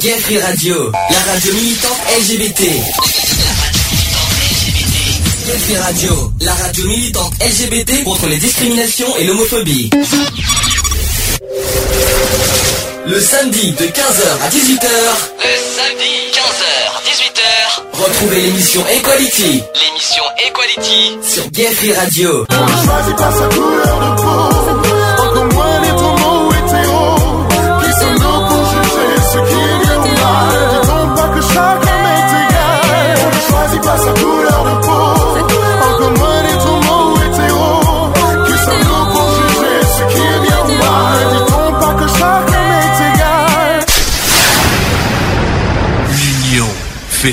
Gay Free Radio, la radio militante LGBT. Gay Free Radio, la radio militante LGBT contre les discriminations et l'homophobie. Le samedi de 15h à 18h. Le samedi 15h 18h. Retrouvez l'émission Equality. L'émission Equality sur Gay Free Radio. On ne choisit pas sa couleur de peau,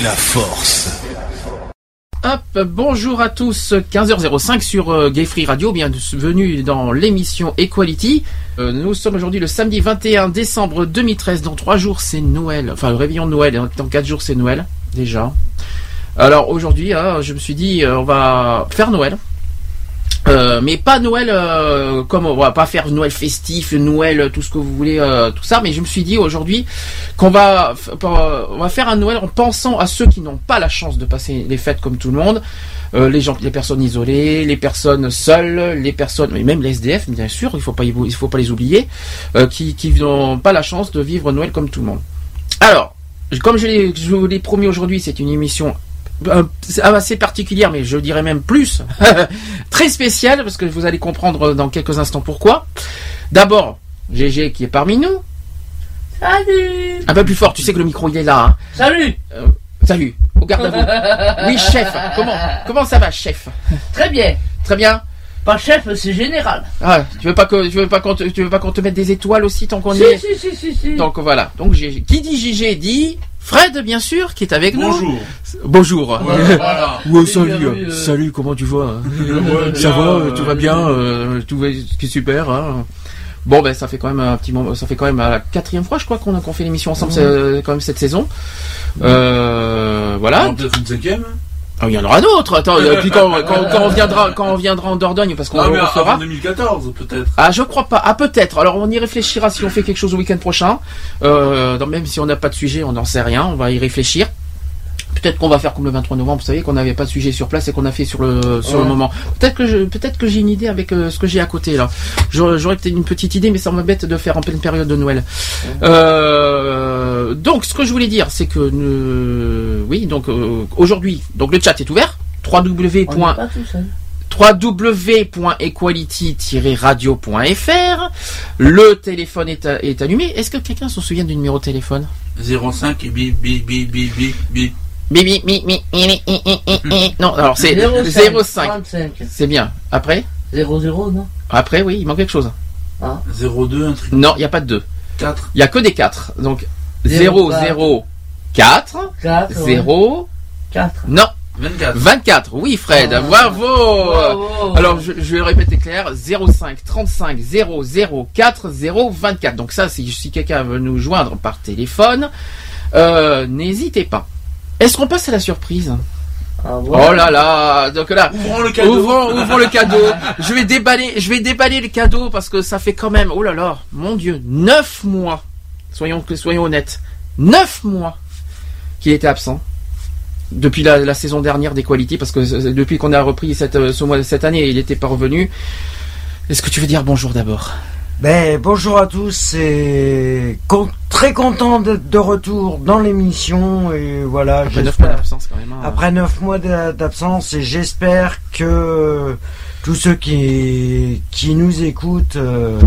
la force. Hop, bonjour à tous, 15h05 sur euh, Gay Free Radio, bienvenue dans l'émission Equality. Euh, nous sommes aujourd'hui le samedi 21 décembre 2013, dans trois jours c'est Noël, enfin le réveillon de Noël, dans quatre jours c'est Noël, déjà. Alors aujourd'hui, hein, je me suis dit, euh, on va faire Noël. Euh, mais pas Noël euh, comme on va pas faire Noël festif, Noël tout ce que vous voulez, euh, tout ça. Mais je me suis dit aujourd'hui qu'on va on va faire un Noël en pensant à ceux qui n'ont pas la chance de passer les fêtes comme tout le monde, les gens, les personnes isolées, les personnes seules, les personnes, mais même les SDF bien sûr, il faut pas faut pas les oublier, qui n'ont pas la chance de vivre Noël comme tout le monde. Alors, comme je, vous l'ai promis aujourd'hui, c'est une émission assez particulière, mais je dirais même plus, très spéciale, parce que vous allez comprendre dans quelques instants pourquoi. D'abord, GG qui est parmi nous. Salut Un peu plus fort, tu sais que le micro il est là. hein. Salut Salut, au garde à vous. Oui, chef, comment, comment ça va, chef? Très bien. Très bien. Pas chef, c'est général. Ah, tu veux pas que tu veux pas qu'on te, tu veux pas qu'on te mette des étoiles aussi tant qu'on Si, est si, si, si, si. Donc voilà. Donc GG. qui dit GG dit Fred bien sûr qui est avec nous. Bonjour. Bonjour. Voilà. Ouais, Oui, salut, euh, euh. salut, comment tu vas hein Ouais, Ça bien, va, euh, tout va bien, euh, tout va, c'est super. Hein. Bon, ben ça fait quand même un petit moment, ça fait quand même la quatrième fois, je crois qu'on a qu'on fait l'émission ensemble, quand même cette saison. Euh, voilà. On va Peut-être une cinquième Ah, il y en aura d'autres. Attends, et puis quand, quand, quand on viendra, quand on viendra en Dordogne, parce qu'on Ah, mais on fera. avant 2014, peut-être. Ah, je crois pas. Ah, peut-être. Alors, on y réfléchira si on fait quelque chose le week-end prochain. Euh, même si on n'a pas de sujet, on n'en sait rien. On va y réfléchir. Peut-être qu'on va faire comme le 23 novembre. Vous savez qu'on n'avait pas de sujet sur place et qu'on a fait sur le sur le moment. Peut-être que je peut-être que j'ai une idée avec euh, ce que j'ai à côté là. J'aurais peut-être une petite idée, mais ça m'embête de faire en pleine période de Noël. Euh, donc, ce que je voulais dire, c'est que euh, oui, donc euh, aujourd'hui, donc le chat est ouvert. On www n'est pas tout seul. www.equality-radio.fr. Le téléphone est, à- est allumé. Est-ce que quelqu'un se souvient du numéro de téléphone? 05 et bip, bip, bip, bip, bip, bip. Bibi, mi, mi, mi, mi, mi, mi, mi, mi. Non, alors c'est 05. 05. 35. C'est bien. Après 00, non Après, oui, il manque quelque chose. Ah. 02, un truc. Non, il n'y a pas de 2. 4. Il n'y a que des 4. Donc, Zéro, 0, quatre. 0, 4, 4. 0, 4. non, 24. 24. Oui, Fred, Ah. bravo. Bravo. Alors, je, je vais le répéter clair 05 35 00 4 0 24. Donc, ça, si, si quelqu'un veut nous joindre par téléphone, euh, n'hésitez pas. Est-ce qu'on passe à la surprise Ah. Oh là là Donc là, Ouvrons le cadeau. ouvrons, ouvrons le cadeau. Je vais déballer, je vais déballer le cadeau parce que ça fait quand même, oh là là, mon Dieu, 9 mois. Soyons, soyons honnêtes. 9 mois qu'il était absent. Depuis la, la saison dernière d'Equality, parce que euh, depuis qu'on a repris cette, euh, ce mois, cette année, il n'était pas revenu. Est-ce que tu veux dire bonjour d'abord? Ben, bonjour à tous et con- très content d'être de retour dans l'émission et voilà. Après 9 mois d'absence quand même. hein. Après neuf mois d'a- d'absence et j'espère que tous ceux qui, qui nous écoutent euh,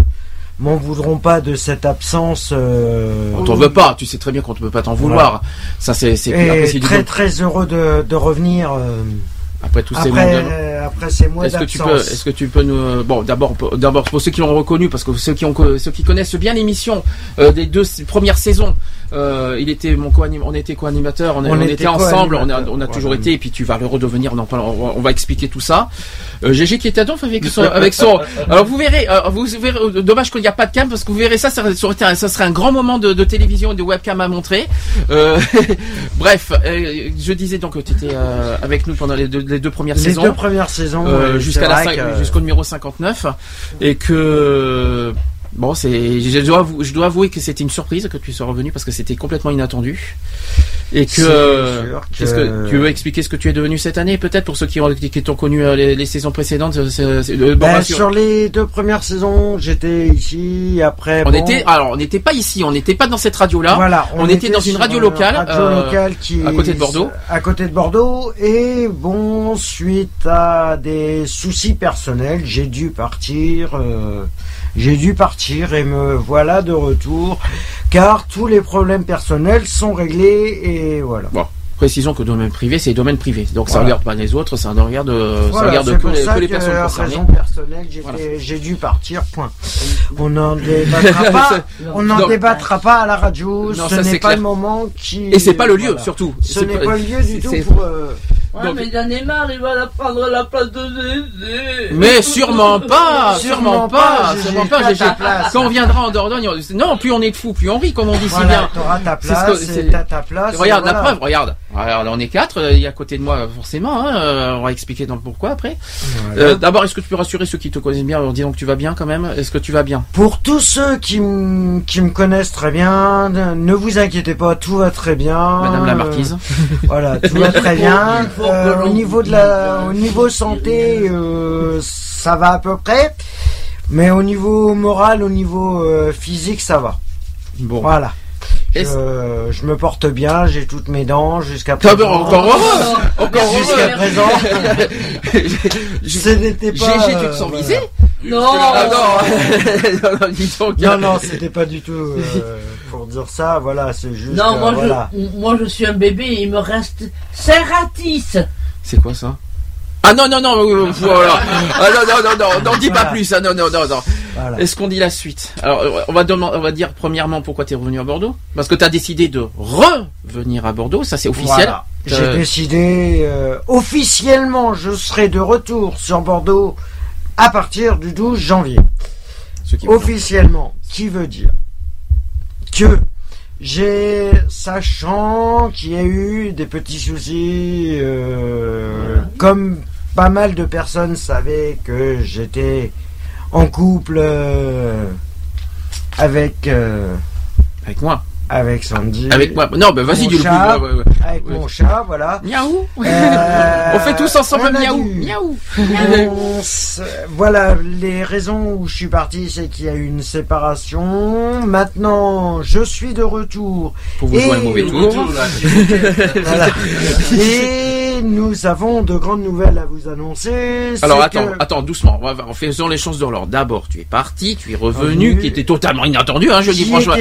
m'en voudront pas de cette absence. euh, On t'en veut pas, tu sais très bien qu'on ne peut pas t'en vouloir. Ça c'est c'est c'est très très heureux de, de revenir euh, après tous ces après, euh, après ces mois Est-ce que tu peux, d'absence. est-ce que tu peux nous, bon, d'abord, pour- d'abord pour ceux qui l'ont reconnu, parce que ceux qui ont, ceux qui connaissent bien l'émission euh, des deux premières saisons, euh, il était mon co on était co-animateur, on, a- On on était était ensemble, on a, on a toujours été, et puis tu vas le redevenir, on, en parle- on, on va expliquer tout ça. Euh, GG qui était à donf avec son, avec son, alors vous verrez, euh, vous verrez, euh, dommage qu'il n'y a pas de cam, parce que vous verrez ça, ça, serait un grand moment de, de télévision et de webcam à montrer. Euh, bref, euh, je disais donc que tu étais avec nous pendant les deux, les deux premières les saisons. deux premières saisons Euh, jusqu'à la jusqu'au numéro 59 et que Bon, c'est, je dois, je dois avouer que c'était une surprise que tu sois revenu parce que c'était complètement inattendu. Et que, qu'est-ce que tu veux expliquer ce que tu es devenu cette année, peut-être pour ceux qui ont, qui t'ont connu euh, les, les saisons précédentes. euh, bon, Ben, sur- sur les deux premières saisons, j'étais ici. Après, on bon, était, alors on n'était pas ici, on n'était pas dans cette radio-là. Voilà, on était dans une radio locale, radio euh, locale qui à côté de Bordeaux. À côté de Bordeaux. Et bon, suite à des soucis personnels, j'ai dû partir. euh, j'ai dû partir et me voilà de retour, car tous les problèmes personnels sont réglés et voilà. Précisons que domaine privé, c'est domaine privé. Donc ça Voilà. regarde pas les autres, ça regarde, euh, ça Voilà, regarde que les, ça que les que, personnes concernées. raison personnelle, Voilà. j'ai dû partir. Point. On n'en débattra pas. On n'en Non. débattra pas à la radio. Non, ce ça, n'est pas clair. le moment qui. Et c'est pas le lieu, Voilà. surtout. Ce n'est pas le lieu du tout pour. euh, Ouais, Donc- mais il en est marre, il va la prendre la place de Zézé. Mais sûrement pas, sûrement pas, sûrement pas. Gégé. Quand on viendra en Dordogne, on- non, plus on est de fous, plus on rit, comme on dit si bien. t'auras ta ce place, c'est t'as ta place. Regarde la preuve, regarde. Regarde, on est quatre, euh, il y a à côté de moi forcément. hein, euh, on va expliquer dans le pourquoi après. Voilà. Euh, D'abord, est-ce que tu peux rassurer ceux qui te connaissent bien en disant que tu vas bien quand même? Est-ce que tu vas bien? Pour tous ceux qui, qui me connaissent très bien, ne vous inquiétez pas, tout va très bien. Madame la Euh, marquise. Voilà, tout va très bien. Que Euh, au niveau de la, au niveau santé, euh, ça va à peu près. Mais au niveau moral, au niveau euh, physique, ça va. Bon. Voilà. Je, Est-ce- je me porte bien, j'ai toutes mes dents jusqu'à Ah présent. ben, encore heureux Encore Jusqu'à présent, ce n'était pas. Gégé, tu te euh, sens visé Non, Ah non, non, dis donc. Non, non, c'était pas du tout euh, pour dire ça. Voilà, c'est juste. non, euh, moi, voilà. je, moi je suis un bébé, il me reste Serratis. C'est quoi ça? Ah non, non, non, voilà. Ah non, non, non, non, dis pas plus. Ah non, non, non, non. voilà. Est-ce qu'on dit la suite Alors, on va, demander, on va dire premièrement pourquoi tu es revenu à Bordeaux. Parce que tu as décidé de revenir à Bordeaux, ça c'est officiel. Voilà. J'ai Euh, décidé euh, officiellement, je serai de retour sur Bordeaux à partir du 12 janvier. Qui Officiellement, qui veut dire que j'ai, sachant qu'il y a eu des petits soucis, euh, comme pas mal de personnes savaient que j'étais en couple euh, avec euh, Avec moi. Avec Sandy, Avec moi. Non, ben vas-y, dis le plus. chat. ouais, ouais, ouais. avec Ouais. mon chat, voilà. Miaou. Euh, on fait tous ensemble miaou. Miaou. s- voilà, les raisons où je suis parti, c'est qu'il y a eu une séparation. Maintenant, je suis de retour. Pour vous jouer un Et- mauvais Le tour. retour, là. Voilà. Et nous avons de grandes nouvelles à vous annoncer. Alors attends, que- attends, doucement. On va, on faisons les choses de l'ordre. D'abord, tu es parti, tu es revenu, Revenu. qui était totalement inattendu, hein, je dis franchement.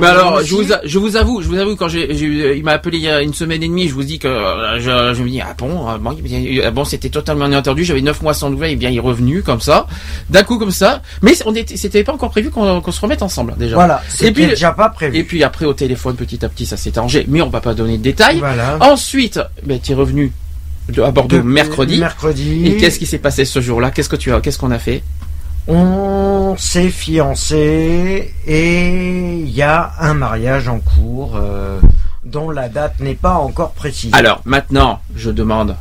Mais alors, aussi. je vous, je vous avoue, je vous avoue, quand j'ai, il m'a appelé il y a une semaine et demie, je vous dis que euh, je, je me dis ah bon, ah bon, il- ah bon, c'était totalement inattendu. J'avais neuf mois sans nouvelles, et bien il est revenu comme ça, d'un coup comme ça. Mais on était, c'était pas encore prévu qu'on, qu'on se remette ensemble déjà. Voilà, c'était puis- déjà pas prévu. Et puis après au téléphone, petit à petit, ça s'est arrangé, mais on va pas donner de détails. voilà. Ensuite, ben, tu es revenu de, à Bordeaux Depuis mercredi. Mercredi. Et qu'est-ce qui s'est passé ce jour-là? Qu'est-ce que tu as Qu'est-ce qu'on a fait? On s'est fiancé et il y a un mariage en cours euh, dont la date n'est pas encore précisée. Alors maintenant, je demande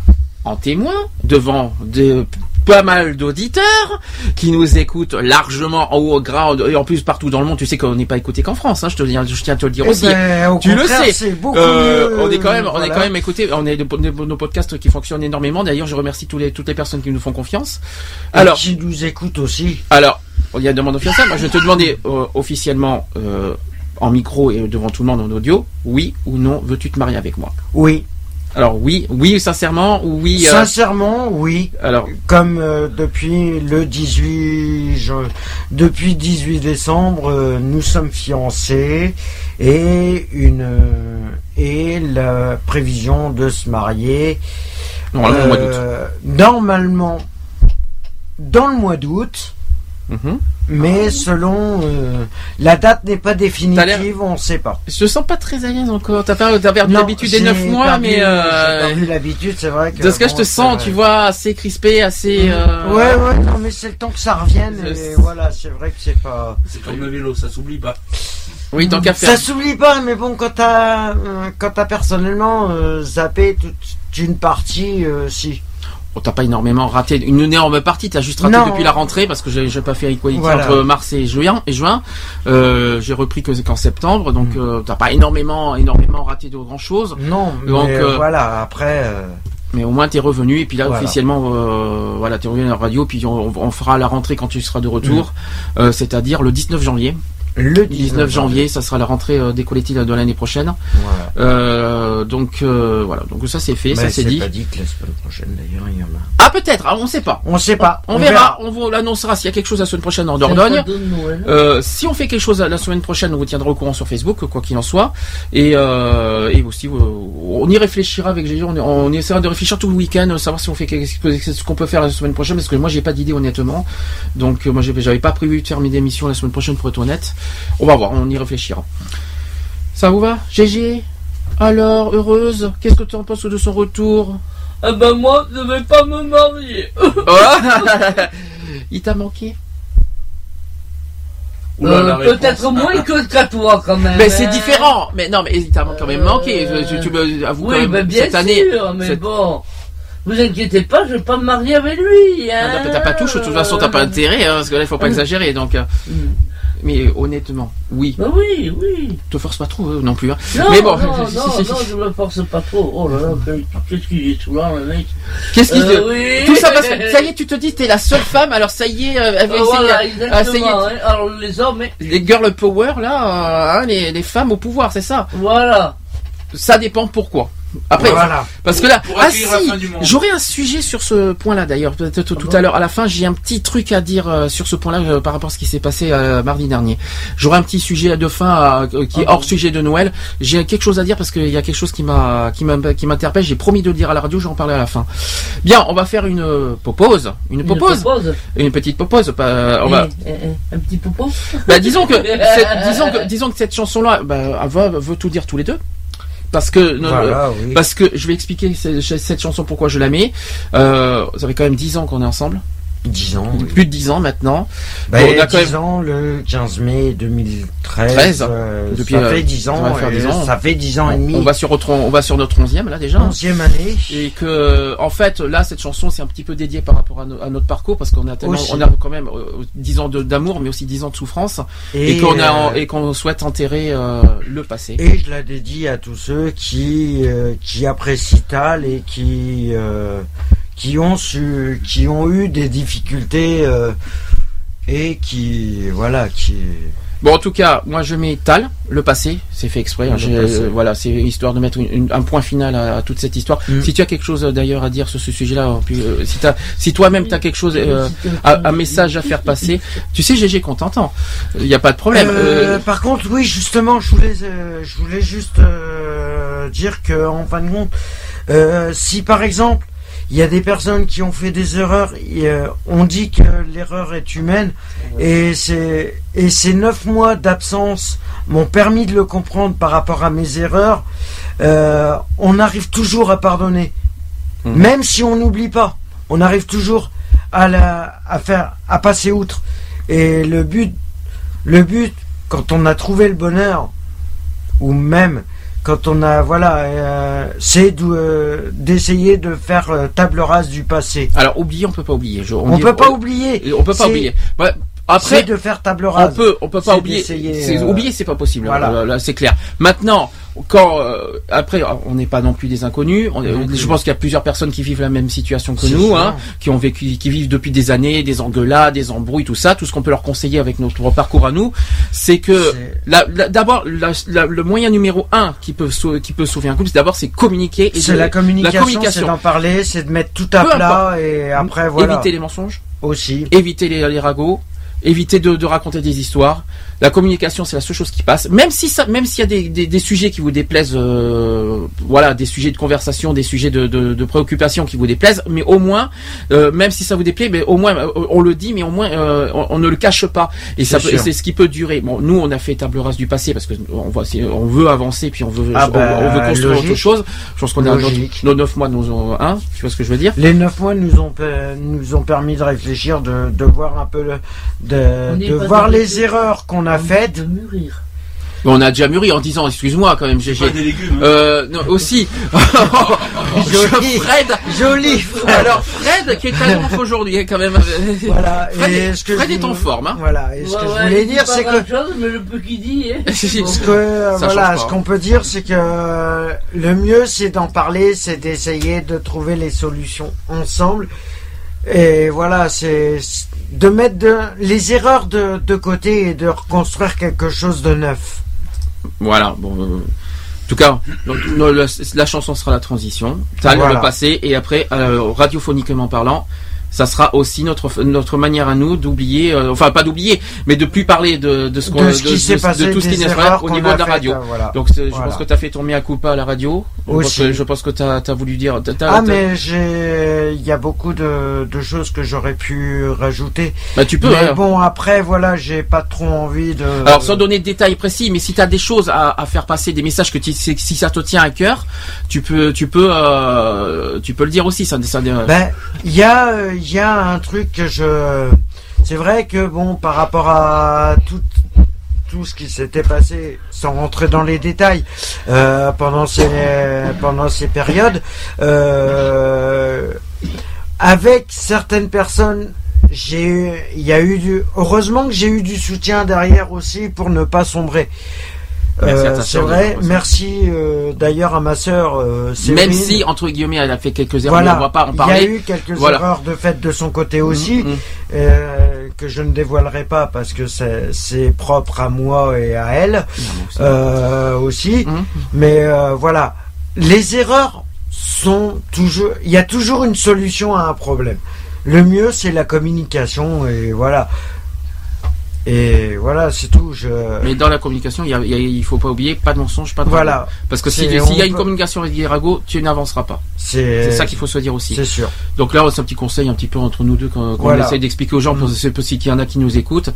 en témoin devant de pas mal d'auditeurs qui nous écoutent largement en haut au grade et en plus partout dans le monde. Tu sais qu'on n'est pas écouté qu'en France. Hein, je te je tiens à te le dire Eh aussi. ben, Tu le sais. beaucoup Euh, on est quand même, on est voilà. quand même écouté. On est de, de- nos podcasts qui fonctionnent énormément. D'ailleurs, je remercie tous les, toutes les personnes qui nous font confiance. Et Alors, qui nous écoute aussi. alors, il y a une demande officielle. Moi, je vais te demander euh, officiellement euh, en micro et devant tout le monde en audio, oui ou non, veux-tu te marier avec moi? Oui, Alors oui, oui sincèrement ou oui. euh, sincèrement, oui. alors Comme euh, depuis le 18, je- depuis 18 décembre, euh, nous sommes fiancés et une et la prévision de se marier normalement au mois d'août. normalement dans le mois d'août. Mhm. Mais selon euh, la date n'est pas définitive, on ne sait pas. Je te sens pas très à l'aise encore. T'as perdu l'habitude des j'ai 9 mois, perdu- mais j'ai euh, perdu l'habitude, c'est vrai que. parce que je bon, te sens, tu vois, assez crispé, assez. euh, Ouais, ouais, non, mais c'est le temps que ça revienne. Je- Et voilà, c'est vrai que c'est pas. C'est comme le vélo, ça s'oublie pas. Oui, tant qu'à faire. Ça s'oublie pas, mais bon, quand t'as, euh, quand t'as personnellement euh, zappé toute une partie, euh, si. T'as pas énormément raté une énorme partie, t'as juste raté Non. depuis la rentrée parce que j'ai pas fait Equality Voilà. entre mars et juin. Et juin, Euh, j'ai repris que qu'en septembre, donc Mm. euh, t'as pas énormément, énormément raté de grand chose. Non, Donc, mais euh, voilà, après, Mais au moins t'es revenu et puis là Voilà. officiellement, euh, voilà, t'es revenu à la radio. Puis on, on fera la rentrée quand tu seras de retour, Mm. euh, c'est-à-dire le 19 janvier. Le 19 janvier, ça sera la rentrée euh, d'Equality de l'année prochaine. Voilà. Euh, donc euh, voilà, donc ça c'est fait, Mais ça c'est dit. pas dit que la semaine prochaine, d'ailleurs, il y en a. Ah peut-être, ah, on sait pas. On sait pas. On, verra, on vous l'annoncera s'il y a quelque chose la semaine prochaine en Dordogne. Euh, si on fait quelque chose la semaine prochaine, on vous tiendra au courant sur Facebook, quoi qu'il en soit. Et, euh, et aussi, euh, on y réfléchira avec Gégé. On, on essaiera de réfléchir tout le week-end, savoir si on fait quelque- ce qu'on peut faire la semaine prochaine, parce que moi, j'ai pas d'idée honnêtement. Donc, moi, j'avais pas prévu de faire mes émissions la semaine prochaine, pour être honnête. On va voir, on y réfléchira. Ça vous va, Gégé? Alors, heureuse Qu'est-ce que tu en penses de son retour? Eh ben moi, je vais pas me marier. Il t'a manqué? Euh. Peut-être moins que qu'à toi quand même. Mais c'est hein. différent. Mais non, mais il t'a quand même manqué. Euh, Tu, tu me avoues quand Oui, même mais bien cette sûr, année. mais cette- bon. Vous inquiétez pas, je vais pas me marier avec lui. Ah, Hein. T'as pas touche, de toute façon t'as pas intérêt, hein, parce que là il faut pas Euh. exagérer. Donc, Mm. Mais honnêtement, oui. Ben oui, oui. Te force pas trop euh, non plus. Hein. Non, Mais bon, non, non, non, je me force pas trop. Oh là là, qu'est-ce qu'il est saoulant, le mec. Qu'est-ce qu'il Euh, oui. Tout ça parce que ça y est, tu te dis t'es la seule femme. Alors ça y est, euh, elle va Euh, essayer, voilà, essayer- exactement. hein. Alors les hommes, les girl power là, hein, les, les femmes au pouvoir, c'est ça. voilà. Ça dépend pourquoi. Après, Voilà. parce que là, Pour ah si, fin du monde. j'aurai un sujet sur ce point-là d'ailleurs, peut-être tout Ah à l'heure. À la fin, j'ai un petit truc à dire euh, sur ce point-là euh, par rapport à ce qui s'est passé euh, mardi dernier. J'aurai un petit sujet de fin euh, qui est Ah hors bon sujet de Noël. J'ai quelque chose à dire parce qu'il y a quelque chose qui m'a qui m'a qui m'interpelle. J'ai promis de le dire à la radio. Je vais en parler à la fin. Bien, on va faire une popose, une propose. une petite on va. Eh, eh, eh, Un petit popo. Bah, disons que cette, disons que disons que cette chanson-là, bah, veut tout dire tous les deux. Parce que euh, Voilà, oui. parce que je vais expliquer ce- cette chanson pourquoi je la mets. Euh, ça fait quand même 10 ans qu'on est ensemble. 10 ans. oui. Plus de 10 ans maintenant. Bah, Bon, il y on a a quand 10 ans, le 15 mai 2013. 13, euh, depuis, ça euh, fait 10 ça ans. va faire et 10 ans. Ça fait 10 ans et demi. On va sur notre, on va sur notre 11e là déjà. 11e année. Et que, en fait, là, cette chanson, c'est un petit peu dédié par rapport à, no- à notre parcours, parce qu'on a tellement, Aussi. on a quand même euh, 10 ans d'amour, mais aussi 10 ans de souffrance, et, qu'on a, euh, et qu'on souhaite enterrer euh, le passé. Et je la dédie à tous ceux qui euh, qui apprécient Tal et qui euh, qui ont su qui ont eu des difficultés euh, et qui voilà qui Bon, en tout cas, moi, je mets Tal, le passé, c'est fait exprès. hein, euh, voilà, c'est histoire de mettre une- une- un point final à, à toute cette histoire. Mm. Si tu as quelque chose euh, d'ailleurs à dire sur ce sujet-là, euh, euh, si, t'as- si toi-même tu as quelque chose, euh, un, un message à faire passer, tu sais, GG, qu'on t'entend. Il n'y a pas de problème. Euh, Euh, par contre, oui, justement, je voulais, euh, je voulais juste euh, dire que, en fin de compte, euh, si par exemple, il y a des personnes qui ont fait des erreurs, et, euh, on dit que l'erreur est humaine, et c'est et ces neuf mois d'absence m'ont permis de le comprendre par rapport à mes erreurs. Euh, on arrive toujours à pardonner, Mhm. même si on n'oublie pas, on arrive toujours à la à faire à passer outre. Et le but le but, quand on a trouvé le bonheur, ou même quand on a, voilà, euh, c'est euh, d'essayer de faire euh, table rase du passé. alors, oublier, on peut pas oublier. Je- On dit- peut pas oublier. On peut pas oublier. Après, de faire table on rase. peut, on peut pas oublier. euh, Oublier, c'est pas possible. voilà. Là, là, c'est clair. Maintenant, quand euh, après, on n'est pas non plus des inconnus. On- Non je pense qu'il y a plusieurs personnes qui vivent la même situation que nous, hein, qui ont vécu, qui vivent depuis des années, des engueulades, des embrouilles, tout ça. Tout ce qu'on peut leur conseiller avec notre parcours à nous, c'est que d'abord, le moyen numéro un qui peut qui peut sauver un couple, c'est d'abord c'est communiquer C'est la communication, c'est d'en parler, c'est de mettre tout à Peu plat et après voilà. éviter les mensonges. Aussi. éviter les, les ragots, éviter de, de raconter des histoires. La communication, c'est la seule chose qui passe. Même si ça, même s'il y a des, des, des sujets qui vous déplaisent, euh, voilà, des sujets de conversation, des sujets de, de, de préoccupation qui vous déplaisent, mais au moins, euh, même si ça vous déplaît, mais au moins, euh, on le dit, mais au moins, euh, on, on ne le cache pas. Et ça, C'est ce qui peut durer. Bon, nous, on a fait table rase du passé parce que on voit, on veut avancer, puis on veut, Ah bah, on veut construire logique. autre chose. Je pense qu'on a notre- nos neuf mois, nos hein, tu vois ce que je veux dire? Les neuf mois nous ont nous ont permis de réfléchir, de, de voir un peu le, de, de voir les erreurs qu'on a faites. De mûrir. Mais on a déjà mûri en disant, excuse-moi quand même, GG. Pas des légumes. hein. Euh, non, aussi. Joli. Fred. Joli Fred. Alors Fred qui est à l'off aujourd'hui hein, quand même. Voilà. Fred, et est, ce que Fred je est en forme. Hein. Voilà. Et ce Ouais, que je ouais, voulais il dit dire, c'est que grand-chose, mais le peu qu'il dit, hein. Ce que euh, voilà, ce qu'on peut dire, c'est que euh, le mieux, c'est d'en parler, c'est d'essayer de trouver les solutions ensemble. Et voilà, c'est de mettre de, les erreurs de, de côté et de reconstruire quelque chose de neuf. Voilà. Bon. euh, en tout cas, donc, la, la chanson sera la transition. T'as Voilà. le passé et après, euh, radiophoniquement parlant, ça sera aussi notre notre manière à nous d'oublier, euh, enfin pas d'oublier, mais de plus parler de, de ce qu'on De ce qui s'est passé, de tout ce qui n'est erreurs au niveau de la radio. euh, voilà. Donc je pense que tu as fait ton mea culpa à la radio. Je pense Aussi. que- Je pense que tu as, voulu dire. Ah mais j'ai, il y a beaucoup de, de choses que j'aurais pu rajouter. bah, tu peux. mais hein. bon, après voilà, j'ai pas trop envie de. Alors sans donner de détails précis, mais si tu as des choses à, à faire passer, des messages que tu, si si ça te tient à cœur, tu peux, tu peux, euh, tu peux le dire aussi. Ça, ça, Ben, il y a, il y a un truc que je. C'est vrai que bon, par rapport à tout, tout ce qui s'était passé, sans rentrer dans les détails, euh, pendant ces, périodes, euh, avec certaines personnes. Il y a eu du, heureusement que j'ai eu du soutien derrière aussi pour ne pas sombrer. Merci à Euh, ta vrai. Merci euh, d'ailleurs à ma sœur. Euh, Même si entre guillemets elle a fait quelques erreurs, Voilà, on va pas en il y parler. a eu quelques Voilà. erreurs de fait de son côté aussi, Mhm. euh, que je ne dévoilerai pas parce que c'est propre à moi et à elle aussi. Mhm. Mais voilà, les erreurs sont toujours. Il y a toujours une solution à un problème. Le mieux, c'est la communication et voilà. Et voilà, c'est tout. Je... Mais dans la communication, il il faut pas oublier, pas de mensonge, pas de Voilà, ragot. Parce que si- s'il y a une peut- communication avec des ragots, tu n'avanceras pas. c'est ça qu'il faut se dire aussi. C'est sûr. Donc là, c'est un petit conseil un petit peu entre nous deux qu'on Voilà. essaye d'expliquer aux gens, pour c'est possible qu'il y en a qui nous écoutent.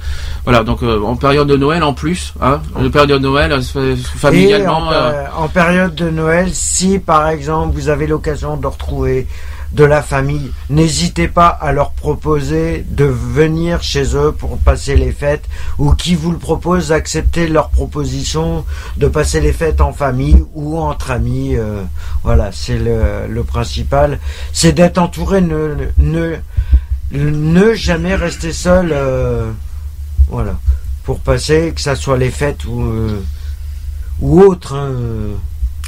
Voilà, donc euh, en période de Noël en plus, hein, en période de Noël, euh, Et familialement, en, euh, en période de Noël, si par exemple vous avez l'occasion de retrouver de la famille, n'hésitez pas à leur proposer de venir chez eux pour passer les fêtes ou qui vous le propose, acceptez leur proposition de passer les fêtes en famille ou entre amis. euh, voilà, c'est le, principal. C'est d'être entouré, ne, ne, ne jamais rester seul. euh, voilà, pour passer, que ça soit les fêtes ou. euh, ou autre. hein.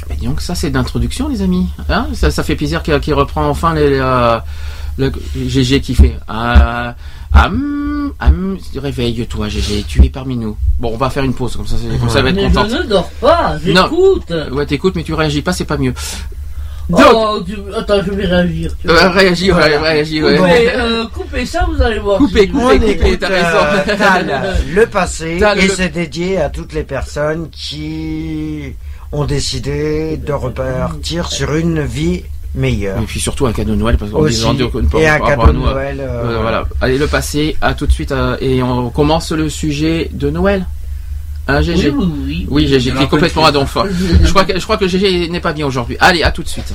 Mais dis donc ça c'est d'introduction les amis. Hein ça, ça fait plaisir qu'il reprend enfin les, euh, le GG qui fait. Ah, ah, hum, ah, hum, réveille-toi GG, tu es parmi nous. Bon, on va faire une pause comme ça, comme ça va être Mais contente. je ne dors pas, Non. j'écoute. Ouais, t'écoutes, mais tu réagis pas, c'est pas mieux. Donc, Oh, tu- Attends, je vais réagir. tu euh, vois. réagis, ouais, Voilà. réagis, ouais. Coupez, euh, coupez ça, vous allez voir. Coupez, coupez. Coupez, t'as raison. euh, le passé et le- c'est dédié à toutes les personnes qui ont décidé de repartir sur une vie meilleure. Et puis surtout un cadeau de Noël, parce qu'on dit- on- on- et un cadeau de Noël. euh, euh, voilà. Allez, le passé, à tout de suite, euh, et on commence le sujet de Noël. Hein, Oui, GG oui, oui. Oui, GG, qui est complètement à donf. Je crois que, je crois que GG n'est pas bien aujourd'hui. Allez, à tout de suite.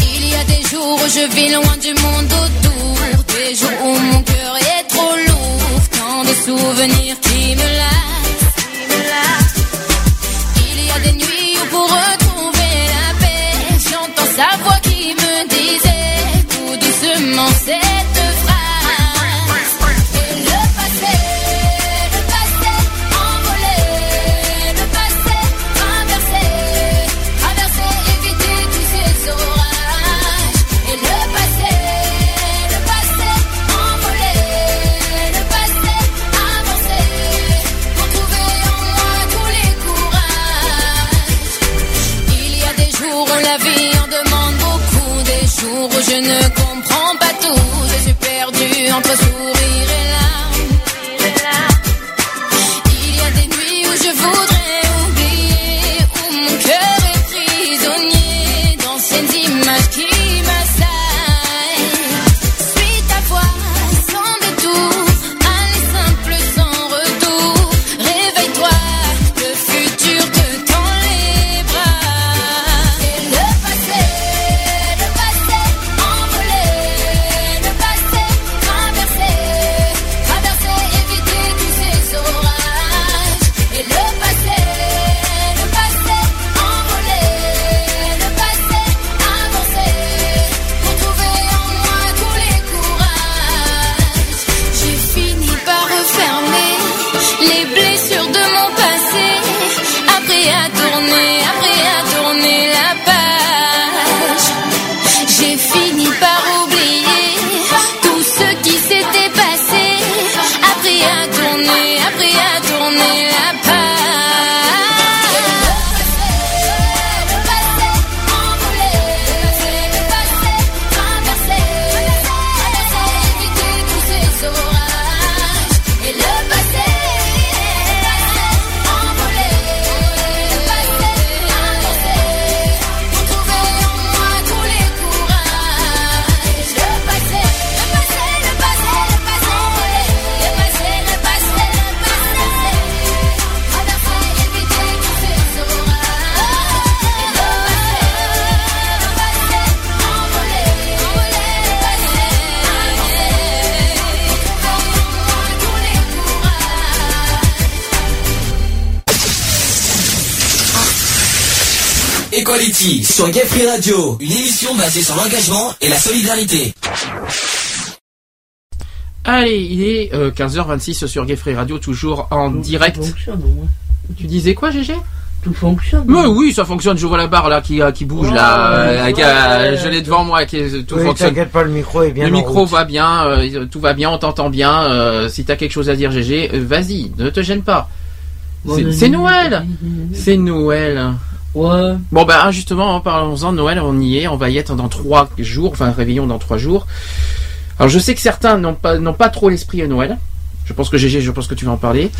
Il y a des jours où je vis loin tant sur Gay Free Radio, une émission basée sur l'engagement et la solidarité. Allez, il est euh, 15h26 sur Gay Free Radio, toujours en direct. Tout fonctionne au moins. Tu disais quoi, GG Tout fonctionne. Mais oui, ça fonctionne. Je vois la barre là qui, euh, qui bouge Ouais, là. ouais, euh, avec, ouais, euh, ouais. je l'ai devant moi. Qui, tout Oui, fonctionne. t'inquiète pas, le micro est bien Le en micro route. va bien, euh, tout va bien, on t'entend bien. euh, si t'as quelque chose à dire, GG, euh, vas-y, ne te gêne pas. C'est Noël C'est Noël Ouais. Bon ben justement, parlons-en Noël, on y est, on va y être dans trois jours, enfin réveillon dans trois jours. Alors je sais que certains n'ont pas n'ont pas trop l'esprit à Noël. Je pense que GG, je pense que tu vas en parler.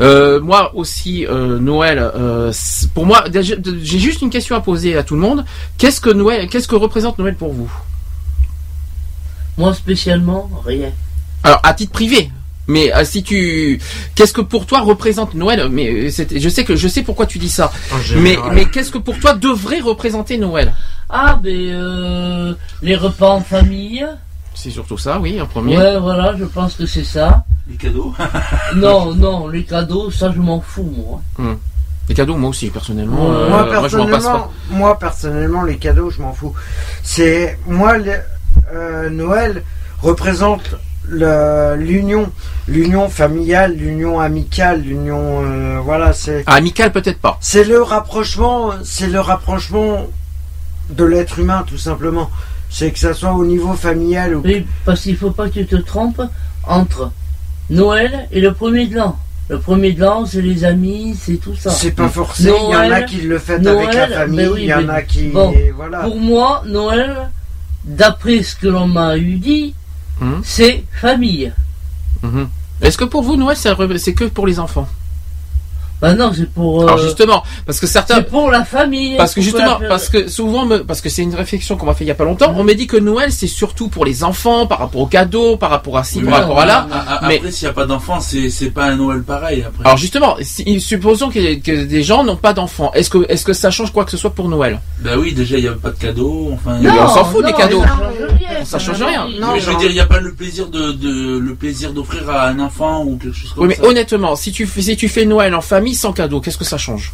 Euh, moi aussi, euh, Noël. euh, pour moi, j'ai juste une question à poser à tout le monde. Qu'est-ce que Noël, qu'est-ce que représente Noël pour vous? Moi spécialement, rien. Alors à titre privé. Mais euh, si tu, qu'est-ce que pour toi représente Noël? Mais euh, je sais que je sais pourquoi tu dis ça. Mais mais qu'est-ce que pour toi devrait représenter Noël? Ah, ben, euh, les repas en famille. C'est surtout ça, oui, en premier. Ouais, voilà, je pense que c'est ça. Les cadeaux. non, non, les cadeaux, ça, je m'en fous, moi. Les cadeaux, moi aussi, personnellement. Euh, moi, moi, je m'en passe pas. personnellement, moi, personnellement, les cadeaux, je m'en fous. C'est moi, le- euh, Noël représente l'union, l'union familiale, l'union amicale, l'union, euh, voilà, c'est Ah, amical, peut-être pas. c'est le rapprochement, c'est le rapprochement de l'être humain, tout simplement. C'est que ça soit au niveau familial ou Oui, parce qu'il faut pas que tu te trompes entre Noël et le premier de l'an. Le premier de l'an, c'est les amis, c'est tout ça. c'est pas forcé. Il y en a Noël- qui le font avec la Noël, famille, ben oui, il y en a qui, bon, voilà. Pour moi, Noël, d'après ce que l'on m'a eu dit, Mhm. c'est famille. Mhm. Est-ce que pour vous, Noël, c'est que pour les enfants Bah non, c'est pour. euh, Alors justement, parce que certains, c'est pour la famille. parce que justement, la- parce que souvent, me- parce que c'est une réflexion qu'on m'a fait il y a pas longtemps, on m'a dit que Noël, c'est surtout pour les enfants, par rapport aux cadeaux, par rapport à ci, Oui, par mais rapport à là. a- a- mais- Après, s'il n'y a pas d'enfant, c'est c'est pas un Noël pareil. Après. Alors justement, si- supposons que, que des gens n'ont pas d'enfants, est-ce que, est-ce que ça change quoi que ce soit pour Noël? Bah oui, déjà, il n'y a pas de cadeaux. Enfin, on s'en fout non, des cadeaux. Ça change rien. Ça change rien. Non, mais je veux dire, il n'y a pas le plaisir de, de le plaisir d'offrir à un enfant ou quelque chose comme Oui, mais ça. honnêtement, si tu fais, si tu fais Noël en famille sans cadeau, qu'est-ce que ça change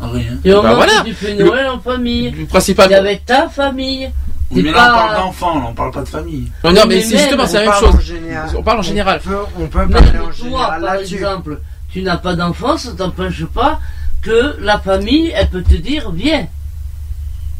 Rien. Et au Bah voilà. tu fais Noël en famille. Le principal. C'est avec ta famille. Oui, mais là, on parle d'enfants, là, on parle pas de famille. Non, non, mais Mais c'est justement, c'est la On même parle chose. en général. On parle en général. On peut, on peut Même parler en toi, général par exemple, tu n'as pas d'enfant, ça t'empêche pas que la famille, elle peut te dire, viens.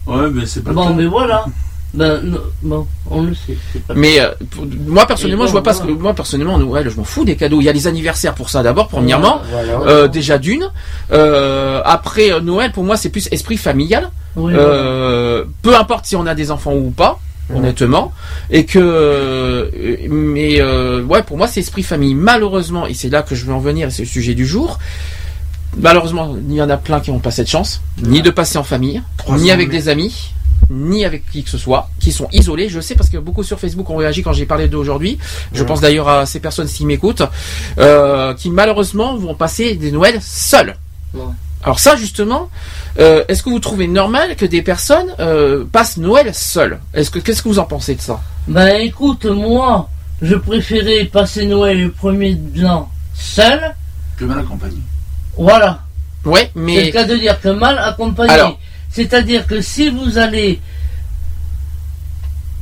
Ouais, mais c'est pas Bon, mais voilà. Ben, non, bon, on le sait. pas- Mais euh, pour- moi personnellement, Et je vois pas ce que moi personnellement Noël, je m'en fous des cadeaux. Il y a les anniversaires pour ça d'abord, premièrement. Voilà. Euh, déjà d'une. Euh, après Noël, pour moi, c'est plus esprit familial. Oui, Euh, peu importe si on a des enfants ou pas, Ouais. honnêtement. Et que, mais euh, ouais, pour moi, c'est esprit famille. Malheureusement, et c'est là que je veux en venir, c'est le sujet du jour. Malheureusement, il y en a plein qui n'ont pas cette chance, ni de passer en famille, 300 ni avec des amis, ni avec qui que ce soit, qui sont isolés. Je sais parce que beaucoup sur Facebook ont réagi quand j'ai parlé d'eux aujourd'hui. Je Ouais. pense d'ailleurs à ces personnes qui m'écoutent, euh, qui malheureusement vont passer des Noëls seuls. Ouais. Alors ça justement, euh, est-ce que vous trouvez normal que des personnes euh, passent Noël seules? Est-ce que qu'est-ce que vous en pensez de ça? Ben, écoute, moi, je préférais passer Noël le premier de l'an seul. Que mal accompagné. Voilà. Ouais, C'est mais le cas de dire que mal accompagné. Alors. C'est-à-dire que si vous allez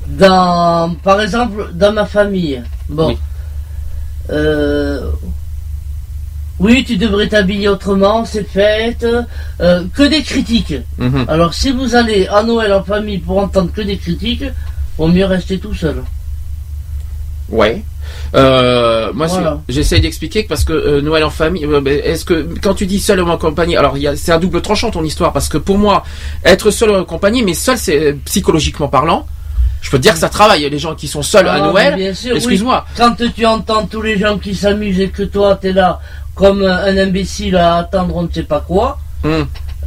dans, par exemple, dans ma famille, bon, Oui. euh, oui, tu devrais t'habiller autrement, c'est fête, euh, que des critiques. Mhm. Alors si vous allez à Noël en famille pour entendre que des critiques, vaut mieux rester tout seul. ouais. Euh, moi, Voilà. j'essaie d'expliquer que parce que euh, Noël en famille, euh, ben, est-ce que quand tu dis seul ou en compagnie, alors c'est un double tranchant ton histoire parce que pour moi, être seul ou en compagnie, mais seul c'est euh, psychologiquement parlant. Je peux te dire que ça travaille. Les gens qui sont seuls à Ah, Noël, oui. excuse-moi. Quand tu entends tous les gens qui s'amusent et que toi t'es là comme un imbécile à attendre on ne sait pas quoi,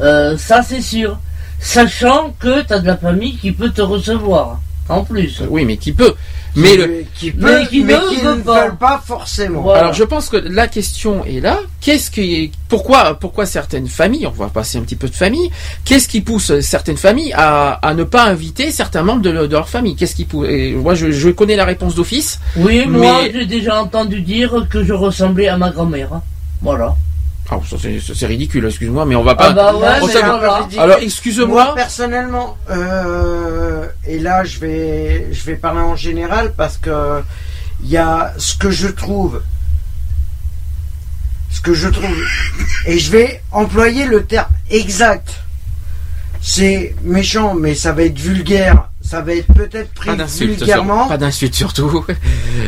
euh, ça c'est sûr. Sachant que t'as de la famille qui peut te recevoir. En plus. Oui, mais qui peut. Mais le, qui peut, Mais qui mais ne qui veut ne pas. veulent pas forcément. Voilà. Alors je pense que la question est là. Qu'est-ce qui, pourquoi, pourquoi certaines familles, on va passer un petit peu de famille, qu'est-ce qui pousse certaines familles à, à ne pas inviter certains membres de, le- de leur famille? Qu'est-ce qui pousse et Moi, je, je connais la réponse d'office. Oui, moi Mais- j'ai déjà entendu dire que je ressemblais à ma grand-mère. Voilà. Alors, ça, c'est ridicule, excuse-moi, mais on va pas. Ah bah ouais, on mais s'en- voilà. Alors, Moi, excuse-moi. personnellement, euh, et là, je vais, je vais parler en général parce que il y a ce que je trouve, ce que je trouve, et je vais employer le terme exact. C'est méchant, mais ça va être vulgaire. Ça va être peut-être pris Pas vulgairement. sur- pas d'insultes surtout.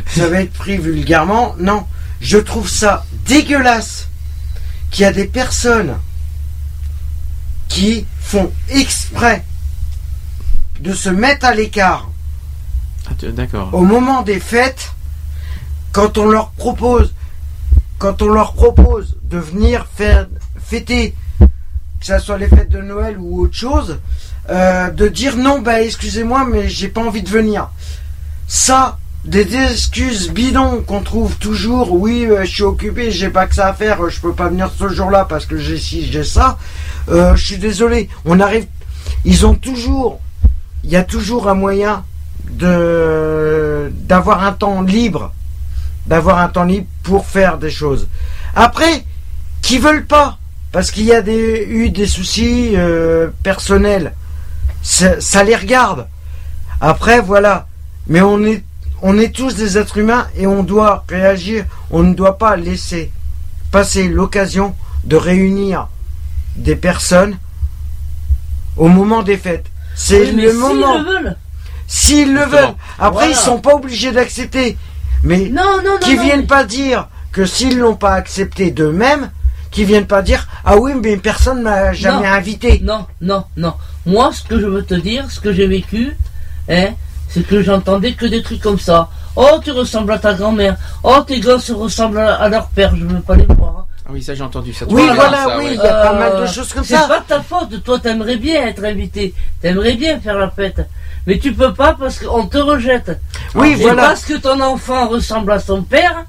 ça va être pris vulgairement. Non, je trouve ça dégueulasse qu'il y a des personnes qui font exprès de se mettre à l'écart Ah, D'accord. au moment des fêtes quand on leur propose quand on leur propose de venir faire fêter que ce soit les fêtes de Noël ou autre chose euh, de dire non bah excusez-moi mais j'ai pas envie de venir ça des excuses bidons qu'on trouve toujours. Oui euh, je suis occupé j'ai pas que ça à faire euh, je peux pas venir ce jour-là parce que j'ai ci j'ai ça. Euh, je suis désolé on arrive ils ont toujours il y a toujours un moyen de d'avoir un temps libre d'avoir un temps libre pour faire des choses. Après qui veulent pas parce qu'il y a eu des soucis personnels ça les regarde. Après voilà mais on est on est tous des êtres humains et on doit réagir on ne doit pas laisser passer l'occasion de réunir des personnes au moment des fêtes c'est Oui, le s'ils moment le veulent. S'ils le veulent. Après, Voilà. ils sont pas obligés d'accepter. Mais Non, non, non. qui viennent mais- pas dire que s'ils l'ont pas accepté d'eux-mêmes, qui viennent pas dire ah oui mais personne m'a jamais Non. invité. Non, non, non. Moi, ce que je veux te dire, ce que j'ai vécu, hein, c'est que j'entendais que des trucs comme ça. Oh, tu ressembles à ta grand-mère. Oh, tes gosses ressemblent à, leur père. Je veux pas les voir. hein. Ah oui, ça j'ai entendu ça. Oui, Voilà, ça, oui, ouais. il y a pas Euh, mal de choses comme C'est ça. pas ta faute. Toi, t'aimerais bien être invité. T'aimerais bien faire la fête. Mais tu peux pas parce qu'on te rejette. Oui, Et voilà. parce que ton enfant ressemble à son père,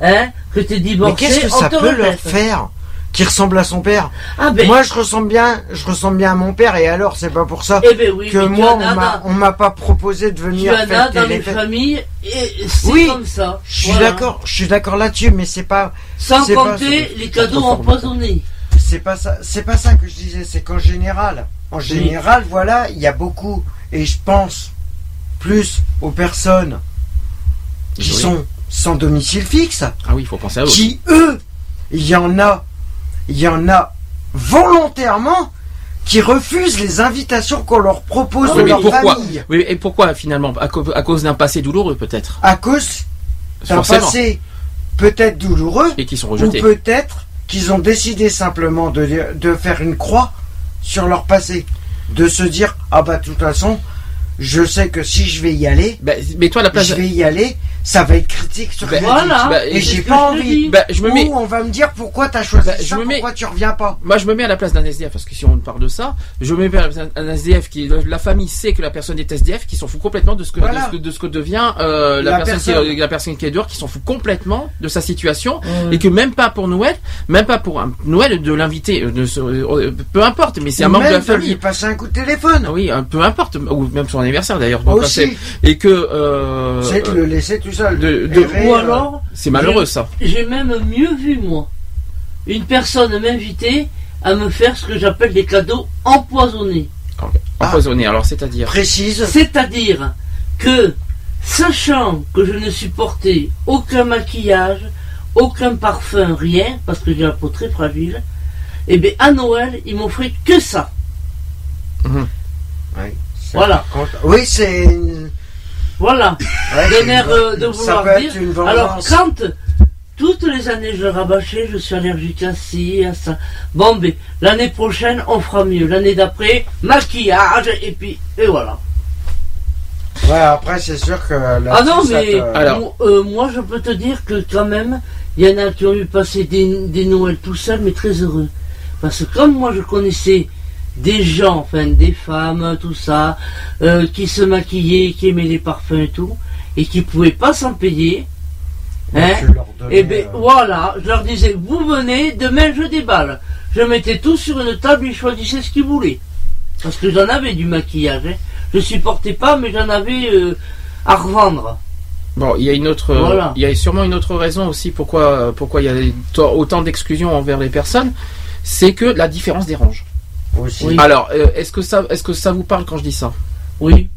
hein, que t'es Mais divorcé, qu'est-ce que on ça te peut leur rejette. faire? Qui ressemble à son père Ah ben, Moi, je ressemble bien, je ressemble bien à mon père et alors c'est pas pour ça eh ben oui, que moi on m'a pas proposé de venir fêter dans les familles et c'est Oui, comme ça. Je suis Voilà. d'accord, je suis d'accord là-dessus, mais c'est pas Sans pas- compter les cadeaux empoisonnés. c'est pas ça c'est pas ça que je disais c'est qu'en général en général voilà il y a beaucoup et je pense plus aux personnes qui Oui. sont sans domicile fixe Ah oui, il faut penser à eux. qui eux il y en a il y en a volontairement qui refusent les invitations qu'on leur propose Oui, de mais leur pourquoi famille Oui, et pourquoi finalement à, cause d'un passé douloureux peut-être? À cause d'un passé peut-être douloureux Et qui sont ou rejetés. peut-être qu'ils ont décidé simplement de, de faire une croix sur leur passé. De se dire, ah bah de toute façon, je sais que si je vais y aller, Bah, mais toi à la place. je vais y aller, ça va être critique sur Bah. Voilà. bah, Et j'ai pas envie. Bah, je me Ou mets. on va me dire pourquoi t'as choisi Bah, je ça, mets- pourquoi tu reviens pas. Moi, je me mets à la place d'un SDF, parce que si on parle de ça, je me mets à la place d'un SDF qui, la famille sait que la personne est SDF, qui s'en fout complètement de ce que, Voilà. de, ce que, de ce que devient euh, la, La personne, personne. Qui est, la personne qui est dehors, qui s'en fout complètement de sa situation, et que même pas pour Noël, même pas pour un Noël de l'inviter, euh, euh, peu importe, mais c'est un membre de la de lui famille. passer un coup de téléphone. Oui, peu importe, ou même son anniversaire d'ailleurs. Et que euh, c'est de le laisser tout seul. de- de- Errer, Ou euh, alors, c'est malheureux ça. j'ai même mieux vu, moi. Une personne m'inviter à me faire ce que j'appelle des cadeaux empoisonnés. Empoisonné. Alors c'est-à-dire. précise. C'est-à-dire que, sachant que je ne supportais aucun maquillage, aucun parfum, rien, parce que j'ai la peau très fragile, et bien à Noël, ils m'offraient que ça. Oui, c'est- Voilà. Oui, c'est. Voilà. ouais, air une- euh, de ça vouloir peut dire. être une Alors, quand toutes les années je rabâchais, je suis allergique à ci, à ça. Bon, ben, l'année prochaine, on fera mieux. L'année d'après, maquillage, et puis, et voilà. Ouais, après, c'est sûr que. Ah non, mais te- Alors. mo- euh, moi, je peux te dire que quand même, il y en a qui ont eu passé des, des Noëls tout seuls, mais très heureux. Parce que comme moi, je connaissais des gens, enfin des femmes, tout ça, euh, qui se maquillaient, qui aimaient les parfums et tout, et qui pouvaient pas s'en payer, hein, et ben euh, voilà, je leur disais, vous venez, demain je déballe. Je mettais tout sur une table, ils choisissaient ce qu'ils voulaient. Parce que j'en avais du maquillage. Hein. Je supportais pas, mais j'en avais euh, à revendre. Bon, il y a une autre, Voilà. il y a sûrement une autre raison aussi pourquoi, pourquoi il y a autant d'exclusion envers les personnes, c'est que la différence dérange. Aussi. Oui. Alors, euh, est-ce que ça, est-ce que ça vous parle quand je dis ça? Oui.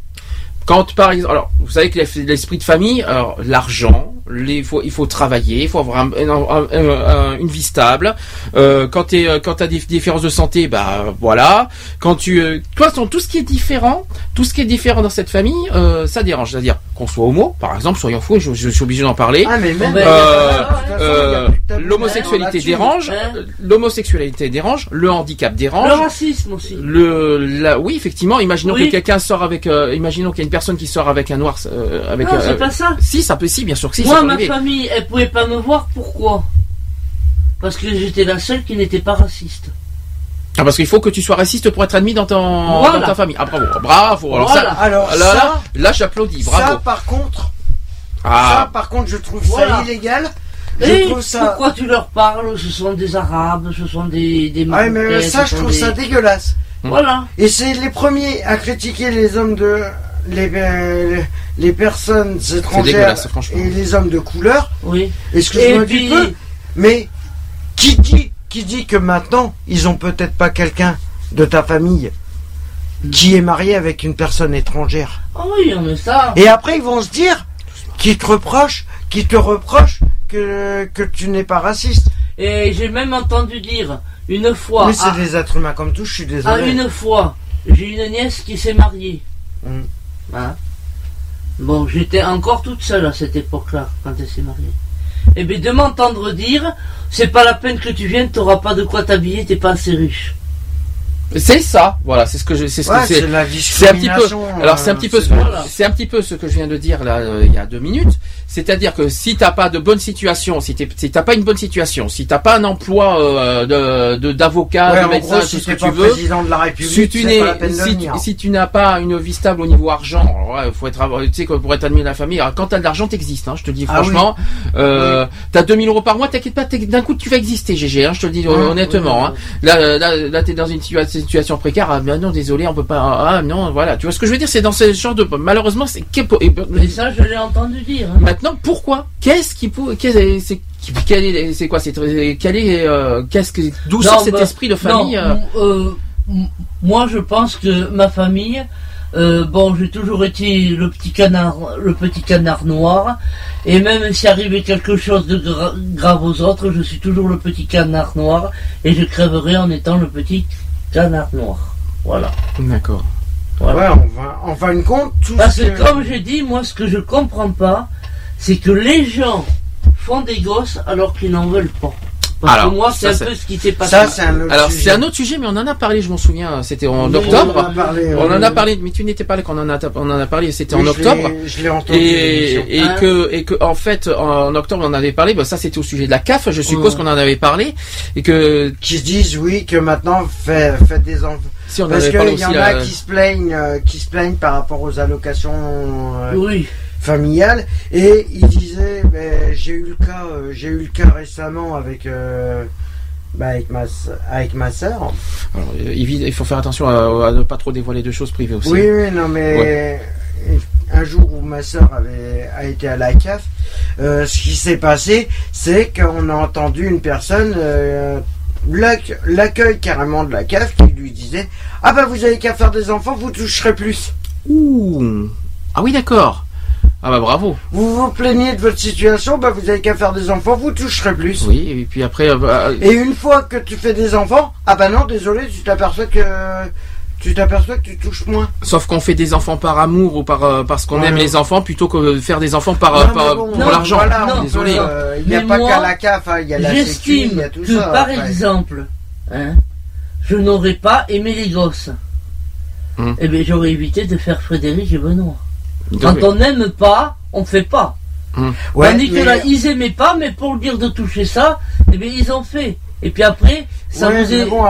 Quand par exemple, alors vous savez que l'es- l'esprit de famille, alors l'argent, les, faut, il faut travailler, il faut avoir un- un- un- un- une vie stable. Euh, quand tu quand t'as des différences de santé, bah voilà. Quand tu, euh, toi, ton- tout ce qui est différent, tout ce qui est différent dans cette famille, euh, ça dérange. C'est-à-dire qu'on soit homo, par exemple, soyons fous, je, je suis obligé d'en parler. Ah, Euh, de toute euh, de l'homosexualité dérange, Hein euh, l'homosexualité dérange, le handicap Le dérange. racisme aussi. Le, la, oui, effectivement. Imaginons Oui. que quelqu'un sort avec, euh, imaginons qu'il y a une personne qui sort avec un noir, euh, avec. Non, euh, c'est pas ça. si, ça peut, si, bien sûr que si. ça Moi, ma famille, elle pouvait pas me voir. Pourquoi? Parce que j'étais la seule qui n'était pas raciste. Ah, parce qu'il faut que tu sois raciste pour être admis dans, ton, Voilà. dans ta famille. Ah, bravo, bravo. Alors Voilà. ça, Alors, là, ça, là, là, j'applaudis. ça, Bravo. par contre, ça, Ah, par contre, je trouve Voilà. ça illégal. Je Et trouve ça. pourquoi tu leur parles? Ce sont des Arabes, ce sont des, des Ah, mais Marocains, ça, je trouve des- ça dégueulasse. Voilà. Et c'est les premiers à critiquer les hommes de. Les, euh, les personnes étrangères et les hommes de couleur. Oui. Excuse-moi puis- peu, mais qui dit, qui dit que maintenant ils ont peut-être pas quelqu'un de ta famille qui est marié avec une personne étrangère? Ah oui, mais ça. Et après ils vont se dire qu'ils te reprochent, qu'ils te reprochent que, que tu n'es pas raciste. Et j'ai même entendu dire une fois. Mais c'est à- des êtres humains comme tous, je suis Ah, désolé. une fois, j'ai une nièce qui s'est mariée. Mm. Hein? Bon, j'étais encore toute seule à cette époque-là, quand elle s'est mariée. Et bien, de m'entendre dire, c'est pas la peine que tu viennes, t'auras pas de quoi t'habiller, t'es pas assez riche. C'est ça. Voilà, c'est ce que je, c'est ce Ouais, que c'est c'est. un petit peu. discrimination. Alors c'est un petit peu, ce, Voilà. c'est un petit peu ce que je viens de dire là euh, il y a deux minutes. C'est-à-dire que si t'as pas de bonne situation, si t'as pas une bonne situation, si t'as pas un emploi euh, de de- d'avocat, Ouais, de médecin, gros, tout si ce que tu veux. de la Si tu n'es, de si, si n'as pas une vie stable au niveau argent, alors ouais, faut être, tu sais, pour être admis à la famille. Alors, quand t'as de l'argent, t'existes, hein, je te le dis Ah franchement. Euh, T'as 2000 euros par mois, t'inquiète pas, d'un coup tu vas exister, GG, hein, je te le dis honnêtement. oui, hein. Là, là, là, t'es dans une situa- situation précaire. Ah, ben non, désolé, on peut pas. Ah non, voilà. Tu vois ce que je veux dire? C'est dans ce genre de. Malheureusement, c'est. et- Mais ça, je l'ai entendu dire. hein. Maintenant, pourquoi? Qu'est-ce qui pour qu'est- c'est c'est quoi? C'est quel est euh, qu'est-ce que d'où sort cet bah, esprit de famille non, euh, euh, moi, je pense que ma famille, euh, bon, j'ai toujours été le petit canard, le petit canard noir, et même s'il arrivait quelque chose de gra- grave aux autres, je suis toujours le petit canard noir, et je crèverai en étant le petit canard noir. Voilà. D'accord. Ouais, on va, en fin de compte, tout Parce ce que comme j'ai dit, moi, ce que je comprends pas, c'est que les gens font des gosses alors qu'ils n'en veulent pas. Alors, que moi, c'est ça, un c'est- peu ce qui s'est passé. Ça, c'est un autre Alors sujet. c'est un autre sujet, mais on en a parlé, je m'en souviens. C'était en Oui, octobre. On en a parlé, On en a parlé, mais tu n'étais pas là quand on en a, on en a parlé. C'était oui, en je octobre. l'ai- Je l'ai entendu. Et, Hein que et que en fait en octobre on en avait parlé. Bah, ça c'était au sujet de la CAF. Je suppose Ouais. qu'on en avait parlé et que Qui se disent, oui, que maintenant, fait- faites des enfants. si on en Parce qu'il y en a qui se plaignent, euh, qui se plaignent par rapport aux allocations euh, Oui. Familiales. Et ils disaient, ben, j'ai eu le cas, euh, j'ai eu le cas récemment avec, euh, bah, avec ma, avec ma sœur. alors, euh, il il faut faire attention à, à ne pas trop dévoiler de choses privées aussi. Oui, oui, non, mais un jour où ma sœur avait a été à la CAF, euh, ce qui s'est passé, c'est qu'on a entendu une personne, l'acc- l'accueil carrément de la CAF, qui lui disait Ah bah vous avez qu'à faire des enfants, vous toucherez plus. Ouh. Ah oui d'accord. Ah bah bravo. Vous vous plaignez de votre situation, bah vous avez qu'à faire des enfants, vous toucherez plus. Oui et puis après euh, bah, Et une fois que tu fais des enfants, ah bah non, désolé, tu t'aperçois que tu t'aperçois que tu touches moins. sauf qu'on fait des enfants par amour ou par euh, parce qu'on Ouais. aime les enfants plutôt que de faire des enfants par, euh, Non, par- bon, pour non, l'argent. voilà, on Désolé. euh, Il n'y a Mais pas moi, qu'à la CAF, hein, il y a la sécu, il J'estime y a tout que, ça. par après. exemple, hein, je n'aurais pas aimé les gosses. Hum. Eh bien, j'aurais évité de faire Frédéric et Benoît. Quand on n'aime pas, on fait pas. Ouais, Tandis que mais- là, ils aimaient pas, mais pour dire de toucher ça, eh bien, ils ont fait. Et puis après, ça Ouais, vous est, mais bon,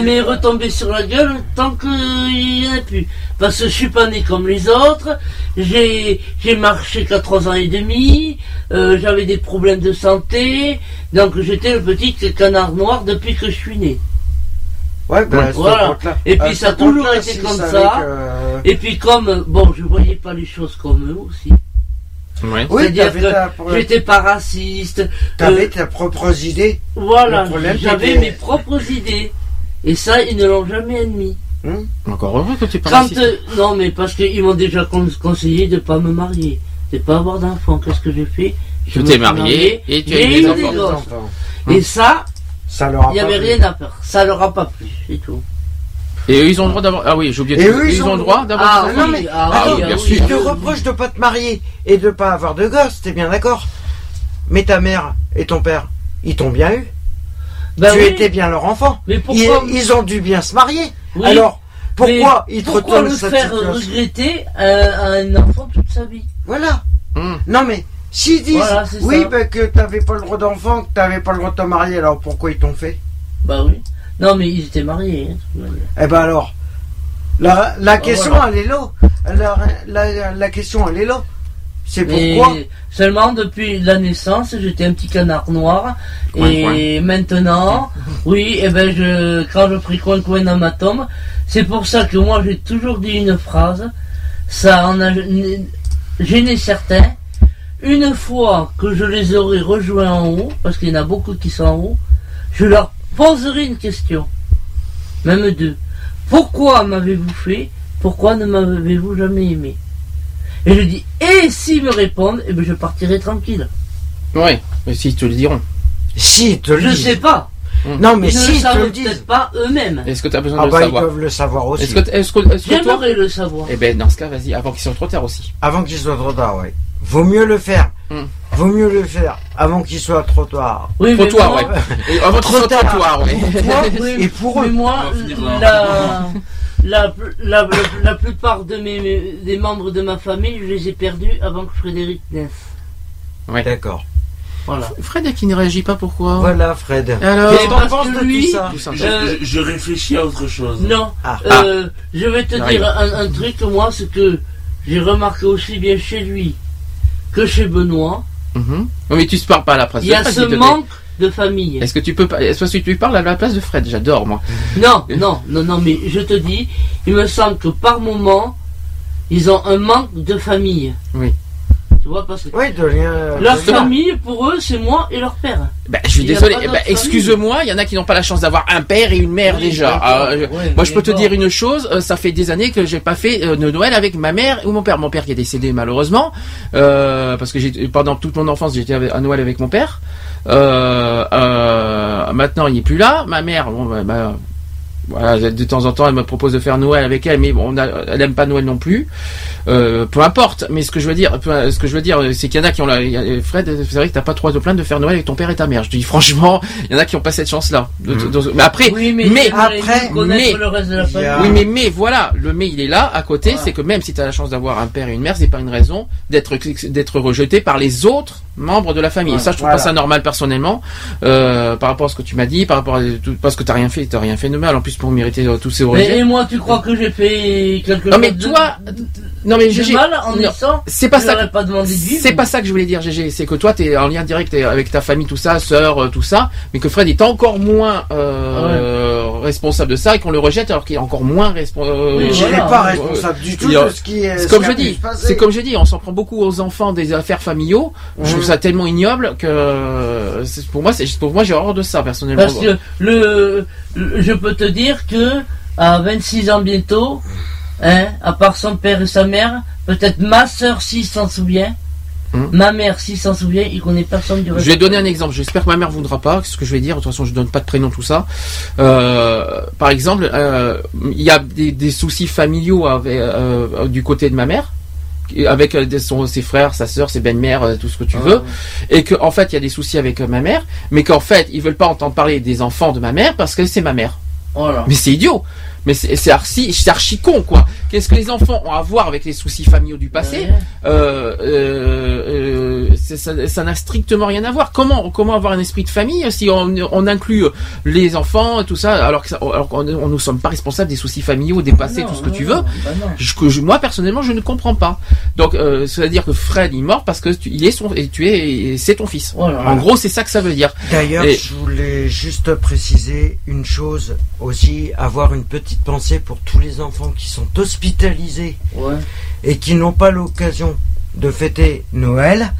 m'est retombé sur la gueule tant qu'il n'y en a plus. Parce que je suis pas né comme les autres, j'ai, marché qu'à trois ans et demi, euh, j'avais des problèmes de santé, donc j'étais le petit canard noir depuis que je suis né. Ouais, Ouais. à ce Voilà. Et puis à ça a toujours été comme ça. que- Et puis comme, bon, je voyais pas les choses comme eux aussi. Ouais. Oui, C'est-à-dire que ta, j'étais pas raciste. t'avais euh, tes propres idées. Voilà, Le problème, j'avais mes propres idées. Et ça, ils ne l'ont jamais admis. Encore heureux que tu es pas Quand, raciste. euh, non, mais parce qu'ils m'ont déjà con- conseillé de pas me marier, de pas avoir d'enfants. Qu'est-ce que j'ai fait? Je suis marié et tu as j'ai eu des enfants. des. Et ça, Ça leur a il n'y avait plu. rien à faire. Ça leur a pas plu, c'est tout. Et eux, ils ont le droit d'avoir. Ah oui, j'ai oublié de Et dire. eux, Ils, ont le droit d'avoir Ah, non, mais ah, attends, oui, bien ah, sûr. oui, Ils te ah, reprochent de pas te marier et de pas avoir de gosses, t'es bien d'accord? Mais ta mère et ton père, ils t'ont bien eu? Ben tu oui, étais bien leur enfant. Mais Ils, pourquoi ils ont dû bien se marier. Oui, Alors, pourquoi mais ils te pourquoi retournent cette faire situation? regretter à, à un enfant toute sa vie? Voilà. Hum. Non mais, s'ils disent Voilà, oui, ben, que t'avais pas le droit d'enfant, que t'avais pas le droit de te marier, alors pourquoi ils t'ont fait? Bah oui. Non, mais ils étaient mariés. hein. Eh ben alors, la, la question voilà. elle est là. La, la, la question elle est là. C'est pourquoi? seulement depuis la naissance, j'étais un petit canard noir. Coin, et maintenant, oui, et ben je, quand je pris coin coin dans ma tombe, c'est pour ça que moi j'ai toujours dit une phrase. Ça en a gêné certains. Une fois que je les aurai rejoints en haut, parce qu'il y en a beaucoup qui sont en haut, je leur poserai une question. Même deux. Pourquoi m'avez-vous fait Pourquoi ne m'avez-vous jamais aimé? Et je dis, et s'ils me répondent, eh ben je partirai tranquille. Ouais, mais si, ils te le diront. Si, ils te le Je disent. sais pas. Non mais Ils ne si, le ils te savent le disent. peut-être pas eux-mêmes. Est-ce que tu as besoin Ah de le bah ils savoir doivent le savoir aussi. Est-ce que, est-ce que, est-ce que toi. J'aimerais le savoir. Eh ben, dans ce cas, vas-y, avant qu'ils soient trop tard aussi. Avant qu'il soit trop tard, ouais. Vaut mieux le faire. Hmm. Vaut mieux le faire avant qu'il soit trop tard. Oui, mais Trottoir, moi- ouais. Et avant trottoir, ouais. Et pour Mais eux. moi, la, la, la, la, la plupart de mes, mes- des membres de ma famille, je les ai perdus avant que Frédéric naisse. D'accord. Voilà. Fred qui ne réagit pas, pourquoi? Voilà Fred. Alors, que parce t'en penses que de lui- tout ça Euh, je- je réfléchis à autre chose. Non, Ah. euh, je vais te J'arrive. dire un, un truc, moi, ce que j'ai remarqué aussi bien chez lui que chez Benoît, Mhm. Oui, mais tu ne parles pas à la place il y a Fred, ce manque de famille. Est-ce que tu peux pas, est-ce que tu parles à la place de Fred? J'adore, moi. Non, non, non, non, mais je te dis, il me semble que par moment, ils ont un manque de famille. Oui. Tu vois, parce que Oui, de rien. leur de- famille, pour eux, c'est moi et leur père. Bah, je suis Il y a désolé. Eh ben, d'autre excuse-moi, il y en a qui n'ont pas la chance d'avoir un père et une mère Oui, déjà. Ah, euh, Ouais, moi, je peux te dire une chose. euh, ça fait des années que j'ai pas fait euh, de Noël avec ma mère ou mon père. Mon père qui est décédé malheureusement, euh, parce que j'ai pendant toute mon enfance j'étais à Noël avec mon père. Euh, euh, maintenant, il est plus là. Ma mère, bon, bah, bah, voilà, de temps en temps, elle me propose de faire Noël avec elle, mais bon, on a- elle aime pas Noël non plus. Euh, peu importe. Mais ce que je veux dire, ce que je veux dire, c'est qu'il y en a qui ont la. a- Fred, c'est vrai que t'as pas trop de plainte de faire Noël avec ton père et ta mère. Je te dis franchement, il y en a qui ont pas cette chance-là. De- Mais après, Oui, mais, mais après, mais- le reste de la il y a- famille. oui, mais, mais voilà, le mais il est là à côté, Voilà. c'est que même si tu as la chance d'avoir un père et une mère, c'est pas une raison d'être d'être rejeté par les autres membres de la famille. Et ça, je trouve Voilà. pas ça normal personnellement, euh, par rapport à ce que tu m'as dit, par rapport à tout, parce que t'as rien fait, t'as rien fait de mal en plus pour mériter tous ces Mais, rejets. et moi, tu crois que j'ai fait quelque Non mais chose de- toi, non mais GG, mal en non, naissant c'est pas ça. leur ai pas demandé de vivre. C'est pas ça que je voulais dire, GG. C'est que toi, t'es en lien direct avec ta famille, tout ça, sœur, euh, tout ça, mais que Fred est encore moins euh, responsable de ça et qu'on le rejette alors qu'il est encore moins responsable. Oui, Je voilà. n'est pas responsable du tout Il a- de ce qui est. C'est ce comme je dis, c'est comme je dis, on s'en prend beaucoup aux enfants des affaires familiaux. Je trouve ça tellement ignoble que euh, c'est- pour moi, c'est pour moi j'ai horreur de ça personnellement. Parce que le, le- je peux te dire que à 26 ans bientôt, hein, à part son père et sa mère, peut-être ma soeur s'il s'en souvient, Hmm. ma mère s'il s'en souvient, il connaît personne du reste. Je vais donner un exemple. J'espère que ma mère voudra pas. Ce que je vais dire? De toute façon, je donne pas de prénom, tout ça. Euh, par exemple, euh, il y a des, des soucis familiaux avec, euh, du côté de ma mère, avec son- ses frères, sa sœur, ses belles-mères, tout ce que tu veux, et qu'en en fait, il y a des soucis avec ma mère, mais qu'en fait, ils veulent pas entendre parler des enfants de ma mère parce que c'est ma mère. Mais c'est idiot. Mais c'est archi, c'est archi con, quoi. Qu'est-ce que les enfants ont à voir avec les soucis familiaux du passé Ouais. euh, euh, euh, ça n'a strictement rien à voir. Comment comment avoir un esprit de famille si on, on inclut les enfants tout ça alors que ça- alors qu'on on nous sommes pas responsables des soucis familiaux, des passés, Non, tout ce que non, tu veux. non, bah non. Je- que je- moi personnellement je ne comprends pas. Donc euh, ça veut dire que Fred il est mort parce que tu, il est son et tu es c'est ton fils. Voilà. En gros c'est ça que ça veut dire. D'ailleurs, je voulais juste préciser une chose aussi, avoir une petite pensée pour tous les enfants qui sont hospitalisés Ouais. et qui n'ont pas l'occasion de fêter Noël.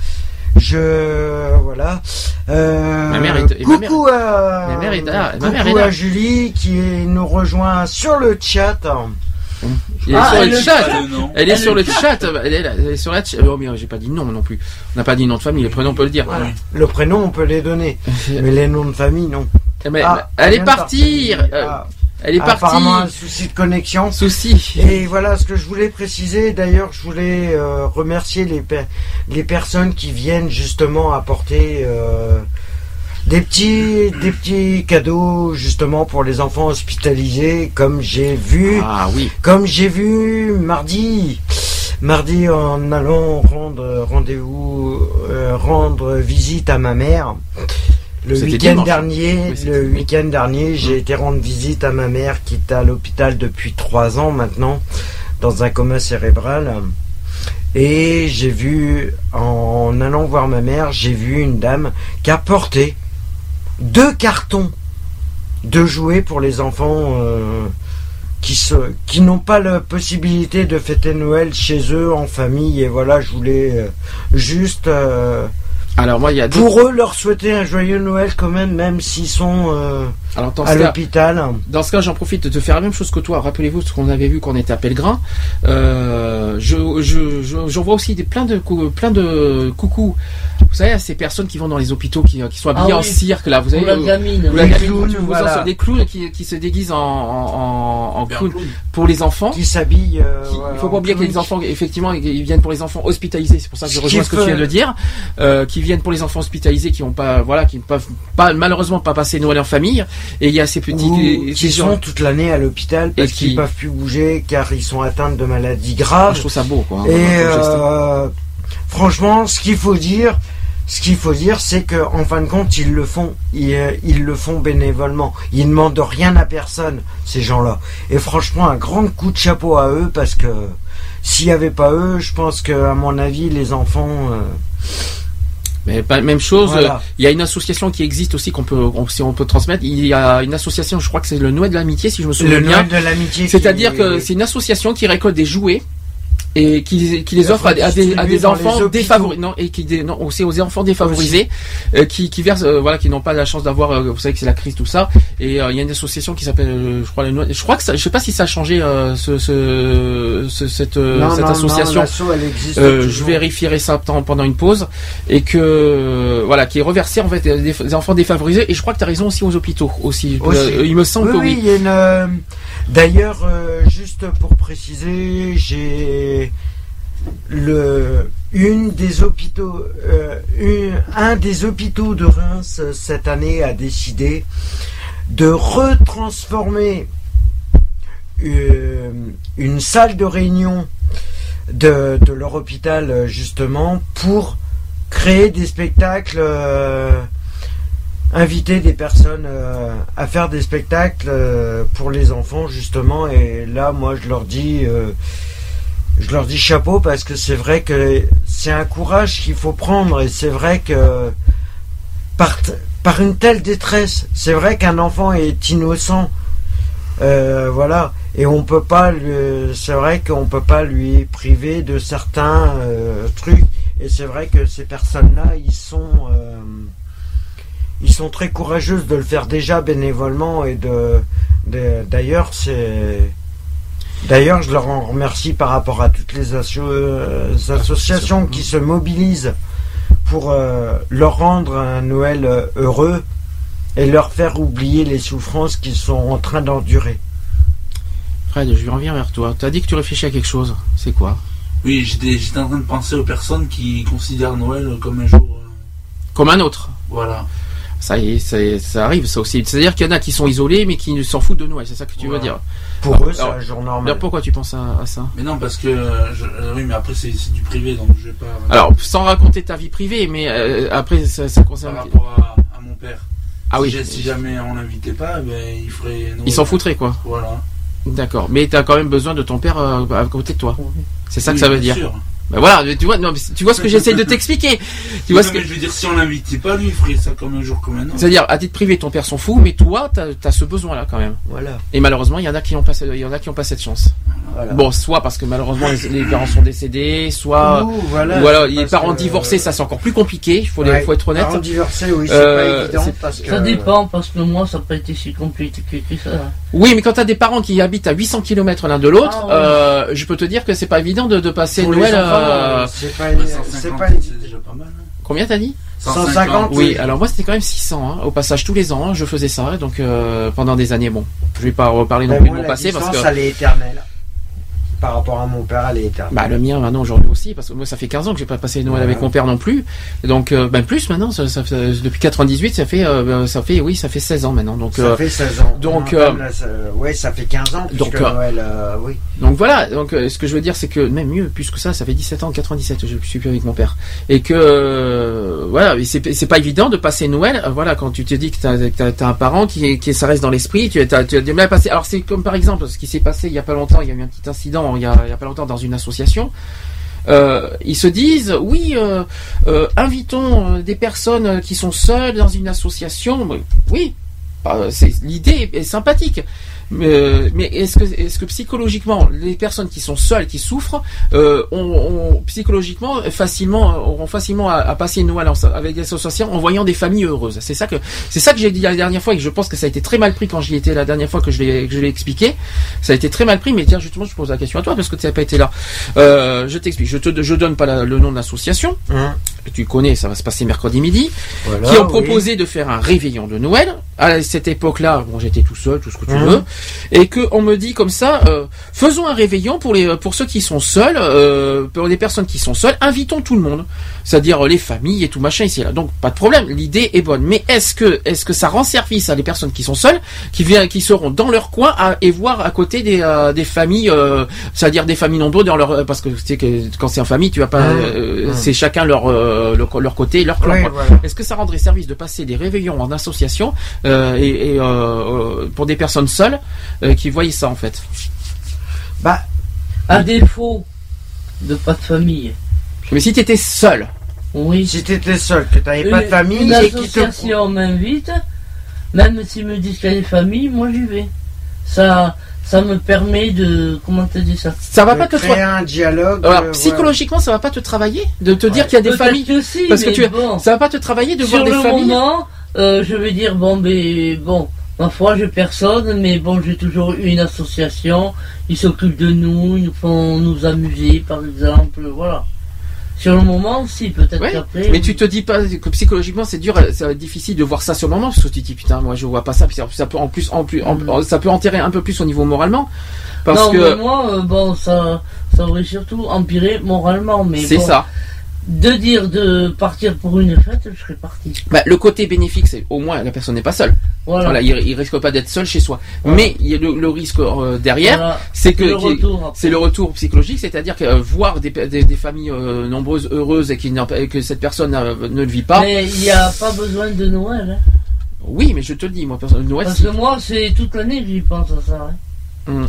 Je voilà. Euh, Ma mère est- et ma coucou à ma mère est là, ma mère est coucou là. à Julie qui nous rejoint sur le chat. Elle est Ah, sur elle le chat. Elle est Elle sur le chat. Elle est, là, elle est sur la chat. Oh, mais j'ai pas dit nom non plus. On n'a pas dit nom de famille. Le prénom on peut le dire. Oui. Le prénom on peut les donner, mais les noms de famille non. Mais, Ah, elle est partie. partir. Ah, Elle est apparemment un partie. souci de connexion. Souci. Et voilà ce que je voulais préciser. D'ailleurs, je voulais euh, remercier les, les personnes qui viennent justement apporter euh, des petits des petits cadeaux justement pour les enfants hospitalisés, comme j'ai vu, Ah oui. comme j'ai vu mardi. Mardi, en allant rendre rendez-vous, euh, rendre visite à ma mère. Le week-end dernier, Oui, c'était- le oui. week-end dernier, j'ai été rendre visite à ma mère qui est à l'hôpital depuis trois ans maintenant, dans un coma cérébral. Et j'ai vu, en allant voir ma mère, j'ai vu une dame qui a porté deux cartons de jouets pour les enfants euh, qui se, qui n'ont pas la possibilité de fêter Noël chez eux en famille. Et voilà, je voulais euh, juste euh, Alors moi il y a deux. pour eux leur souhaiter un joyeux Noël quand même, même s'ils sont euh, Alors à l'hôpital. Dans ce cas, j'en profite de faire la même chose que toi. Rappelez-vous ce qu'on avait vu quand on était à Pellegrin. Euh, je, je, je- j'en vois aussi des plein de plein de coucou. Vous savez, à ces personnes qui vont dans les hôpitaux, qui, qui sont habillées Ah en oui. cirque là. Vous avez la euh, gamine. ou la gamine, clowns, voilà. en- des clowns qui, qui se déguisent en, en, en, en Bien clown clown. pour les enfants. Qui s'habillent. euh, Qui- voilà, il faut pas en oublier que les enfants, effectivement, ils viennent pour les enfants hospitalisés. C'est pour ça que je rejoins ce que tu viens de dire, euh, qui viennent pour les enfants hospitalisés, qui ont pas, voilà, qui ne peuvent pas, malheureusement, pas passer Noël en famille. Et il y a ces petits, Ou qui gens- sont toute l'année à l'hôpital parce Et qui- qu'ils peuvent plus bouger car ils sont atteints de maladies graves. je trouve ça beau, quoi. Et comme geste. euh, franchement, ce qu'il faut dire, ce qu'il faut dire, c'est que en fin de compte, ils le font, ils, euh, ils le font bénévolement. Ils ne demandent rien à personne, ces gens-là. Et franchement, un grand coup de chapeau à eux parce que s'il n'y avait pas eux, je pense que, à mon avis, les enfants. euh, Mais pas même chose. Voilà. euh, Il y a une association qui existe aussi qu'on peut, on- si on peut transmettre. Il y a une association, je crois que c'est le Noël de l'amitié, si je me souviens le bien. Noël de l'amitié. C'est-à-dire qui- que c'est une association qui récolte des jouets et qui, qui les offre à, des- à des, à enfants défavorisés, non, et qui non, aussi aux enfants défavorisés, euh, qui, qui versent, euh, voilà, qui n'ont pas la chance d'avoir, euh, vous savez que c'est la crise tout ça. Et euh, il y a une association qui s'appelle, euh, je crois, le je crois que ça, je sais pas si ça a changé euh, ce, ce, ce- cette, euh, Non, cette non, non, association. l'asso, elle existe Euh, je vérifierai ça pendant pendant une pause et que euh, voilà qui est reversé en fait des, des enfants défavorisés et je crois que tu as raison aussi aux hôpitaux aussi, Aussi. Euh, il me semble Oui, que oui, oui. il y a une. D'ailleurs, euh, juste pour préciser, j'ai euh, un des hôpitaux de Reims euh, cette année a décidé de retransformer une salle de réunion de, leur hôpital justement pour créer des spectacles. Inviter des personnes euh, à faire des spectacles euh, pour les enfants justement. Et là moi je leur dis euh, je leur dis chapeau parce que c'est vrai que c'est un courage qu'il faut prendre. Et c'est vrai que par, par une telle détresse c'est vrai qu'un enfant est innocent voilà. Et on peut pas c'est vrai qu'on peut pas lui priver de certains trucs. Et c'est vrai que ces personnes là ils sont ils sont très courageuses de le faire déjà bénévolement et de, d'ailleurs c'est d'ailleurs je leur en remercie par rapport à toutes les asso- euh, associations qui se mobilisent pour euh, leur rendre un Noël euh, heureux et leur faire oublier les souffrances qu'ils sont en train d'endurer. Fred, je reviens vers toi. Tu as dit que tu réfléchis à quelque chose. C'est quoi? Oui, j'étais en train de penser aux personnes qui considèrent Noël comme un jour. Comme un autre. voilà. Ça y est, ça, ça arrive, ça aussi. C'est-à-dire qu'il y en a qui sont isolés, mais qui s'en foutent de Noël. C'est ça que tu veux dire. Pour Alors- eux, c'est alors- un jour Alors normal. pourquoi tu penses à, à ça? Mais non, parce que. je- euh, oui, mais après, c'est du privé, donc je vais pas. Alors, sans raconter ta vie privée, mais euh, après, ça, ça concerne. Par rapport à, à mon père. Ah si oui. Si jamais on l'invitait pas, ben, il ferait. Noël. Ils s'en foutraient, quoi. Voilà. D'accord. Mais tu as quand même besoin de ton père euh, à côté de toi. C'est ça que ça veut bien dire. sûr. Ben voilà, tu vois, non, tu vois ce que j'essaye de t'expliquer. Tu vois Non, ce que. mais je veux dire, si on l'invitait pas, lui, il ferait ça comme un jour comme un autre. C'est-à-dire, à titre privé, ton père s'en fout, mais toi, t'as as ce besoin-là quand même. Voilà. Et malheureusement, il y en a qui n'ont pas, il y en a qui ont pas cette chance. Voilà. Bon, soit parce que malheureusement les, les parents sont décédés, soit Ouh, voilà, ou alors les parents que- divorcés, ça c'est encore plus compliqué. Il faut, Ouais. faut être honnête. Parents divorcés, oui, c'est Euh, pas évident c'est- parce que. Ça dépend, parce que moi, ça n'a pas été si compliqué que ça. Oui, mais quand t'as des parents qui habitent à 800 km l'un de l'autre, Ah, ouais. euh, je peux te dire que c'est pas évident de, de passer Pour Noël. Enfants, euh, c'est pas, 150, pas c'est déjà pas mal. hein. Combien t'as dit 150, Oui, oui. alors moi c'était quand même 600. Hein. Au passage, tous les ans, hein, je faisais ça. Donc euh, pendant des années, bon, je vais pas reparler non Mais plus moi, de mon la passé parce distance, que elle est éternelle. Par rapport à mon père, elle est éternelle. bah le mien maintenant aujourd'hui aussi parce que moi ça fait 15 ans que j'ai pas passé Noël avec mon père non plus. Donc euh, ben plus maintenant, ça, depuis 98, ça fait euh, ça fait oui, ça fait 16 ans maintenant. Donc ça euh, fait 16 ans. donc, On euh, ça- ouais, ça fait 15 ans, puisque donc, Noël, oui. Donc voilà, donc ce que je veux dire c'est que même mieux plus que ça, ça fait 17 ans 97 que je suis plus avec mon père et que voilà, c'est pas évident de passer Noël, voilà quand tu te dis que t'as as, t'as un parent qui qui ça reste dans l'esprit, tu as tu as du mal à passer. Alors c'est comme par exemple ce qui s'est passé il y a pas longtemps, il y a eu un petit incident il y a, pas longtemps dans une association. Euh, ils se disent oui, euh, euh, invitons des personnes qui sont seules dans une association. Oui, l'idée est sympathique. Mais, mais est-ce que, est-ce que psychologiquement, les personnes qui sont seules, qui souffrent, euh, ont, ont psychologiquement facilement auront facilement à, à passer Noël en- avec des associations en voyant des familles heureuses? C'est ça que c'est ça que j'ai dit la dernière fois et que je pense que ça a été très mal pris quand j'y étais la dernière fois que je l'ai que je l'ai expliqué. Ça a été très mal pris. Mais tiens, justement, je pose la question à toi parce que tu n'as pas été là. Euh, je t'explique. Je te je donne pas le nom de l'association. Hein, Tu connais, ça va se passer mercredi midi voilà, qui ont oui. proposé de faire un réveillon de Noël. À cette époque-là, bon, j'étais tout seul, tout ce que tu Mhm. veux, et que on me dit comme ça, euh, faisons un réveillon pour les pour ceux qui sont seuls, euh, pour les personnes qui sont seules, invitons tout le monde, c'est-à-dire les familles et tout machin ici et là. Donc pas de problème, l'idée est bonne. Mais est-ce que est-ce que ça rend service à les personnes qui sont seules, qui viennent, qui seront dans leur coin à, et voir à côté des euh, des familles, c'est-à-dire des familles nombreuses dans leur parce que tu sais que quand c'est en famille, tu vas pas, euh, Mhm. c'est chacun leur euh, leur, leur côté, leur clan. Voilà. Est-ce que ça rendrait service de passer des réveillons en association euh, et, et, euh, pour des personnes seules euh, qui voyaient ça en fait? Bah, À défaut de pas de famille. Mais si tu étais seul, Oui. si t'étais seul, que t'avais pas de famille Une te. association m'invite, même s'ils me disent qu'il y a des familles, moi j'y vais. Ça, ça me permet de. Comment te dis ça? Ça va de pas te créer un dialogue. Alors, euh, psychologiquement, ça va pas te travailler de te dire Ouais. qu'il y a des familles. que si, parce que tu- bon. Ça va pas te travailler de Sur voir des le familles. moment, euh, je vais dire bon, ben bon, ma foi, j'ai personne, mais bon, j'ai toujours eu une association. Ils s'occupent de nous, ils nous font nous amuser, par exemple, voilà. Sur le moment, si, peut-être Ouais, qu'après. mais tu te dis pas que psychologiquement c'est dur, va être difficile de voir ça sur le moment parce que tu te dis putain moi je vois pas ça, puis ça, peut en plus en plus en- Mm. ça peut enterrer un peu plus au niveau moralement parce non, que mais moi, euh, bon, ça, ça aurait surtout empiré moralement, mais c'est bon, ça. De dire de partir pour une fête, je serais parti. Bah, le côté bénéfique c'est au moins la personne n'est pas seule. Voilà. Voilà, il, il risque pas d'être seul chez soi. Voilà. Mais il y a le, le risque euh, derrière, Voilà. c'est que c'est le retour psychologique, c'est-à-dire que euh, voir des, des, des familles euh, nombreuses heureuses et, qui que cette personne ne le vit pas. Mais il n'y a pas besoin de Noël. hein. Oui, mais je te le dis, moi, personne, Noël, Parce que moi, c'est toute l'année que j'y pense à ça. hein. Hum.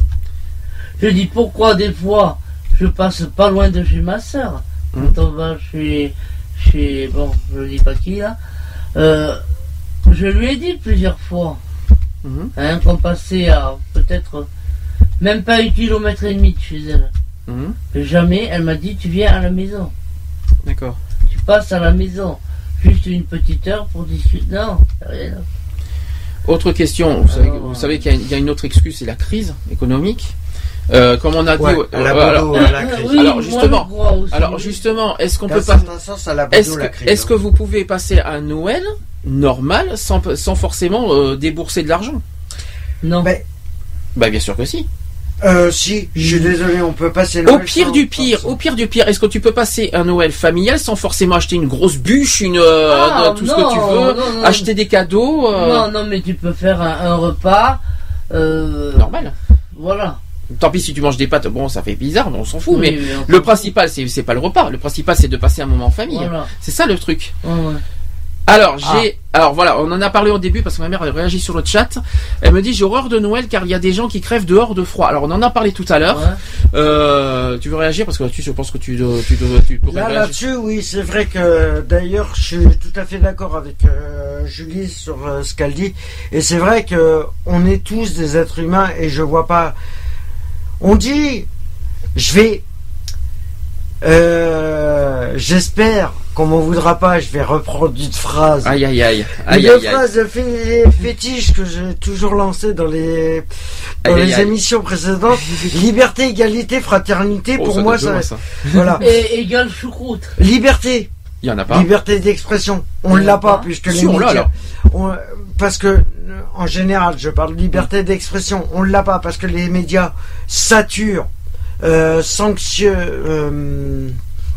Je dis pourquoi des fois je passe pas loin de chez ma soeur. Quand on va chez, chez. Bon, je dis pas qui là. Euh, je lui ai dit plusieurs fois Mhm. hein, qu'on passait à peut-être même pas un kilomètre et demi de chez elle. Mhm. Et jamais elle m'a dit tu viens à la maison. D'accord. Tu passes à la maison. Juste une petite heure pour discuter. Non, rien. Autre question, vous savez, qu'il y a une autre excuse, c'est la crise économique. Euh, comme on a dit, Ouais, euh, elle a alors, à la. Oui, Alors, justement, alors est-ce qu'on peut pas, est-ce la que, hein. vous pouvez passer un Noël normal sans, sans forcément euh, débourser de l'argent? Non. Mais- Bah bien sûr que si. Euh, si, je suis désolé, on peut passer Au Noël pire sans- du pire, au pire du pire, est-ce que tu peux passer un Noël familial sans forcément acheter une grosse bûche, une euh, Ah, tout ce que tu veux, non, non. acheter des cadeaux euh, Non, non, mais tu peux faire un, un repas. euh, normal. Voilà. Tant pis si tu manges des pâtes, bon ça fait bizarre, mais on s'en fout. Oui, mais oui, le principal c'est pas le repas, le principal c'est de passer un moment en famille. Voilà. C'est ça le truc. Ouais, ouais. Alors Ah. j'ai, alors voilà, on en a parlé au début parce que ma mère a réagi sur le chat. Elle me dit j'ai horreur de Noël car il y a des gens qui crèvent dehors de froid. Alors on en a parlé tout à l'heure. Ouais. Euh, tu veux réagir? Parce que là-dessus je pense que tu dois- tu, dois- tu pourrais Là, là-dessus, oui, c'est vrai que d'ailleurs, je suis tout à fait d'accord avec euh, Julie sur euh, ce qu'elle dit. Et c'est vrai que on est tous des êtres humains et je vois pas. On dit, je vais, euh, j'espère qu'on m'en voudra pas. Je vais reprendre une phrase. Aïe aïe aïe. Une Aïe aïe aïe. phrase fé- fétiche que j'ai toujours lancée dans les dans Aïe, aïe, les aïe. émissions précédentes. Liberté, égalité, fraternité. Oh, pour ça moi, ça, voilà. Et égal choucroute. Liberté, Il y en a pas. liberté d'expression. On On l'a pas pas. puisque Si, les on l'a, médias- alors. on- parce que en général, je parle de liberté d'expression. On l'a pas parce que les médias saturent, euh, sanctionnent. euh,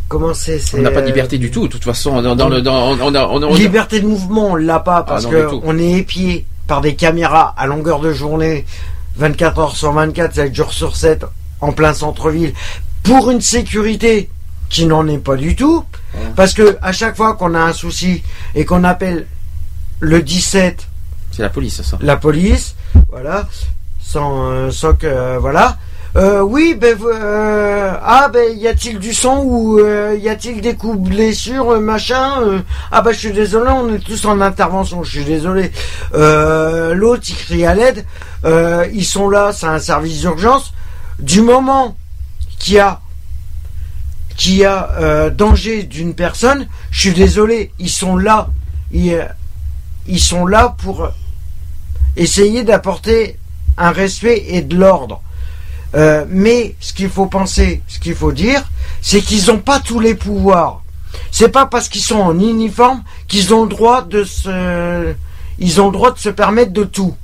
comment c'est On n'a pas de euh, liberté du tout. De toute façon, dans, dans on, Liberté de mouvement, on l'a pas parce non, que du tout. on est épié par des caméras à longueur de journée, 24 heures sur 24, 7 jours sur 7, en plein centre-ville, pour une sécurité qui n'en est pas du tout. Parce que à chaque fois qu'on a un souci et qu'on appelle le 17, c'est la police, ça. la police, voilà, sans, euh, sans que, euh, voilà. Euh, oui, ben, euh, ah, ben, y a-t-il du sang ou y a-t-il des coups de blessures, machin Ah, ben, je suis désolé, on est tous en intervention, je suis désolé. L'autre, il crie à l'aide, ils sont là, c'est un service d'urgence. Du moment qu'il y a qu'il y a euh, danger d'une personne, je suis désolé, ils sont là, ils, euh, ils sont là pour essayer d'apporter un respect et de l'ordre. Euh, mais ce qu'il faut penser, ce qu'il faut dire, c'est qu'ils n'ont pas tous les pouvoirs. C'est pas parce qu'ils sont en uniforme qu'ils ont le droit de se, ils ont le droit de se permettre de tout.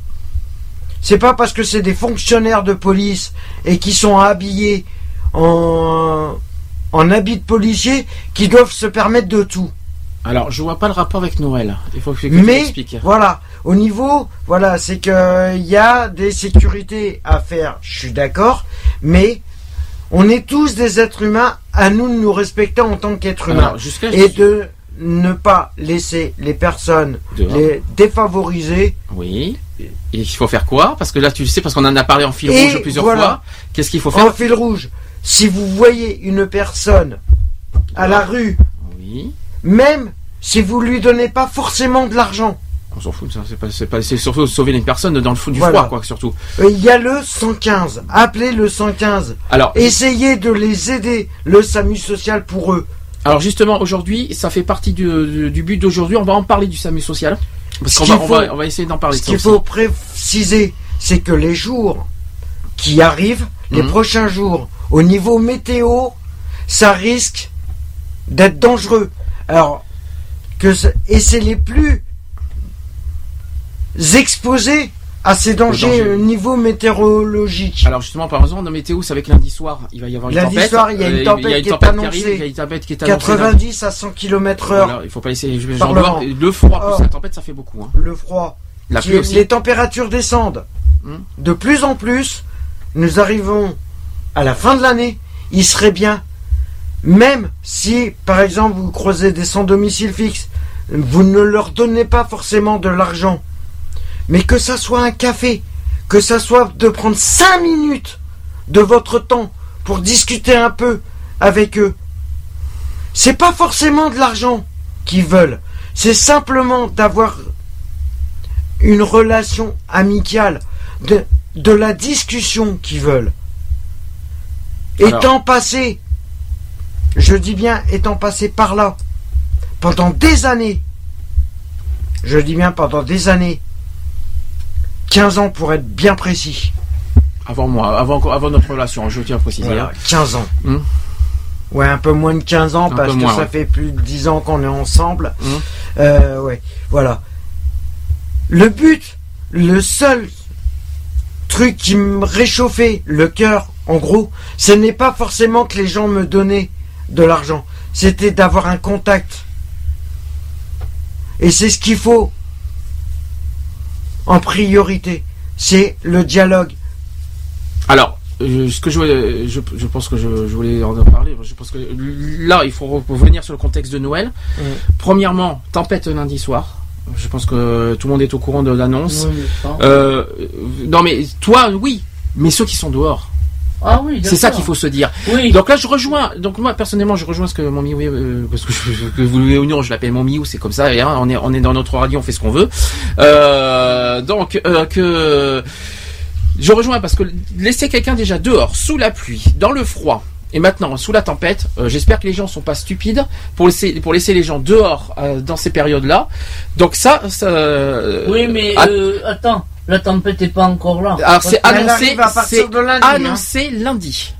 C'est pas parce que c'est des fonctionnaires de police et qui sont habillés en, en habits de policier qu'ils doivent se permettre de tout. Alors, je vois pas le rapport avec Noël. Il faut que, que Mais voilà, au niveau, voilà, c'est que il y a des sécurités à faire. Je suis d'accord, mais on est tous des êtres humains. À nous de nous respecter en tant qu'êtres humains et de ne pas laisser les personnes Dehors. les défavoriser. Oui. Et il faut faire quoi? Parce que là, tu le sais, parce qu'on en a parlé en fil Et rouge plusieurs voilà. fois. Qu'est-ce qu'il faut faire? En fil rouge, si vous voyez une personne à la rue, Oui. même si vous lui donnez pas forcément de l'argent, On s'en fout de ça. C'est pas, c'est pas, c'est surtout sauver les personnes dans le fou du Voilà. froid, quoi, surtout. il y a le 115. Appelez le 115. Alors, Essayez de les aider, le SAMU social pour eux. alors justement, aujourd'hui, ça fait partie du, but d'aujourd'hui. On va en parler du SAMU social. Parce Ce qu'on on faut- va, on va essayer d'en parler Ce de qu'il faut préciser, c'est que les jours qui arrivent, les Mhm. prochains jours, au niveau météo, ça risque d'être dangereux. Alors, que et c'est les plus exposés à ces dangers au niveau météorologique. Alors justement, par exemple, dans météo, c'est avec lundi soir, il va y avoir une Lundi tempête. soir, il y a une Euh, tempête il y a une qui est qui annoncée. arrive, il y a une tempête qui est annoncée. 90 à 100 km heure, Voilà, il faut pas laisser. j'en le froid plus la tempête, ça fait beaucoup. Hein. le froid. La qui- pluie aussi. les températures descendent. Hmm. De plus en plus, nous arrivons à la fin de l'année. Il serait bien, même si, par exemple, vous croisez des sans domicile fixe, vous ne leur donnez pas forcément de l'argent, mais que ça soit un café, que ça soit de prendre 5 minutes de votre temps pour discuter un peu avec eux. C'est pas forcément de l'argent qu'ils veulent, c'est simplement d'avoir une relation amicale, de la discussion qu'ils veulent. Alors. Étant passé, je dis bien étant passé par là, pendant des années, je dis bien pendant des années, 15 ans pour être bien précis. Avant moi, avant, avant notre relation, je tiens à préciser. Voilà, hein. 15 ans. Hmm. Ouais, un peu moins de 15 ans Un parce que moins, ça ouais. fait plus de 10 ans qu'on est ensemble. Hmm. Euh, ouais, voilà. Le but, le seul truc qui me réchauffait le cœur, en gros, ce n'est pas forcément que les gens me donnaient de l'argent. C'était d'avoir un contact. Et c'est ce qu'il faut en priorité. C'est le dialogue. Alors, ce que je, voulais- je, je pense que je, je voulais en parler. Je pense que là, il faut revenir sur le contexte de Noël. Premièrement, tempête lundi soir. Je pense que tout le monde est au courant de l'annonce. Euh, non, mais toi, oui. Mais ceux qui sont dehors, Ah oui, c'est ça qu'il faut se dire. Oui. Donc là, je rejoins. Donc moi, personnellement, je rejoins ce que mon miou, euh, parce que, je- que vous le voulez ou non, je l'appelle mon miou, c'est comme ça. et, hein, on est, on est dans notre radio, on fait ce qu'on veut. Euh, donc euh, que Je rejoins parce que laisser quelqu'un déjà dehors, sous la pluie, dans le froid, et maintenant sous la tempête, euh, j'espère que les gens sont pas stupides pour laisser pour laisser les gens dehors euh, dans ces périodes-là. Donc ça, ça euh, Oui, mais attends, la tempête n'est pas encore là. alors c'est annoncé, c'est hein. annoncé lundi.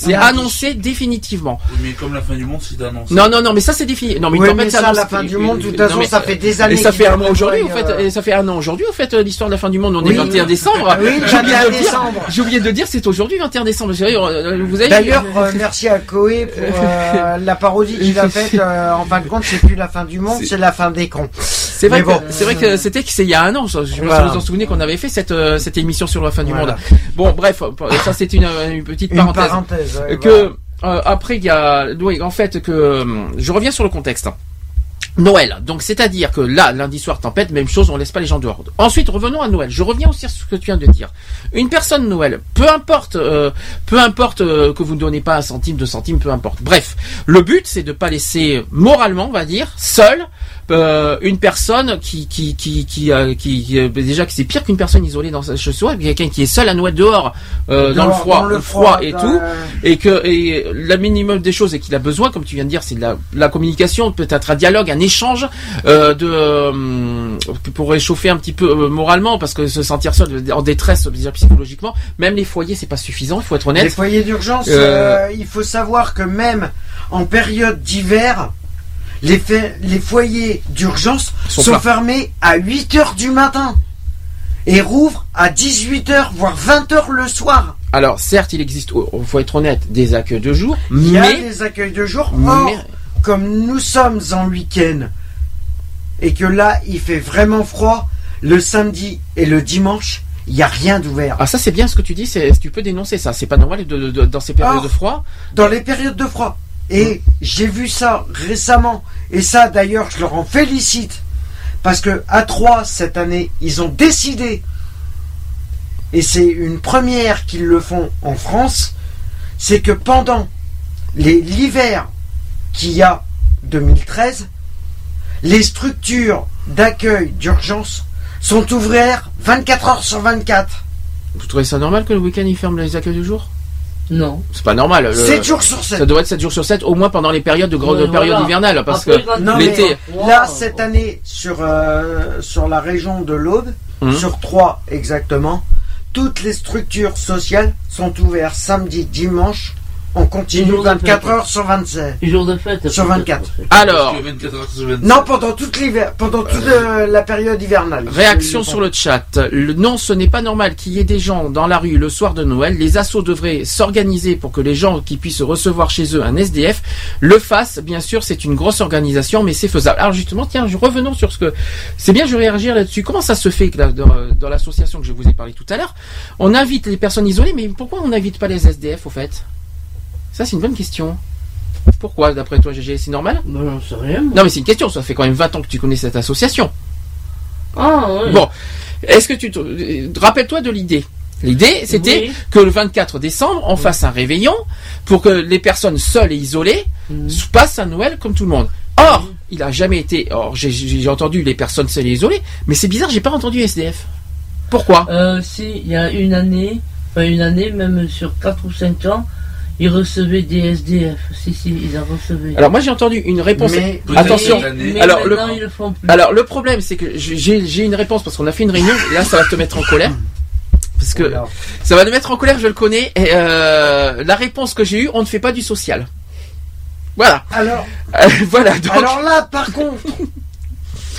C'est annoncé définitivement. Mais comme la fin du monde, c'est annoncé. Non, non, non, mais ça c'est défini. Non, mais Oui, tempête, mais c'est ça, annoncé- la fin du monde, de toute façon, mais, ça fait des années Et ça fait un an aujourd'hui, en fait. euh, Et ça fait un an aujourd'hui, en fait, euh, l'histoire de la fin du monde. On Oui. est 21 décembre. Oui, J'ai oublié 21 de le dire. décembre. J'ai oublié de dire, c'est aujourd'hui 21 décembre. C'est vrai, euh, Vous avez D'ailleurs, euh, merci à Koé pour euh, la parodie qu'il a faite. euh, en fin de compte, c'est plus la fin du monde, c'est la fin des cons. C'est vrai, bon. c'est vrai que c'était il y a un an. Je pas Voilà. vous en souvenez qu'on avait fait cette euh, cette émission sur la fin du Voilà. monde. Bon, bref, ça c'était une, une petite Une parenthèse. Ouais, que euh, après il y a oui, en fait que euh, je reviens sur le contexte. Noël, donc c'est-à-dire que là, lundi soir, tempête, même chose, on laisse pas les gens dehors. Ensuite, revenons à Noël. Je reviens aussi sur ce que tu viens de dire. Une personne Noël, peu importe, euh, peu importe euh, que vous ne donnez pas un centime, deux centimes, peu importe. Bref, le but c'est de pas laisser moralement, on va dire, seul euh, une personne qui qui qui qui, euh, qui, qui, euh, déjà que c'est pire qu'une personne isolée dans sa chez soi, quelqu'un qui est seul à Noël dehors, euh, dans le froid, dans le froid, et dans- tout et que et le minimum des choses et qu'il a besoin, comme tu viens de dire, c'est de la, la communication, peut-être un dialogue, un échange euh, de euh, pour réchauffer un petit peu moralement, parce que se sentir seul en détresse déjà psychologiquement, même les foyers c'est pas suffisant, il faut être honnête. Les foyers d'urgence, il faut savoir que même en période d'hiver, les, foyers d'urgence Sont fermés à 8 heures du matin et rouvrent à 18 heures, voire 20 heures le soir. Alors certes, il existe, il faut être honnête, des accueils de jour, Il y a mais les accueils de jour. Or, mais- comme nous sommes en week-end et que là, il fait vraiment froid, le samedi et le dimanche, il n'y a rien d'ouvert. ah ça c'est bien ce que tu dis, c'est tu peux dénoncer ça, c'est pas normal de, de- de- dans ces périodes Or, de froid. dans les périodes de froid. Et j'ai vu ça récemment. Et ça, d'ailleurs, je leur en félicite. Parce que à 3 cette année, ils ont décidé, et c'est une première qu'ils le font en France, c'est que pendant l'hiver qu'il y a 2013, les structures d'accueil d'urgence sont ouvertes 24 heures sur 24. Vous trouvez ça normal que le week-end ils ferment les accueils de jour? Non. C'est pas normal. le- 7 jours sur 7. Ça doit être 7 jours sur 7, au moins pendant les périodes de grande période voilà. hivernale, parce Après, que l'été. mais là, cette année, sur, euh, sur la région de l'Aude, Mhm. sur trois exactement, toutes les structures sociales sont ouvertes samedi, dimanche, on continue jours de 24 fête. heures sur 25. Les jours de fête. Sur peut-être, 24. en fait. Alors, Parce que 24 heures sur 24. Non, pendant toute l'hiver, pendant toute euh, la période hivernale. réaction sur le chat. Le, non, ce n'est pas normal qu'il y ait des gens dans la rue le soir de Noël. Les assos devraient s'organiser pour que les gens qui puissent recevoir chez eux un SDF le fassent. Bien sûr, c'est une grosse organisation, mais c'est faisable. Alors justement, tiens, je- revenons sur ce que... C'est bien, je vais réagir là-dessus. Comment ça se fait que là, dans, dans l'association que je vous ai parlé tout à l'heure, on invite les personnes isolées, mais pourquoi on n'invite pas les SDF au fait? Ça, c'est une bonne question. Pourquoi, d'après toi, GG, c'est normal? J'en sais rien. Non, mais c'est une question. Ça fait quand même 20 ans que tu connais cette association. Ah, ouais. Bon, est-ce que tu te... rappelle-toi de l'idée L'idée, c'était Oui. que le 24 décembre, on fasse un réveillon pour que les personnes seules et isolées Mhm. passent un Noël comme tout le monde. Or, il a jamais été. Or, j'ai entendu les personnes seules et isolées, mais c'est bizarre, j'ai pas entendu SDF. Pourquoi? Euh, si, il y a une année, enfin une année, même sur 4 ou 5 ans, ils recevaient des SDF. Si, si, ils en recevaient. Alors moi j'ai entendu une réponse. Mais- Attention. Mais Alors, le- maintenant, ils le font plus. Alors le problème c'est que j'ai une réponse parce qu'on a fait une réunion. Et là ça va te mettre en colère. Parce que Voilà. ça va te mettre en colère, je le connais. Et euh, la réponse que j'ai eue, on ne fait pas du social. Voilà. Alors, Euh, voilà. Donc, alors là, par contre,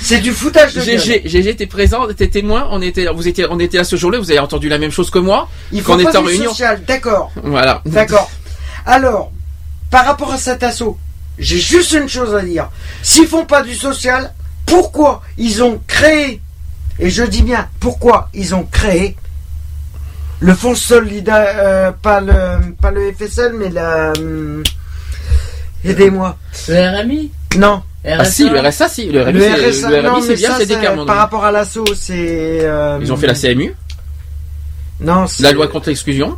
c'est du foutage de gueule. GG, GG, t'es présent, t'es témoin. On était, vous étiez, on était là ce jour-là. Vous avez entendu la même chose que moi. Il faut qu'on était en du réunion. social, d'accord. Voilà. D'accord. Alors, par rapport à cet assaut, j'ai juste une chose à dire. S'ils font pas du social, pourquoi ils ont créé, et je dis bien pourquoi ils ont créé le fonds solidaire, euh, pas le, pas le FSL, mais la, hum, aidez-moi. Le RMI Ah Non, si, le RSA, si, le RMI, RSA, le RMI, non, c'est bien, c'est des par rapport à l'assaut, c'est. euh, Ils ont fait la CMU, Non, c'est- la loi contre l'exclusion?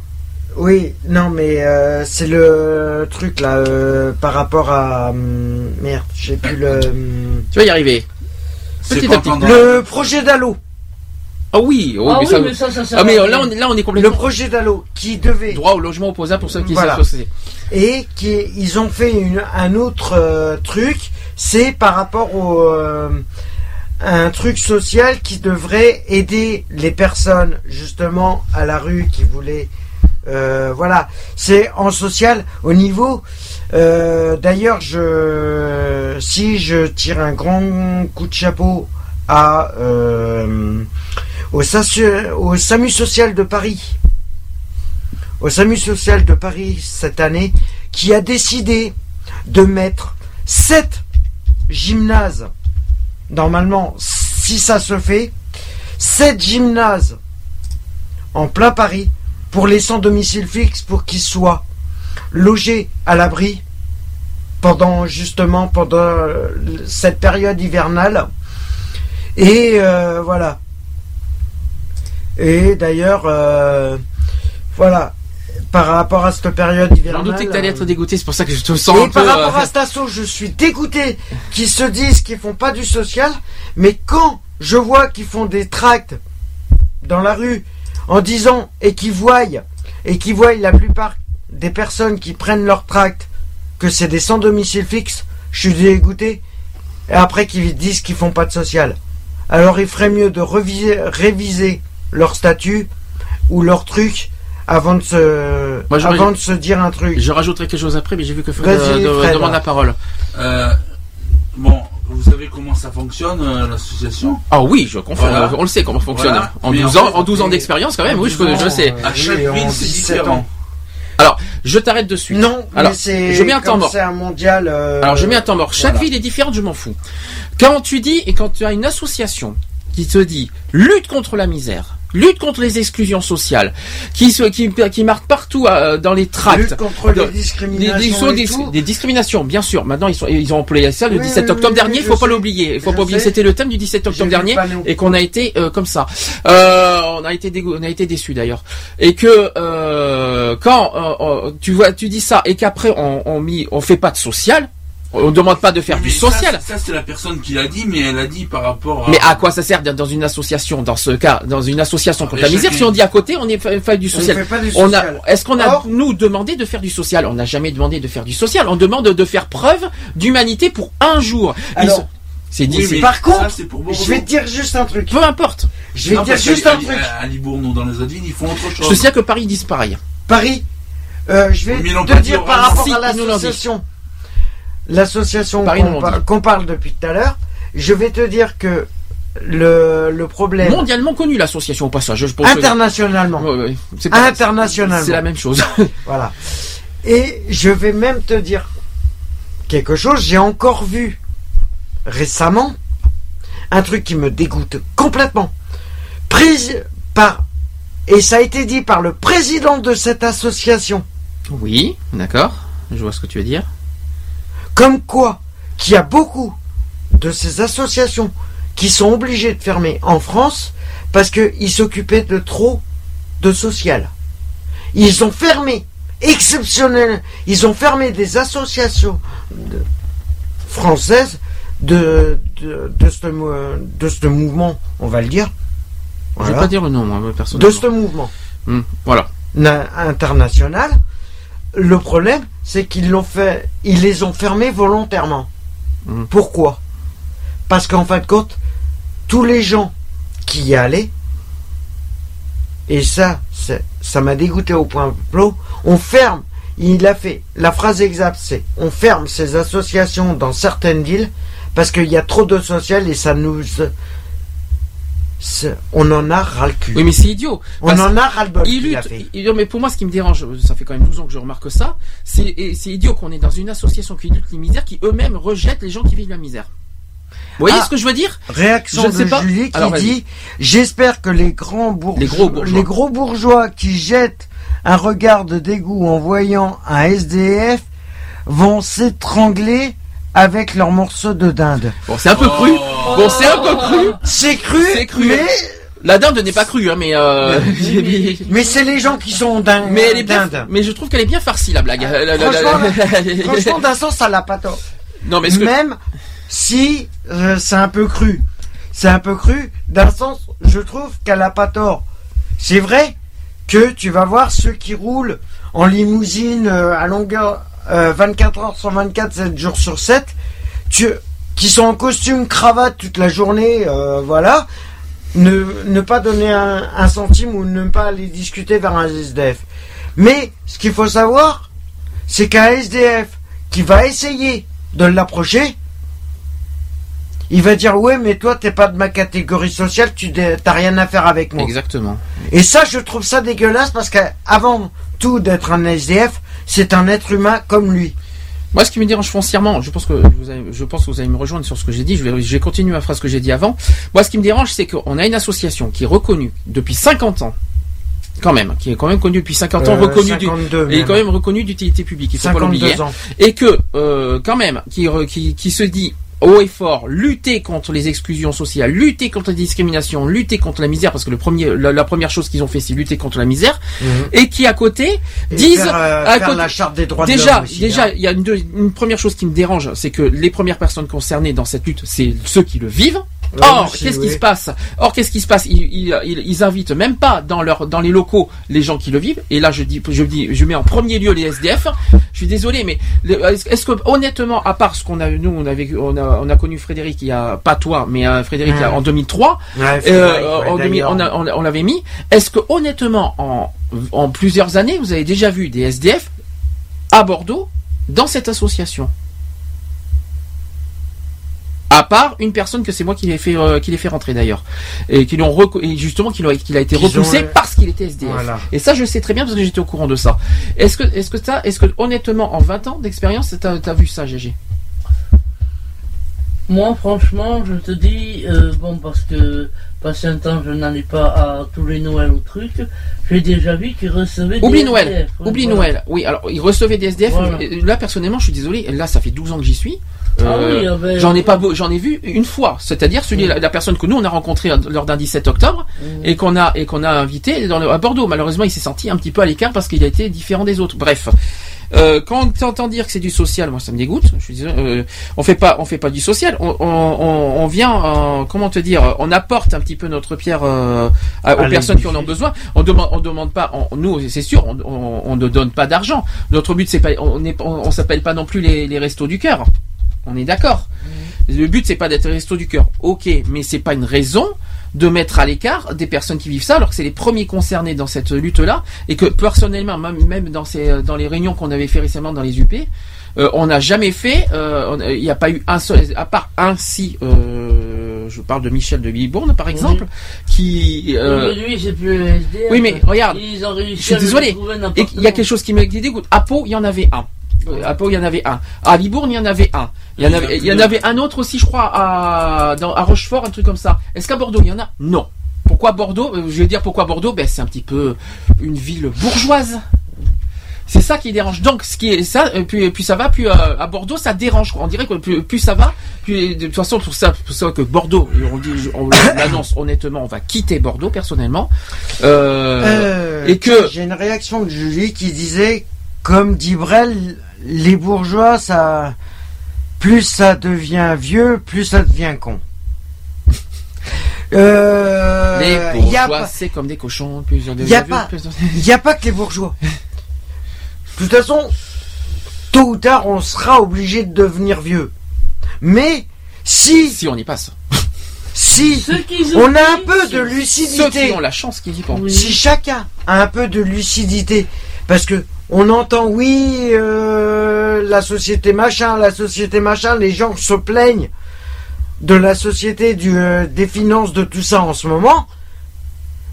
Oui, non, mais euh, c'est le truc là, euh, par rapport à. hum, merde, j'ai plus le. hum, Tu vas y arriver. C'est Petit à petit. pendant- Le projet d'Allo. Ah oui, oh, Ah mais oui, ça- mais ça, ça sert Ah mais là on, là on est Le complètement projet d'Allo qui devait droit au logement opposable pour ceux qui Voilà. s'associent. et qui ils ont fait une- un autre euh, truc, c'est par rapport au euh, un truc social qui devrait aider les personnes justement à la rue qui voulaient euh, voilà, c'est en social au niveau. euh, D'ailleurs, je si je tire un grand coup de chapeau à euh, au, au SAMU social de Paris, au SAMU social de Paris cette année, qui a décidé de mettre sept gymnases. Normalement, si ça se fait, sept gymnases en plein Paris pour les sans domicile fixe pour qu'ils soient logés à l'abri pendant justement pendant euh, cette période hivernale et euh, voilà et d'ailleurs euh, voilà par rapport à cette période J'en hivernale doutais que t'allais être dégoûté, c'est pour ça que je te sens et un peu. par rapport euh, à Stasso, je suis dégoûté qu'ils se disent qu'ils font pas du social, mais quand je vois qu'ils font des tracts dans la rue en disant et qu'ils voient et qu'ils voient la plupart des personnes qui prennent leur tract que c'est des sans domicile fixe, je suis dégoûté. Et après qu'ils disent qu'ils font pas de social. Alors il ferait mieux de reviser, réviser leur statut ou leur truc avant de se, Moi, avant de se dire un truc. Je rajouterai quelque chose après, mais j'ai vu que Fred euh, de- demande la parole. Euh, bon, vous savez comment ça fonctionne, euh, l'association? Ah oui, je confirme. Voilà. On le sait comment fonctionne. Voilà. En Mais 12 en ans, fait, en 12 ans mais- d'expérience quand même, oui, je, En 12 je sais. À chaque ville, c'est 17 différent. ans. Alors, je t'arrête de suite. Non, Alors, mais c'est je mets un temps comme mort. C'est un mondial. euh, Alors je mets un temps mort. Chaque voilà. ville est différente, je m'en fous. Quand tu dis et quand tu as une association qui te dit lutte contre la misère, lutte contre les exclusions sociales, qui se, qui, qui marque partout euh, dans les tracts. Lutte contre les des, discriminations. des- discriminations, bien sûr. Maintenant, ils, sont, ils ont employé ça le Oui, 17 oui, octobre oui, dernier. Il faut pas l'oublier. Il faut pas oublier. C'était le thème du 17 J'ai octobre dernier et qu'on a été euh, comme ça. Euh, on a été dégo- on a été déçus d'ailleurs. Et que euh, quand euh, tu vois, tu dis ça et qu'après on, on on fait pas de social. On demande pas de faire Mais du ça, social. Ça, c'est la personne qui l'a dit, mais elle a dit par rapport à. Mais à quoi ça sert d'être dans une association, dans ce cas, dans une association contre Mais la misère, chacun- si on dit à côté, on est fait, fait du On social. fait pas du On a, social. est-ce qu'on a Or- nous demandé de faire du social? On n'a jamais demandé de faire du social. On demande de faire preuve d'humanité pour un jour. Alors, c'est dit. Oui, c'est- mais Par contre, pour. Je vais te dire juste un truc. Peu importe. Je vais Non, te dire juste un truc. À, Libourne ou dans les autres villes, ils font autre chose. Je sais que Paris disent pareil. Paris, euh, je vais te dire par rapport Si, à l'association, l'association qu'on par- qu'on parle depuis tout à l'heure, je vais te dire que le, le problème Mondialement connu l'association au passage. Je pense que- internationalement, Ouais, ouais. C'est pas- internationalement, C'est la même chose. Voilà. Et je vais même te dire quelque chose, j'ai encore vu récemment un truc qui me dégoûte complètement. Prise par et ça a été dit par le président de cette association, oui, d'accord. Je vois ce que tu veux dire. Comme quoi qu'il y a beaucoup de ces associations qui sont obligées de fermer en France parce qu'ils s'occupaient de trop de social. Ils ont fermé, exceptionnel, ils ont fermé des associations de- françaises de, de, de, ce, mo- de ce mouvement, on va le dire. Je vais Voilà. pas dire le nom, moi, De personnellement. ce mouvement Hmm, Voilà. na- international. Le problème, c'est qu'ils l'ont fait, ils les ont fermés volontairement. Mhm. Pourquoi? Parce qu'en fin de compte, tous les gens qui y allaient, et ça, ça m'a dégoûté au point plot, on ferme. Il a fait la phrase exacte, c'est on ferme ces associations dans certaines villes parce qu'il y a trop de social et ça nous, on en a ras le cul. Oui, mais c'est idiot. on en a ras le bol. Il lutte. il- mais pour moi, ce qui me dérange, ça fait quand même 12 ans que je remarque ça, c'est idiot qu'on est dans une association qui lutte les misères, qui eux-mêmes rejettent les gens qui vivent la misère. Vous voyez Ah. ce que je veux dire? Réaction Je ne sais de pas. Julie qui Alors, dit J'espère que les grands bourgeois, Les gros bourgeois. les gros bourgeois qui jettent un regard de dégoût en voyant un SDF vont s'étrangler avec leurs morceaux de dinde. Bon, c'est un peu cru. Bon, c'est un peu cru. C'est cru, C'est cru. mais, La dinde n'est pas crue, hein, mais euh, mais, c'est les gens qui sont dingues. mais elle est bien. dindes. Mais je trouve qu'elle est bien farcie la blague. La- la- la- franchement, Franchement, d'un sens, ça l'a pas tort. non, mais ce que Même si euh, c'est un peu cru. c'est un peu cru. D'un sens, je trouve qu'elle a pas tort. C'est vrai que tu vas voir ceux qui roulent en limousine euh, à longueur euh, 24 heures sur 24, 7 jours sur 7, tu, qui sont en costume cravate toute la journée, euh, voilà, ne, ne pas donner un, un centime ou ne pas aller discuter vers un SDF. Mais ce qu'il faut savoir, c'est qu'un SDF qui va essayer de l'approcher, il va dire ouais mais toi t'es pas de ma catégorie sociale, tu t'as rien à faire avec moi. Exactement. Et ça je trouve ça dégueulasse parce qu'avant tout d'être un SDF, c'est un être humain comme lui. Moi, ce qui me dérange foncièrement, je pense que vous allez, je pense que vous allez me rejoindre sur ce que j'ai dit. Je vais, je vais continuer ma phrase que j'ai dit avant. Moi, ce qui me dérange, c'est qu'on a une association qui est reconnue depuis 50 ans, quand même, qui est quand même connue depuis 50 ans, Euh, reconnue du, 52 et même. quand même reconnue d'utilité publique. Il faut pas l'oublier. 52 ans. Et que, euh, quand même, qui, re- qui, qui se dit haut et fort, lutter contre les exclusions sociales, lutter contre la discrimination, lutter contre la misère, parce que le premier, la, la première chose qu'ils ont fait, c'est lutter contre la misère, et qui à côté Et disent faire, euh, à faire côté- la charte des droits de déjà, aussi, déjà, hein. il y a une première chose qui me dérange, c'est que les premières personnes concernées dans cette lutte, c'est ceux qui le vivent. Or, qu'est-ce qui se passe? Or, qu'est-ce qui se passe? Ils, ils, invitent même pas dans leur dans les locaux les gens qui le vivent. Et là, je dis, je dis, je mets en premier lieu les SDF. Je suis désolé, mais est-ce que honnêtement, à part ce qu'on a, nous, on a on a, on a connu Frédéric il y a pas toi, mais euh, Frédéric Ouais. en 2003. Ouais, euh, en 2000, d'ailleurs. on, a- on, a- on l'avait mis. Est-ce que honnêtement, en, en plusieurs années, vous avez déjà vu des SDF à Bordeaux dans cette association? À part une personne que c'est moi qui l'ai fait euh, qui l'ai fait rentrer d'ailleurs et qui l'ont et justement qu'il a, qu'il a été repoussé ont, parce qu'il était SDF. Voilà. Et ça je sais très bien parce que j'étais au courant de ça. Est-ce que est-ce que ça est-ce que honnêtement en 20 ans d'expérience t'as as vu ça GG Moi, franchement, je te dis, euh, bon, parce que passé un temps, je n'allais pas à tous les Noëls ou trucs, j'ai déjà vu qu'ils recevaient des Oublie Noël. SDF, Oublie voilà. Noël. Oui, alors ils recevaient des SDF. Voilà. Là personnellement, je suis désolé. Là, ça fait 12 ans que j'y suis. Ah Euh, oui, ah ben, J'en ai pas, j'en ai vu une fois, c'est-à-dire celui Mm. la, la personne que nous on a rencontré lors d'un 17 octobre Mm. et qu'on a et qu'on a invité dans le- à Bordeaux. Malheureusement, il s'est senti un petit peu à l'écart parce qu'il a été différent des autres. Bref, euh, quand tu entends dire que c'est du social, moi ça me dégoûte. Je suis désolé, euh, on fait pas, on fait pas du social. On, on, on- vient, euh, comment te dire, on apporte un petit peu notre pierre euh, à- aux personnes qui en ont besoin. On demande, on demande pas, on- nous c'est sûr, on, on, on ne donne pas d'argent. Notre but c'est pas, on n'est, on, on s'appelle pas non plus les, les restos du cœur. On est d'accord. Le but c'est pas d'être resto du cœur. Ok, mais c'est pas une raison de mettre à l'écart des personnes qui vivent ça alors que c'est les premiers concernés dans cette lutte-là et que personnellement même, dans ces dans les réunions qu'on avait fait récemment dans les UP euh, on n'a jamais fait euh, il n'y a pas eu un seul à part un si euh, je parle de Michel de Libourne par exemple qui Oui, mais lui, c'est plus le SDF. oui, mais regarde, Ils ont réussi je suis désolé. il y a quelque chose qui me dégoûte à Pau il y en avait un à Pau, il y en avait un. À Libourne, il y en avait un. Il y en avait, il y en avait un autre aussi, je crois, à, dans, à Rochefort, un truc comme ça. Est-ce qu'à Bordeaux, il y en a? Non. Pourquoi Bordeaux? Euh, Je vais dire pourquoi Bordeaux? Ben, c'est un petit peu une ville bourgeoise. C'est ça qui dérange. Donc, ce qui est ça, euh, puis, puis ça va, puis euh, à Bordeaux, ça dérange. On dirait que plus, plus ça va, puis de toute façon, pour ça, pour ça que Bordeaux, on dit, on l'annonce honnêtement, on va quitter Bordeaux personnellement. Euh, Euh, et que j'ai une réaction de Julie qui disait, comme dit Brel, les bourgeois, ça, plus ça devient vieux, plus ça devient con. Euh, les il y a bourgeois, pas- c'est comme des cochons. Plusieurs Il n'y a pas que les bourgeois. De toute façon, tôt ou tard, on sera obligé de devenir vieux. Mais si, Si on y passe. si, on a un peu de c'est- Ceux qui lucidité, ont la chance qu'ils y pensent. Oui. si chacun a un peu de lucidité, parce que on entend oui, euh, la société machin, la société machin, les gens se plaignent de la société, du, euh, des finances, de tout ça en ce moment,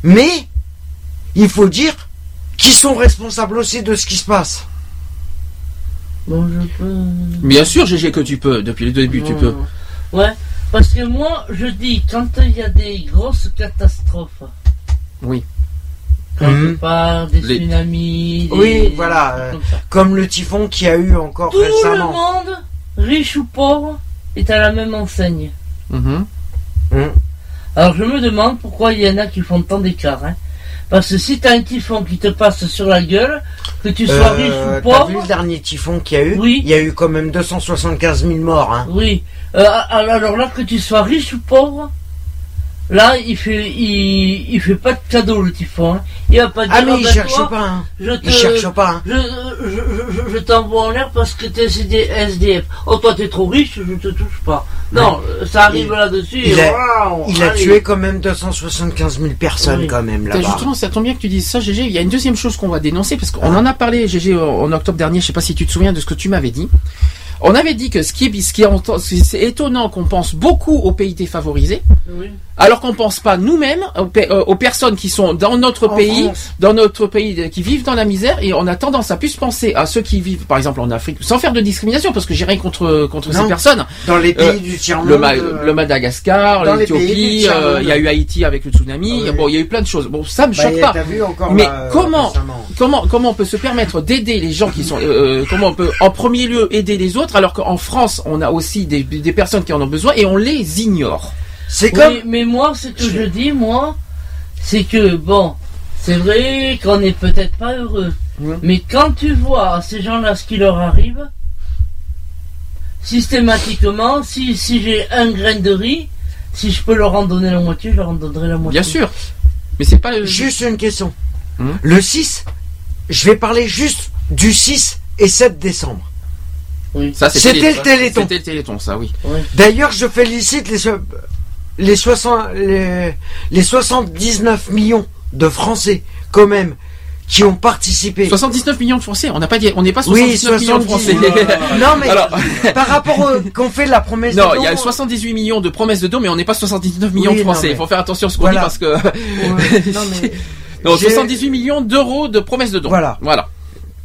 mais il faut dire qu'ils sont responsables aussi de ce qui se passe. Bon, je peux... Bien sûr, GG, que tu peux. Depuis le début, tu peux. Ouais, parce que moi, je dis, quand il y a des grosses catastrophes, Oui. Mhm. je parle des Les- tsunamis, des- Oui, voilà, euh, comme le typhon qu'il y a eu encore Tout le récemment. monde, riche ou pauvre, est à la même enseigne. Mhm. Alors je me demande pourquoi il y en a qui font tant d'écart. Hein. Parce que si t'as un typhon qui te passe sur la gueule, que tu sois Euh, riche ou T'as vu pauvre, le dernier typhon qu'il y a eu Oui. Il y a eu quand même 275 000 morts. Hein. oui. Euh, alors là, que tu sois riche ou pauvre, Là, il fait, il, il fait pas de cadeau le typhon. Hein. Il va pas dire. Ah mais il ben, cherche toi, pas. Hein. Je te, Il cherche pas. Hein. Je, je, je, je t'envoie en l'air parce que t'es SDF. Oh, toi, t'es trop riche, je te touche pas. Non, ça arrive là-dessus. il a- Il tué quand même 275 000 personnes Oui. quand même T'as- là-bas. Justement, ça tombe bien que tu dises ça, GG. Il y a une deuxième chose qu'on va dénoncer parce qu'on en a parlé, GG, en en octobre dernier. Je sais pas si tu te souviens de ce que tu m'avais dit. On avait dit que ce qui est, ce qui est, c'est étonnant qu'on pense beaucoup aux pays défavorisés, Oui. alors qu'on pense pas nous-mêmes aux, euh, aux personnes qui sont dans notre En pays, France. dans notre pays, qui vivent dans la misère, et on a tendance à plus penser à ceux qui vivent, par exemple, en Afrique, sans faire de discrimination, parce que j'ai rien contre contre Non. ces personnes. Dans les pays Euh, du tiers Le. Ma- euh, le Madagascar, pays l'Éthiopie, euh, il y a eu Haïti avec le tsunami, Ah oui. bon, il y a eu plein de choses. Bon, ça me bah, choque pas. Vu Mais comment-. Comment comment on peut se permettre d'aider les gens qui sont comment on peut en premier lieu aider les autres alors qu'en France on a aussi des, des personnes qui en ont besoin et on les ignore. C'est Oui, comme. mais moi, ce que je dis, moi, c'est que, bon, c'est vrai qu'on n'est peut-être pas heureux. Mais quand tu vois à ces gens-là ce qui leur arrive, systématiquement, si, si j'ai un grain de riz, si je peux leur en donner la moitié, je leur en donnerai la moitié. Bien sûr. Mais c'est pas Juste une question. Hum. Le 6, je vais parler juste du 6 et 7 décembre. Oui. ça C'était le Téléthon. C'était le Téléthon ça oui. D'ailleurs, je félicite les, so- les, 60, les, les 79 millions de Français, quand même, qui ont participé. 79 millions de Français, on n'a pas dit on n'est pas Oui, 79 millions de 70. Français. Non, mais Alors- par rapport au, qu'on fait la promesse Non, de il y a don, 78 millions de promesses de dons, mais on n'est pas 79 millions Oui, de Français. Il mais- faut faire attention à ce qu'on Voilà. dit parce que Ouais, non, mais non, J'ai- 78 millions d'euros de promesses de dons. Voilà. Voilà.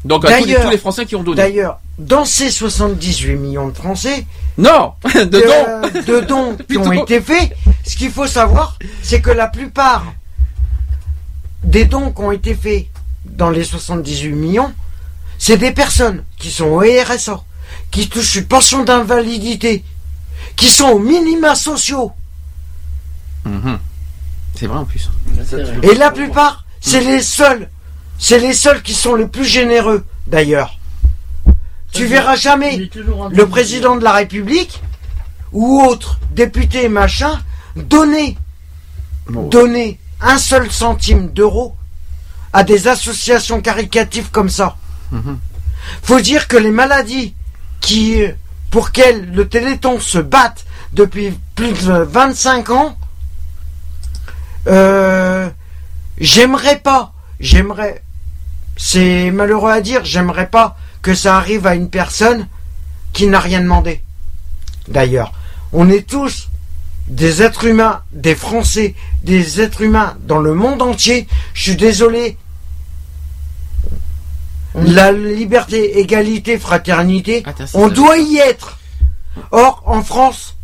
Donc à tous les, D'ailleurs- tous les Français qui ont donné. D'ailleurs, dans ces 78 millions de Français, Non, de dons. euh, de dons qui ont été faits, ce qu'il faut savoir, c'est que la plupart des dons qui ont été faits dans les 78 millions, c'est des personnes qui sont au RSA, qui touchent une pension d'invalidité, qui sont aux minima sociaux. Mhm. C'est vrai en plus. Et la plupart, c'est les seuls, c'est les seuls qui sont les plus généreux, d'ailleurs. Tu verras jamais le président de la République ou autre député machin donner Bon. donner un seul centime d'euro à des associations caricatives comme ça. Mhm. Faut dire que les maladies qui pour lesquelles le Téléthon se batte depuis plus de 25 ans, euh, j'aimerais pas, j'aimerais, c'est malheureux à dire, j'aimerais pas que ça arrive à une personne qui n'a rien demandé. D'ailleurs, on est tous des êtres humains, des Français, des êtres humains dans le monde entier. Je suis désolé. La liberté, égalité, fraternité, Attends, c'est on doit y être. Or, en France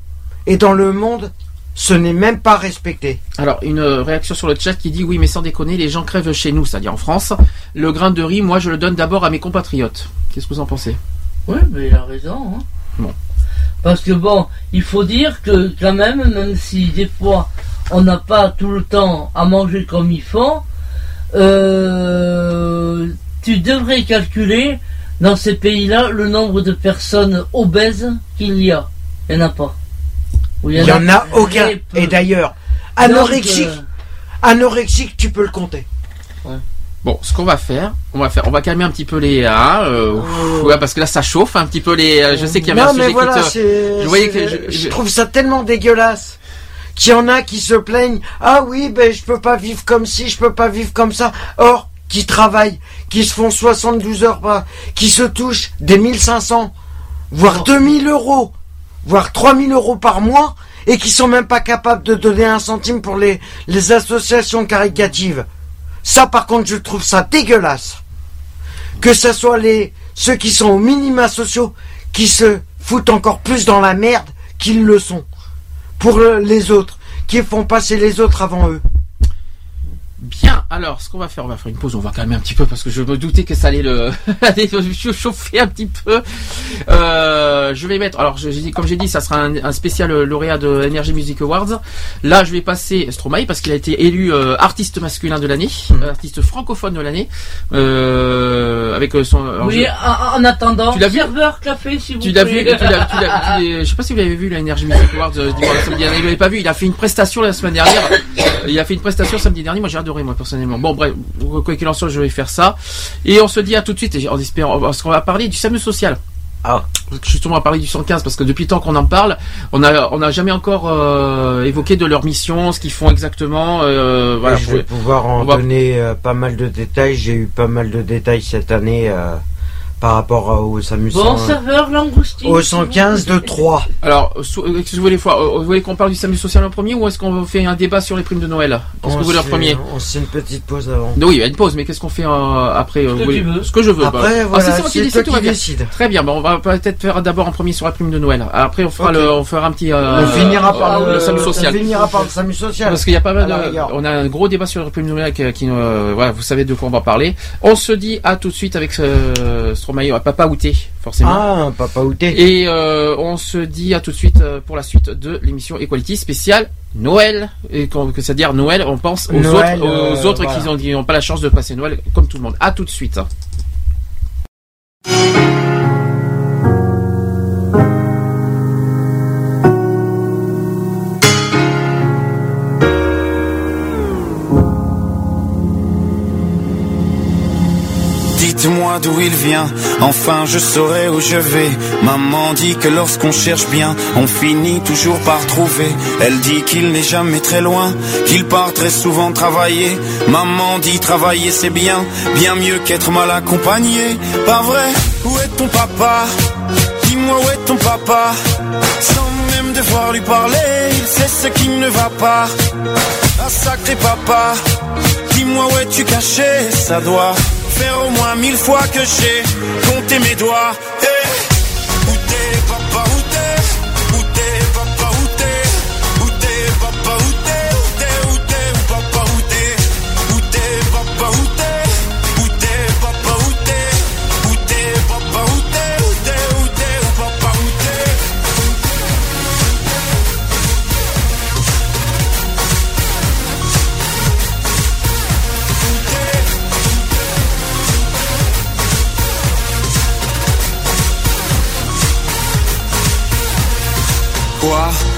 et dans le monde, ce n'est même pas respecté. Alors, une réaction sur le chat qui dit oui, mais sans déconner, les gens crèvent chez nous, c'est-à-dire en France. Le grain de riz, moi, je le donne d'abord à mes compatriotes. Qu'est-ce que vous en pensez? Oui, mais il a raison. Hein. Bon. Parce que bon, il faut dire que quand même, même si des fois on n'a pas tout le temps à manger comme il faut, euh, tu devrais calculer dans ces pays-là le nombre de personnes obèses qu'il y a. Il n'y en a pas. Il n'y en a aucun. peu. Et d'ailleurs, Donc, anorexique, euh, anorexique, tu peux le compter. Bon, ce qu'on va faire, on va faire, on va calmer un petit peu les, hein, euh, Oh. ouais, parce que là, ça chauffe un petit peu les. euh, je sais qu'il y avait non, un mais sujet voilà, qui te- je voyais que je- je je- trouve ça tellement dégueulasse. Qu'il y en a qui se plaignent. Ah oui, ben je peux pas vivre comme ci, je peux pas vivre comme ça. Or, qui travaillent, qui se font 72 heures par, qui se touchent des 1500, voire 2000 euros, voire 3000 euros par mois, et qui sont même pas capables de donner un centime pour les, associations caricatives. Ça, par contre, je trouve ça dégueulasse. Que ce soit les, ceux qui sont aux minima sociaux, qui se foutent encore plus dans la merde qu'ils le sont. Pour le- les autres, qui font passer les autres avant eux. Bien, alors ce qu'on va faire, on va faire une pause, on va calmer un petit peu parce que je me doutais que ça allait le chauffer un petit peu. Euh, je vais mettre, alors je- comme j'ai dit, ça sera un, un spécial lauréat de Energy Music Awards. Là, je vais passer Stromae parce qu'il a été élu euh, artiste masculin de l'année, Hmm. euh, artiste francophone de l'année, euh, avec son. Oui, je- en, en attendant, Tu l'as vu serveur café, s'il vous tu l'as vu, tu l'as, je sais pas si vous l'avez vu, la Energy Music Awards dimanche, samedi dernier. Vous l'avez pas vu, il a fait une prestation la semaine dernière. Il a fait une prestation samedi dernier. Moi, j'ai adoré, moi, personnellement. Bon, bref, quoi qu'il en soit, je vais faire ça. Et on se dit à tout de suite, et en espérant, parce qu'on va parler du SAMU social. Ah. Justement, on va parler du 115 parce que depuis le temps qu'on en parle, on a, on n'a jamais encore euh, évoqué de leur mission, ce qu'ils font exactement. Euh, voilà, je vais pouvoir en on donner euh, pas mal de détails. J'ai eu pas mal de détails cette année euh, par rapport au SAMU. Bon 100, serveur, langoustine. au 115 de 3. Alors, euh, qu'est-ce que vous voulez Euh, qu'on parle du SAMU social en premier ou est-ce qu'on fait un débat sur les primes de Noël Qu'est-ce que vous voulez en premier On se fait une petite pause avant. Oui, il y a une pause, mais qu'est-ce qu'on fait euh, après euh, que vous voulez- tu veux. Ce que je veux. Après, bah. Ah, voilà, c'est moi qui c'est décide, toi qui bien. décides. Très bien, bon, on va peut-être faire d'abord en premier sur la prime de Noël. Après, on fera le, on fera un petit. euh, on finira par le, le, SAMU social. On finira par le SAMU social. Parce qu'il y a pas mal de, on a un gros débat sur la prime de Noël qui, qui, euh, voilà, vous savez de quoi on va parler. On se dit à tout de suite avec euh, Stromae, Papa Outé, forcément. Ah, papa outé. Et euh, on se dit à tout de suite euh, pour la suite de l'émission Equality spéciale Noël. Et quand, que c'est-à-dire Noël, on pense aux Noël, autres, aux euh, autres voilà. qui n'ont pas la chance de passer Noël comme tout le monde. À tout de suite. Dites-moi d'où il vient, enfin je saurai où je vais. Maman dit que lorsqu'on cherche bien, on finit toujours par trouver. Elle dit qu'il n'est jamais très loin, qu'il part très souvent travailler. Maman dit travailler c'est bien, bien mieux qu'être mal accompagné. Pas vrai? Où est ton papa? Dis-moi où est ton papa? Sans même devoir lui parler, il ce qui ne va pas. Ah sacré papa, dis-moi où es-tu caché? Ça doit au moins mille fois que j'ai compté mes doigts.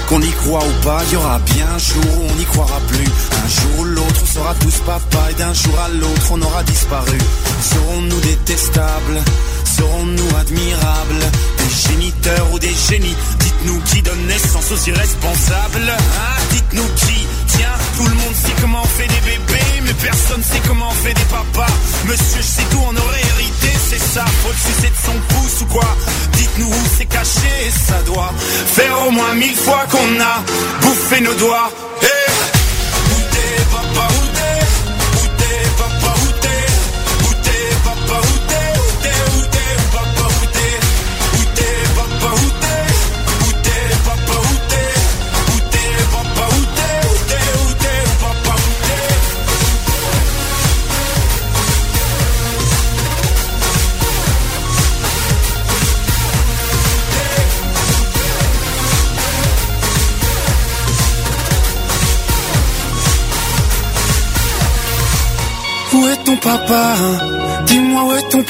Qu'on y croit ou pas, il y aura bien un jour où on n'y croira plus. Un jour ou l'autre, on sera tous papa et d'un jour à l'autre, on aura disparu. Serons-nous détestables? Serons-nous admirables? Des géniteurs ou des génies? Dites-nous qui donne naissance aux irresponsables Hein? Dites-nous qui? Tiens, tout le monde sait comment on fait des bébés, mais personne sait comment on fait des papas. Monsieur, je sais tout, on aurait c'est ça. Faut le sucer de son pouce ou quoi? Dites-nous où c'est caché, ça doit faire au moins mille fois qu'on a bouffé nos doigts. Eh t'es, papa, où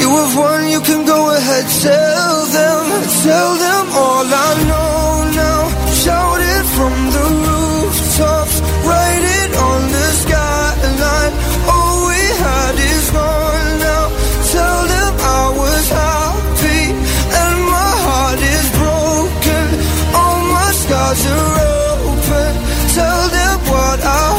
You have won, you can go ahead, tell them, tell them all I know now. Shout it from the rooftops, write it on the skyline. All we had is gone now. Tell them I was happy and my heart is broken. All my scars are open. Tell them what I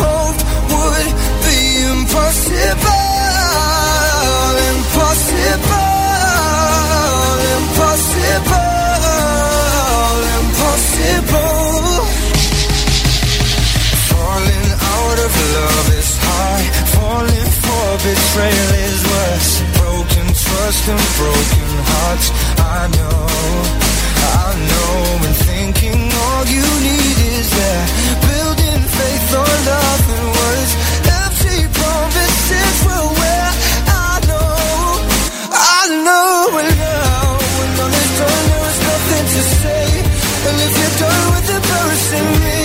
betrayal is worse. Broken trust and broken hearts. I know, I know. And thinking all you need is that. Building faith on nothing words. Empty promises will say. And if you're done with embarrassing me.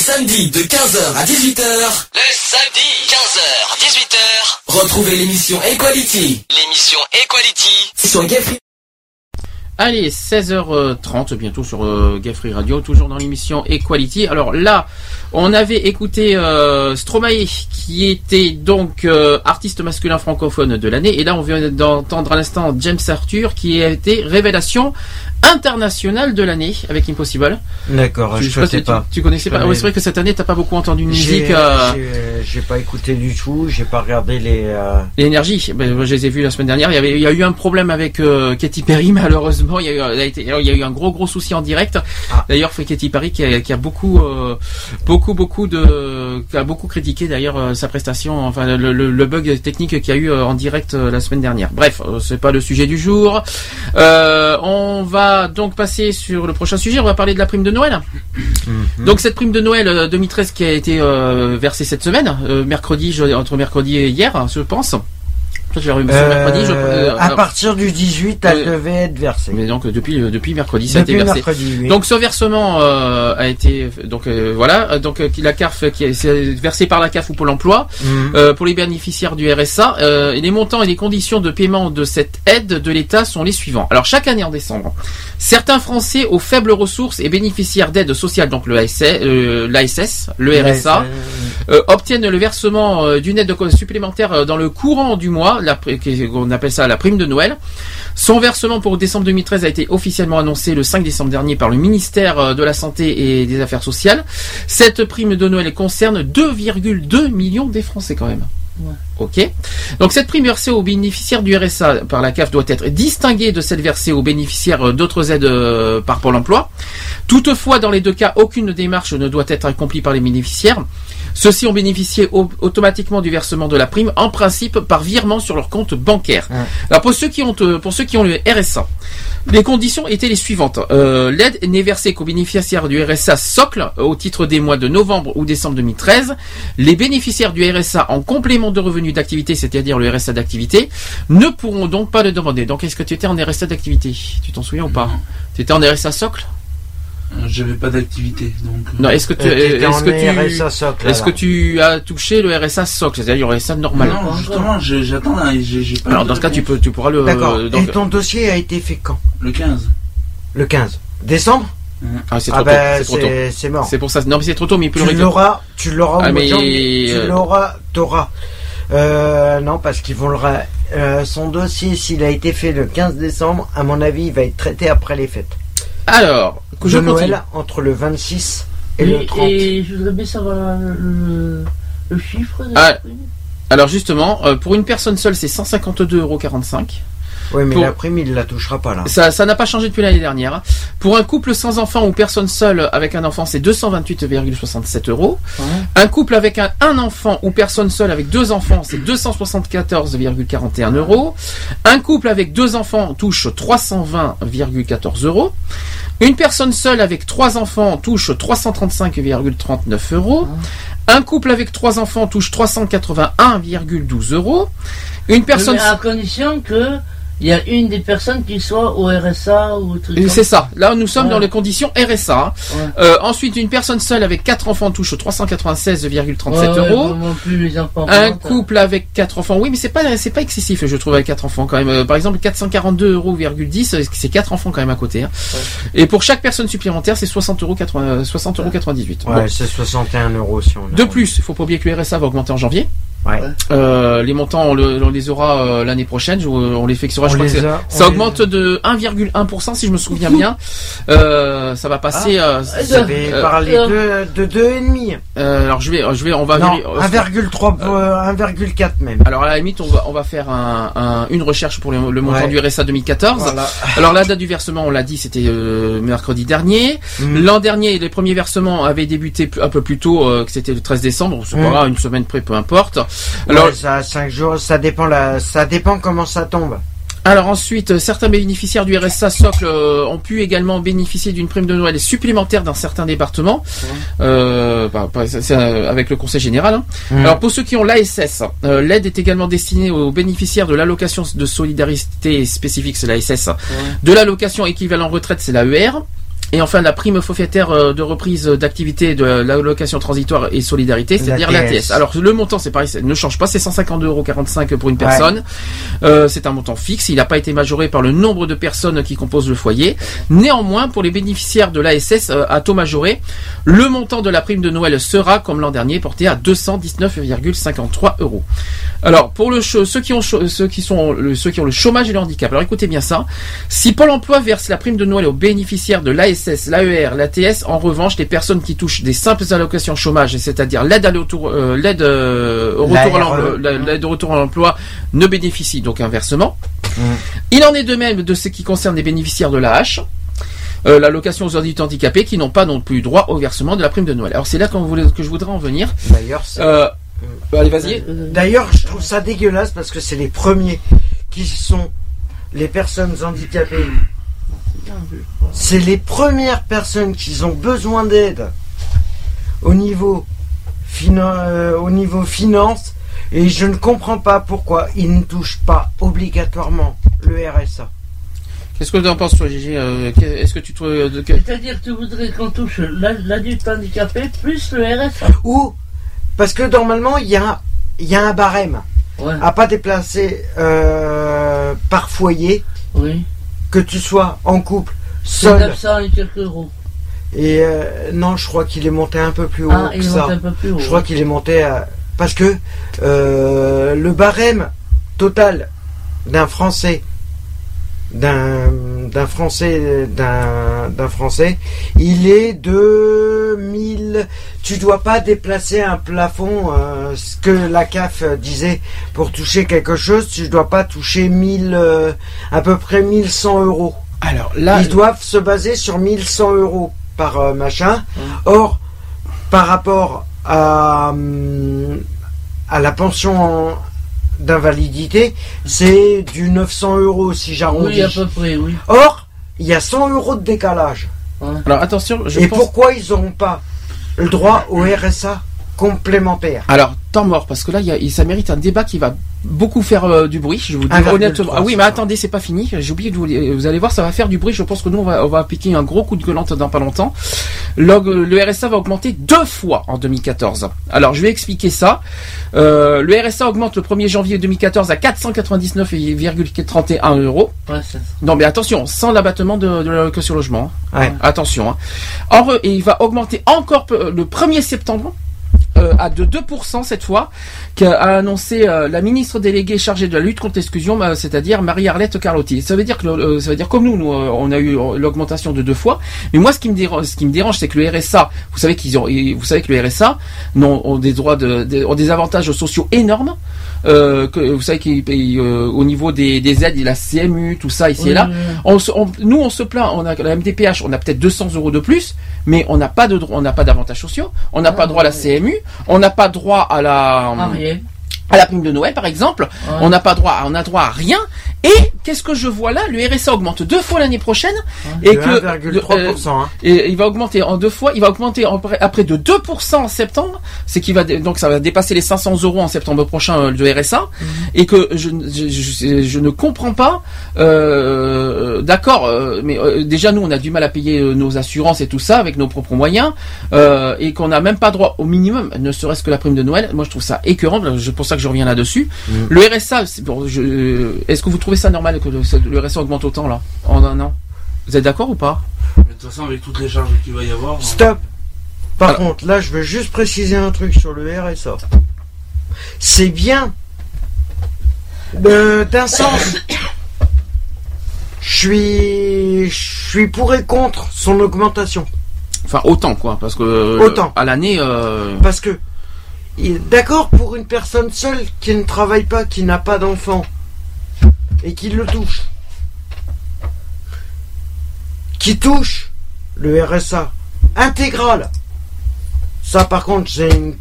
Samedi de 15h à 18h, Le samedi, 15h, 18h, retrouvez l'émission Equality l'émission Equality. sur Gay Free. Allez, 16h30 bientôt sur euh, Gay Free Radio, toujours dans l'émission Equality. Alors là, on avait écouté euh, Stromae, qui était donc euh, artiste masculin francophone de l'année, et là on vient d'entendre à l'instant James Arthur, qui a été révélation internationale de l'année avec Impossible. D'accord, je sais pas sais si tu- pas. Tu, connaissais pas Oui, c'est vrai que cette année t'as pas beaucoup entendu de musique. euh, j'ai- j'ai pas écouté du tout, j'ai pas regardé les. euh, L'énergie, ben, je les ai vus la semaine dernière. Il y, avait, il y a eu un problème avec euh, Katy Perry, malheureusement. Il y, a eu, elle a été- il y a eu un gros gros souci en direct. Ah. D'ailleurs, Katy Perry qui a, qui a beaucoup, euh, beaucoup, beaucoup de, qui a beaucoup critiqué d'ailleurs euh, sa prestation, enfin le, le- le bug technique qu'il y a eu euh, en direct euh, la semaine dernière. Bref, euh, c'est pas le sujet du jour. Euh, on va donc passer sur le prochain sujet. On va parler de la prime de Noël. mhm. Donc cette prime de Noël euh, 2013 qui a été euh, versée cette semaine, euh, mercredi, entre mercredi et hier, je pense. Mercredi. Je, euh, à alors- partir du 18, elle Ouais. devait être versée. mais donc depuis euh, depuis mercredi, ça a été versé. mercredi, oui. Donc ce versement euh, a été donc euh, voilà donc euh, la CAF qui est c'est versé par la CAF ou Pôle Emploi Mhm. euh, pour les bénéficiaires du RSA. euh, et les montants et les conditions de paiement de cette aide de l'État sont les suivants. Alors chaque année en décembre, certains Français aux faibles ressources et bénéficiaires d'aide sociale donc le ASS, euh, l'ASS, le RSA, euh, obtiennent le versement euh, d'une aide de- supplémentaire euh, dans le courant du mois la on appelle ça la prime de Noël. Son versement pour décembre 2013 a été officiellement annoncé le 5 décembre dernier par le ministère euh, de la Santé et des Affaires sociales. Cette prime de Noël concerne 2,2 millions des Français quand même. Ouais. Ok. Donc cette prime versée aux bénéficiaires du RSA par la CAF doit être distinguée de celle versée aux bénéficiaires euh, d'autres aides euh, par Pôle Emploi. Toutefois, dans les deux cas, aucune démarche ne doit être accomplie par les bénéficiaires. Ceux-ci ont bénéficié au- automatiquement du versement de la prime, en principe par virement sur leur compte bancaire. Alors pour ceux qui ont euh, pour ceux qui ont le RSA, les conditions étaient les suivantes. Euh, L'aide n'est versée qu'aux bénéficiaires du RSA socle euh, au titre des mois de novembre ou décembre 2013. Les bénéficiaires du RSA en complément de revenus d'activité, c'est-à-dire le RSA d'activité, ne pourront donc pas le demander. Donc est-ce que tu étais en RSA d'activité? Tu t'en souviens ou pas? Tu étais en RSA socle? J'avais pas d'activité, donc. euh, Non, est-ce que tu est-ce en que tu RSA socle, est-ce que alors. tu as touché le RSA socle, c'est-à-dire le RSA normal? Non, justement, j'attends, j'ai pas. Alors dans ce cas, tu peux tu pourras le D'accord. euh, donc- Et ton dossier a été fait quand? Le 15. Le 15 décembre? Ah, c'est Ah trop bah, tôt, c'est trop tôt. c'est- mort. C'est pour ça. Non, mais c'est trop tôt, mais il peut le Tu l'auras, tu l'auras au Ah, mais. Tu euh, l'auras, t'auras. Euh, non, parce qu'ils vont le. euh, son dossier, s'il a été fait le 15 décembre, à mon avis, il va être traité après les fêtes. Alors, que je continue. Noël, entre le 26 et, Et, le 30. et je voudrais bien savoir le, le chiffre. de Ah. Alors justement, euh, pour une personne seule, c'est 152,45 euros. Oui, mais pour- la prime, il la touchera pas là. Ça, ça n'a pas changé depuis l'année dernière. hein. Pour un couple sans enfant ou personne seule avec un enfant, c'est 228,67 euros. Un couple avec un, un enfant ou personne seule avec deux enfants, c'est 274,41 euros. Un couple avec deux enfants touche 320,14 euros. Une personne seule avec trois enfants touche 335,39 euros. Un couple avec trois enfants touche 381,12 euros. Une personne Mais à condition que il y a une des personnes qui soit au RSA ou C'est ça. Là, nous sommes Ouais. dans les conditions RSA. Ouais. Euh, ensuite, une personne seule avec quatre enfants touche 396,37 Ouais, ouais, euros. vraiment plus les enfants. Un couple avec quatre enfants, oui, mais c'est pas c'est pas excessif, je trouve, avec quatre enfants quand même. Euh, par exemple, 442,10 euros, c'est quatre enfants quand même à côté. hein. Et pour chaque personne supplémentaire, c'est 60 euros 80 60 euros 98. Ouais, Bon. c'est 61 euros si on a. De plus, il faut pas oublier que le RSA va augmenter en janvier. Ouais. Euh, les montants, on, le- on les aura euh, l'année prochaine. Je- on les fixera. Je On crois les que c'est- a- ça on augmente de 1,1% si je me souviens bien. Euh, ça va passer. euh, Vous avez euh, parlé euh, de, de 2,5. euh, alors je vais, je vais, on va. Non, vérifier- 1,3, euh, 1,4 même. Alors à la limite, on va, on va faire un, un- une recherche pour le, le montant Ouais. du RSA 2014. Voilà. Alors la date du versement, on l'a dit, c'était euh, mercredi dernier. Mm. L'an dernier, les premiers versements avaient débuté un peu plus tôt, euh, que c'était le 13 décembre. C'est Mm. une semaine près, peu importe. Alors, ça a 5 jours, ça dépend, la, ça dépend comment ça tombe. Alors ensuite, euh, certains bénéficiaires du RSA socle euh, ont pu également bénéficier d'une prime de Noël supplémentaire dans certains départements, euh, bah, bah, euh, avec le Conseil général. hein. Alors pour ceux qui ont l'ASS, l'aide est également destinée aux bénéficiaires de l'allocation de solidarité spécifique, c'est l'ASS, de l'allocation équivalent retraite, c'est l'AER. Et enfin, la prime forfaitaire euh, de reprise d'activité de l'allocation transitoire et solidarité, c'est-à-dire L'ATS. Alors, le montant, c'est pareil, ne change pas, c'est 152,45 euros pour une personne. Euh, c'est un montant fixe, il n'a pas été majoré par le nombre de personnes qui composent le foyer. Néanmoins, pour les bénéficiaires de l'ASS euh, à taux majoré, le montant de la prime de Noël sera, comme l'an dernier, porté à 219,53 euros. Alors, pour le ceux qui ont ceux qui sont le- ceux qui ont le chômage et le handicap. Alors, écoutez bien ça. Si Pôle Emploi verse la prime de Noël aux bénéficiaires de l'ASS, l'AER, l'ATS, en revanche, les personnes qui touchent des simples allocations chômage, c'est-à-dire l'aide à l'autour- euh, l'aide euh, au retour à L'ARE. l'emploi, la- l'aide au retour à l'emploi, ne bénéficient donc inversement. Il en est de même de ce qui concerne les bénéficiaires de l'AH. Euh, l'allocation aux adultes handicapés qui n'ont pas non plus droit au versement de la prime de Noël. Alors c'est là qu'on voulait- que je voudrais en venir. D'ailleurs, Euh, allez, vas-y. D'ailleurs, je trouve ça dégueulasse parce que c'est les premiers qui sont les personnes handicapées. C'est les premières personnes qui ont besoin d'aide au niveau, euh, au niveau finance et je ne comprends pas pourquoi ils ne touchent pas obligatoirement le RSA. Qu'est-ce que tu en penses, toi, Gégé Euh, Est-ce que tu trouves euh, de- C'est-à-dire que tu voudrais qu'on touche la- l'adulte handicapé plus le RSA. Ou parce que normalement il y a, il y a un barème Ouais. à pas déplacer euh, par foyer, Oui. Que tu sois en couple, seul. 900 et quelques euros. Et euh, non, je crois qu'il est monté un peu plus haut Ah, que il ça. un peu plus haut. Je crois qu'il est monté à... Parce que euh, le barème total d'un Français, d'un Français, d'un d'un Français, il est de 1000. Tu dois pas déplacer un plafond, euh, ce que la CAF disait pour toucher quelque chose. Tu dois pas toucher 1000, euh, à peu près 1100 euros. Alors là, Ils doivent se baser sur 1100 euros par euh, machin. Or, par rapport à, hum, à la pension en- d'invalidité, c'est du 900 euros si j'arrondis. Oui, à peu près, oui. Or, il y a 100 euros de décalage. alors attention, je Et pense. pourquoi ils n'auront pas le droit au RSA complémentaire? Alors, temps mort, parce que là, y a- ça mérite un débat qui va beaucoup faire euh, du bruit, je vous dis 1,3, honnêtement. Ah oui, mais attendez, c'est pas fini. J'ai oublié de vous, vous allez voir, ça va faire du bruit. Je pense que nous, on va, on va appliquer un gros coup de gueulante dans pas longtemps. Le RSA va augmenter deux fois en 2014. Alors, je vais expliquer ça. Euh, le RSA augmente le 1er janvier 2014 à 499,31 euros. Ouais. Non, mais attention, sans l'abattement de, de la sur logement. hein. Ouais. Attention. hein. En re- et il va augmenter encore le 1er septembre. Euh, à de 2% cette fois, qu'a annoncé euh, la ministre déléguée chargée de la lutte contre l'exclusion, euh, c'est-à-dire Marie-Arlette Carlotti. Ça veut dire que ça veut dire comme nous, nous on a eu l'augmentation de deux fois. Mais moi, ce qui me dérange, c'est que le RSA, vous savez qu'ils ont, vous savez que le RSA non, ont des droits de, ont des avantages sociaux énormes. Euh, que, vous savez qu'ils payent euh, au niveau des, des aides, il y a la CMU, tout ça ici et là. oui, oui. On se- on- nous, on se plaint, on a la MDPH, on a peut-être 200 euros de plus, mais on n'a pas de droit, on n'a pas d'avantages sociaux, on n'a pas droit à la CMU, on n'a pas droit à la Ah, à la prime de Noël par exemple, on n'a pas droit, on a droit à rien. Et qu'est-ce que je vois là? Le RSA augmente deux fois l'année prochaine et De que 1,3%, hein. et il va augmenter en deux fois, il va augmenter en- après de 2% en septembre, c'est qu'il va donc ça va dépasser les 500 euros en septembre prochain euh, de RSA et que je, je, je- je ne comprends pas. euh, D'accord, euh, mais euh, déjà nous on a du mal à payer euh, nos assurances et tout ça avec nos propres moyens euh, et qu'on n'a même pas droit au minimum, ne serait-ce que la prime de Noël. Moi je trouve ça écœurant. C'est pour ça que je reviens là-dessus. Le RSA, est-ce que vous trouvez ça normal que le, le RSA augmente autant là en un an? Vous êtes d'accord ou pas? Mais De toute façon, avec toutes les charges qu'il va y avoir. Stop. Par contre, là, je veux juste préciser un truc sur le RSA. C'est bien euh, d'un sens. Je suis, je suis pour et contre son augmentation. Enfin autant quoi, parce que euh, Autant. à l'année. euh, Parce que, il- d'accord, pour une personne seule qui ne travaille pas, qui n'a pas d'enfant, et qui le touche, qui touche le RSA intégral, ça par contre, j'ai une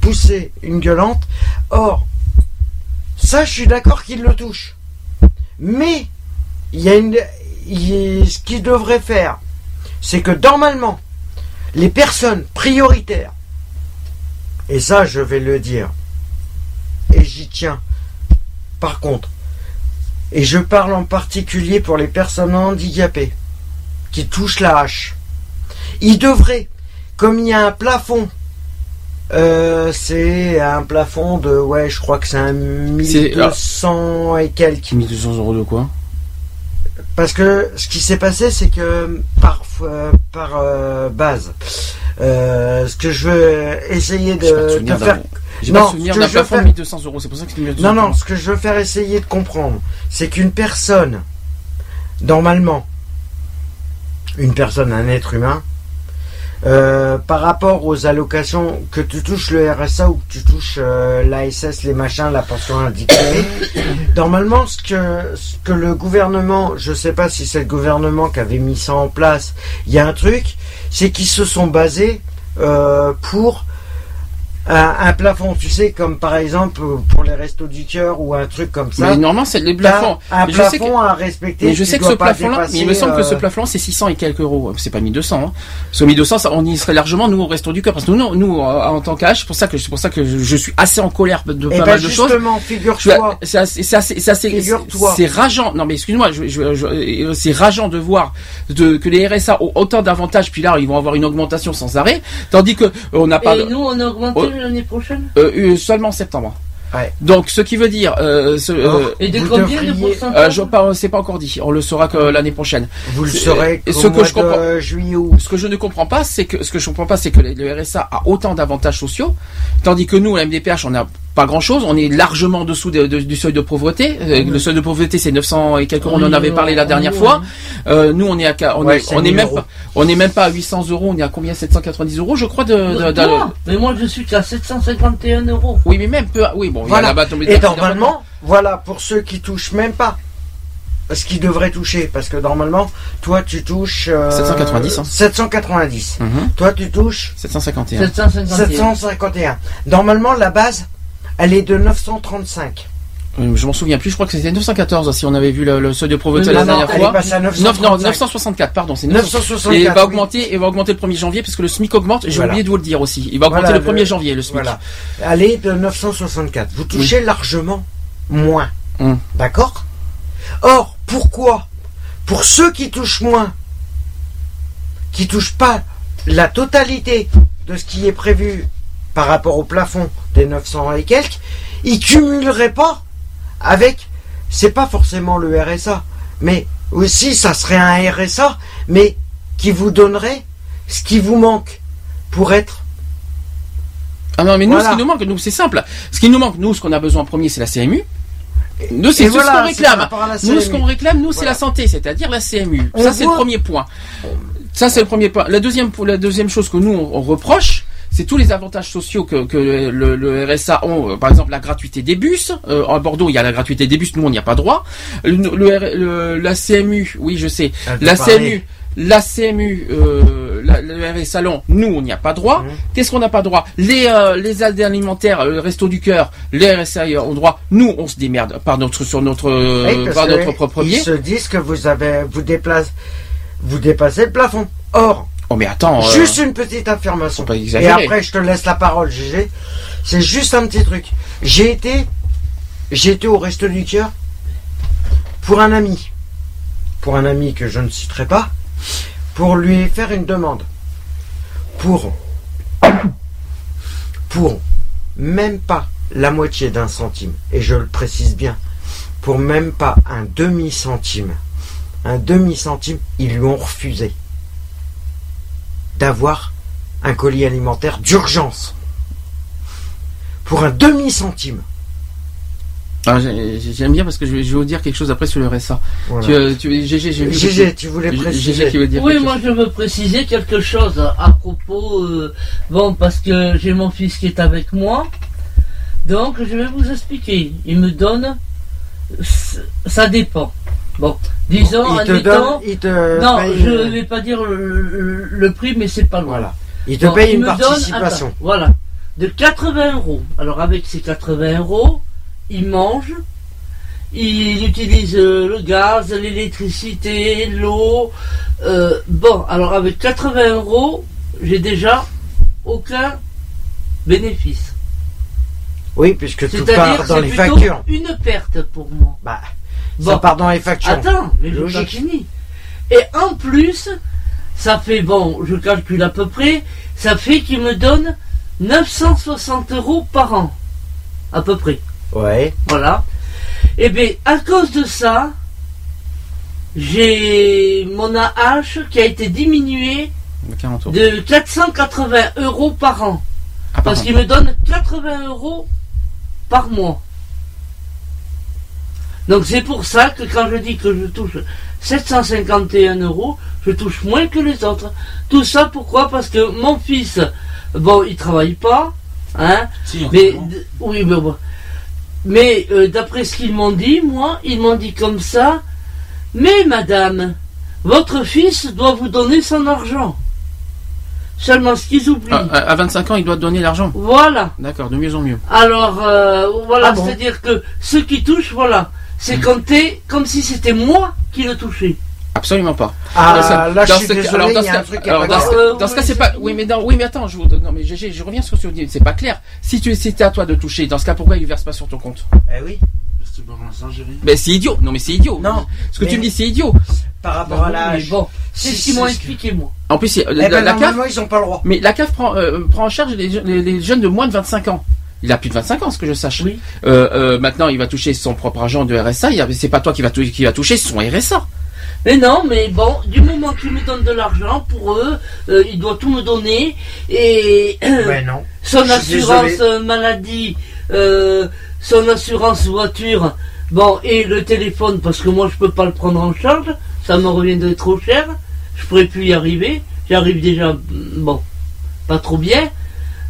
poussée, une gueulante. Or, ça, je suis d'accord qu'il le touche. Mais, il y a une, ce qu'il devrait faire, c'est que normalement, les personnes prioritaires, et ça je vais le dire, et j'y tiens, par contre, et je parle en particulier pour les personnes handicapées, qui touchent la hache, ils devraient, comme il y a un plafond, euh, c'est un plafond de, ouais, je crois que c'est un 1200 et quelques. 1200 euros de quoi? Parce que ce qui s'est passé, c'est que par, euh, par euh, base, euh, ce que je veux essayer de faire. J'ai pas Non, de souvenir ce que d'un je veux plafond de faire- 1200 euros, c'est pour ça que c'est 1200 Non, non, ce que je veux faire essayer de comprendre, c'est qu'une personne, normalement, une personne, un être humain, euh, par rapport aux allocations, que tu touches le RSA ou que tu touches euh, l'ASS, les machins, la pension handicapée, normalement, ce que, que le gouvernement, je sais pas si c'est le gouvernement qui avait mis ça en place, il y a un truc, c'est qu'ils se sont basés euh, pour un, un plafond, tu sais, comme par exemple pour les restos du cœur ou un truc comme ça. Mais normalement, c'est les plafonds. Un Mais plafond que- à respecter. Mais je sais que ce plafond-là, il me semble que ce euh, plafond c'est 600 et quelques euros. C'est pas 1200. Hein. Parce que 1200, ça, on y serait largement nous au resto du cœur. Parce que nous, nous, euh, en tant qu'âge, c'est pour ça que c'est pour ça que je, je suis assez en colère de Eh pas ben mal de choses. justement, figure-toi. C'est assez, c'est assez, c'est rageant. Non mais excuse-moi, je, je- je- euh, c'est rageant de voir de, que les RSA ont autant d'avantages, puis là ils vont avoir une augmentation sans arrêt, tandis que on n'a pas Et nous, on. L'année prochaine? Euh, euh, seulement en septembre. Ouais. Donc ce qui veut dire, euh, ce, euh, Et de combien de pourcentage euh, je pas, c'est pas encore dit. On le saura que l'année prochaine. Vous le saurez ce que je comprends- juillet ou Ce que je ne comprends pas, c'est que ce que je comprends pas, c'est que le RSA a autant d'avantages sociaux, tandis que nous, la MDPH, on a pas grand chose. On est largement en dessous de- de- du seuil de pauvreté. Le seuil de pauvreté, c'est 900 et quelques euros. On en avait parlé la dernière oui, fois. Euh, nous, on est à, on Ouais, est, c'est on est 1000 même euros. pas, on est même pas à 800 euros. On est à combien 790 euros, je crois. De, de- mais moi je suis qu'à 751 euros. oui, mais même peu. Oui, bon, il y a Voilà. là-bas tombé Et normalement, voilà, pour ceux qui touchent même pas ce qu'ils devraient toucher, parce que normalement, toi tu touches euh, 790, hein. 790. Mhm. Toi tu touches 751. 751. 751. Normalement, la base, elle est de 935. Euh, Je m'en souviens plus. Je crois que c'était 914 si on avait vu le, le seuil de la dernière elle fois. est passée à Neuf- non, 935. 964, pardon, c'est 900. 964. Et il va oui. augmenter, et va augmenter le 1er janvier parce que le SMIC augmente. J'ai Voilà. oublié de vous le dire aussi. Il va augmenter Voilà, le 1er le- janvier le SMIC. Voilà. Est de 964. Vous touchez largement moins. Hum. D'accord? Or, pourquoi? Pour ceux qui touchent moins, qui touchent pas la totalité de ce qui est prévu par rapport au plafond des 900 et quelques, ils cumuleraient pas avec, c'est pas forcément le RSA, mais aussi ça serait un RSA, mais qui vous donnerait ce qui vous manque pour être Ah non, mais nous, Voilà. ce qui nous manque, nous, c'est simple. Ce qui nous manque, nous, ce qu'on a besoin en premier, c'est la CMU. Nous, c'est ce qu'on réclame. Nous, ce qu'on réclame, nous, c'est la santé, c'est-à-dire la CMU. On ça, c'est le premier point. Ça, c'est le premier point. La deuxième, la deuxième chose que nous, on, on reproche, c'est tous les avantages sociaux que, que le, le RSA ont. Euh, Par exemple, la gratuité des bus. Euh, à Bordeaux, il y a la gratuité des bus. Nous, on n'y a pas droit. Le, la CMU, oui, je sais. La. CMU, la CMU, euh, la- le RSA salon, nous, on n'y a pas droit. Mhm. Qu'est-ce qu'on n'a pas droit? Les euh, les aides alimentaires, le resto du cœur, les RSA ont droit. Nous, on se démerde par notre sur notre Oui, par notre propre Ils biais. se disent que vous avez, vous déplacez, vous dépassez le plafond. Or, Oh mais attends, euh, juste une petite affirmation. pas Et après, je te laisse la parole, GG. C'est juste un petit truc. J'ai été, j'ai été au resto du cœur pour un ami, pour un ami que je ne citerai pas, pour lui faire une demande. Pour, pour même pas la moitié d'un centime, et je le précise bien, pour même pas un demi-centime, un demi-centime, ils lui ont refusé d'avoir un colis alimentaire d'urgence. Pour un demi-centime. Ah, j'ai- J'aime bien parce que je vais, vous dire quelque chose après sur le RSA. Voilà. Tu, euh, tu, GG, j'ai vu. que GG, tu- tu voulais préciser. qui veut dire Oui, quelque moi chose. je veux préciser quelque chose à propos. euh, bon, parce que j'ai mon fils qui est avec moi. Donc je vais vous expliquer. Il me donne. Ça dépend. Bon, disons, il te admettons. donne, il te non, paye, je euh, ne vais pas dire le, le- le prix, mais c'est pas loin. Voilà. Il te Bon, paye il une donne, participation. voilà. De 80 euros. Alors avec ces 80 euros, il mange, il utilise euh, le gaz, l'électricité, l'eau. Euh, bon, alors avec 80 euros, j'ai déjà aucun bénéfice. Oui, puisque tout part dans c'est les factures. une perte pour moi. Bah, Bon. ça part dans les factures. Attends, mais je Logique. pas fini. Et en plus, ça fait, bon, je calcule à peu près, ça fait qu'il me donne 960 euros par an. À peu près. Ouais. Voilà. Et bien, à cause de ça, j'ai mon AH qui a été diminué 40 euros. de 480 euros par an. Ah, Parce qu'il me donne 80 euros par mois. Donc c'est pour ça que quand je dis que je touche 751 euros, je touche moins que les autres. Tout ça pourquoi? Parce que mon fils, bon, il travaille pas, hein, Si, mais oui, mais bon. Mais euh, d'après ce qu'ils m'ont dit, moi, ils m'ont dit comme ça. Mais madame, votre fils doit vous donner son argent. Seulement ce qu'ils oublient. Ah, à à 25 ans, il doit te donner l'argent. Voilà. D'accord, de mieux en mieux. Alors, euh, voilà, Ah bon c'est-à-dire que ceux qui touchent, voilà, c'est compté comme si c'était moi qui le touchais. Absolument pas. Ah, là, je suis ce cas- désolé, alors, dans ce un cas- truc alors, dans ce cas- dans ce cas, oui, c'est pas. Oui, mais non, oui, mais attends, je vous. Non, mais GG, je reviens sur ce que tu dis. C'est pas clair. Si tu, si c'est à toi de toucher, dans ce cas, pourquoi il verse pas sur ton compte? Eh oui. Ben, c'est idiot. Non, mais c'est idiot. Non, Ce que mais- tu me dis, c'est idiot. Par rapport à Mais l'âge. bon, c'est Si, ce qu'ils m'ont expliqué, moi. En plus, Eh la, ben, la CAF. normalement, ils ont pas le droit. Mais la CAF prend, euh, prend en charge les, je- les- les jeunes de moins de 25 ans. Il a plus de 25 ans, ce que je sache. Oui. Euh, euh, maintenant, il va toucher son propre argent de RSA. Il C'est pas toi qui va, tou- qui va toucher son RSA. Mais non, mais bon, du moment qu'ils me donnent de l'argent, pour eux, euh, ils doivent tout me donner. Et Ben non. son assurance désolé. maladie, euh, son assurance voiture, bon, et le téléphone, parce que moi je peux pas le prendre en charge, ça me reviendrait trop cher, je pourrais plus y arriver, j'arrive déjà, bon, pas trop bien,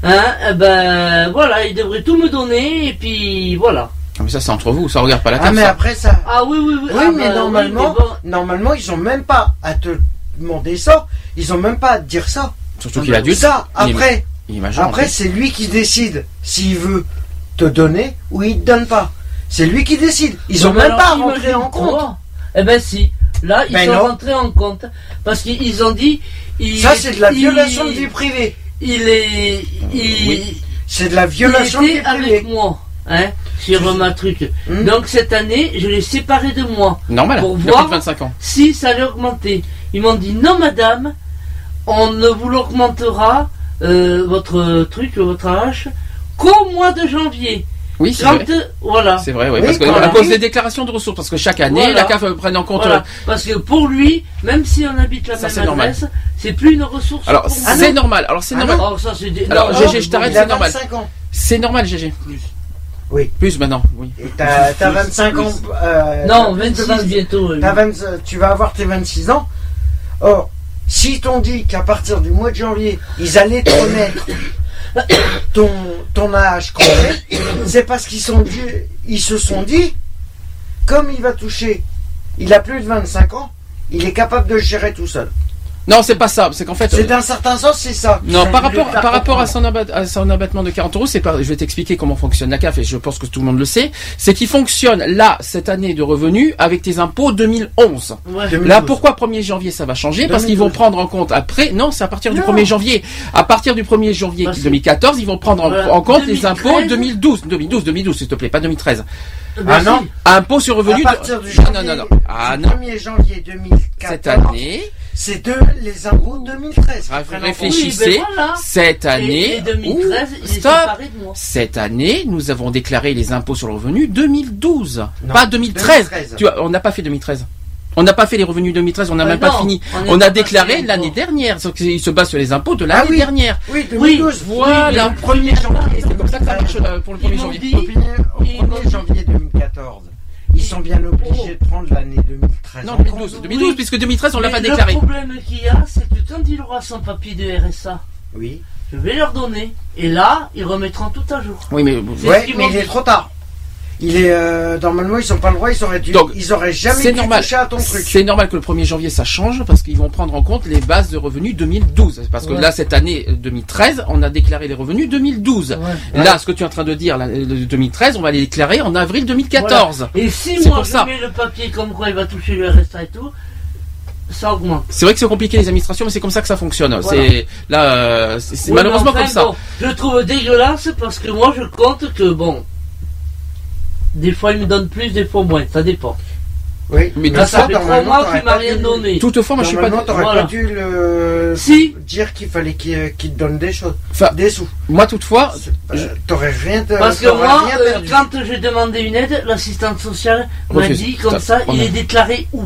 hein, eh ben voilà, il devrait tout me donner, et puis voilà. Ah, Mais ça, c'est entre vous, ça regarde pas la Ah, table. mais ça. après ça. Ah oui, oui, oui. Oui, ah, mais bah, normalement, oui, mais bon. normalement, ils ont même pas à te demander ça. Ils ont même pas à te dire ça. Surtout qu'il a dû. Ça, après, Il après, c'est lui qui décide s'il veut te donner ou il te donne pas. C'est lui qui décide. Ils Non, ont mais même alors, pas à rentrer en compte. toi. Eh ben si. Là, ils Ben sont non. rentrés en compte. Parce qu'ils ont dit. il- Ça, c'est de la violation de vie privée. Il est. Il, Oui. C'est de la violation il était avec moi. Hein, sur ma truc. Hmm. Donc cette année, je l'ai séparé de moi. Normal, Pour voir plus de 25 ans. si ça allait augmenter. Ils m'ont dit non madame, on ne vous l'augmentera euh, votre truc, votre âge, qu'au mois de janvier. Oui, c'est vrai. euh, voilà. C'est vrai, oui, Oui, parce que voilà. à cause des déclarations de ressources, parce que chaque année, Voilà. la CAF prenne en compte. Voilà. euh, Parce que pour lui, même si on habite la Ça, même adresse, c'est plus une ressource. Alors, pour c'est normal. Alors, c'est Ah normal. Oh, ça, c'est des- Alors, non, GG, je t'arrête, c'est normal. 25 ans. C'est normal, GG. Oui. Plus maintenant, oui. Et t'as t'as 25 ans. euh, Non, t'as 26 26, bientôt. 20 tu vas avoir tes 26 ans. Or, si t'ont dit qu'à partir du mois de janvier, ils allaient te remettre ton, ton âge complet, c'est parce qu'ils se sont dit, comme il va toucher, il a plus de 25 ans, il est capable de gérer tout seul. Non, c'est pas ça. C'est qu'en fait. C'est euh, d'un certain sens, c'est ça. Non, par rapport, par rapport à, son abat- à son abattement de 40 euros, c'est pas, je vais t'expliquer comment fonctionne la CAF et je pense que tout le monde le sait. C'est qu'il fonctionne là, cette année de revenus, avec tes impôts 2011. Ouais. 2012. Là, pourquoi 1er janvier ça va changer? Parce qu'ils vont 2012. prendre en compte après. Non, c'est à partir du Non. 1er janvier. À partir du 1er janvier Parce que- 2014, ils vont prendre en, compte les impôts 2013. 2012, 2012, 2012, s'il te plaît, pas 2013. Ben Ah si. non Impôts sur À revenu. de- partir du non, janvier, non, non, non. Ah du non. 1er janvier 2014, Cette année, c'est de les impôts 2013. Ré- Prennent en compte. réfléchissez. Oui, voilà. cette Et, année, et 2013, Ouh, il est stop. de moi. Cette année, nous avons déclaré les impôts sur le revenu 2012, Non, pas 2013. 2013. Tu vois, on n'a pas fait 2013. On n'a pas fait les revenus 2013, on n'a Ouais, même pas fini. on a déclaré l'année dernière, sauf qu'il se base sur les impôts de l'année Ah oui. dernière. Oui, Oui, 2012. voilà. le 1er janvier. C'est comme ça que ça marche euh, pour le 1er Ils m'ont janvier. dit- Au 1er janvier 2014, ils sont bien obligés de prendre l'année 2013. Non, en 2012, compte. 2012, puisque 2013 on l'a Mais pas déclaré. Le problème qu'il y a, c'est que quand il aura son papier de RSA, Oui. je vais leur donner. Et là, ils remettront tout à jour. Oui, mais Ouais, mais il est trop tard. Il est euh, normalement ils sont pas le droit, ils auraient dû, Donc, ils auraient jamais c'est dû normal. toucher à ton truc. C'est normal que le 1er janvier ça change parce qu'ils vont prendre en compte les bases de revenus 2012. Parce que Ouais. là, cette année euh, 2013, on a déclaré les revenus 2012. Ouais. Là, ce que tu es en train de dire, là, le 2013, on va les déclarer en avril 2014. Et si C'est moi pour je ça. mets le papier comme quoi il va toucher le RSA et tout, ça augmente. C'est vrai que c'est compliqué les administrations, mais c'est comme ça que ça fonctionne. Voilà. C'est là, euh, c'est malheureusement comme ça. bon, je le trouve dégueulasse parce que moi je compte que bon. Des fois il me donne plus, des fois moins, ça dépend. Oui. Mais Là, ça fait trois mois qu'il m'a rien donné. Toutefois, moi je suis pas. Normalement, t'aurais voilà. pas dû le Si. dire qu'il fallait qu'il qu'il te donne des choses, Enfin, des sous. moi toutefois, Euh, je- T'aurais rien, te- Parce que moi, euh, quand j'ai demandé une aide, l'assistante sociale m'a dit comme Ça, ça, il est déclaré où?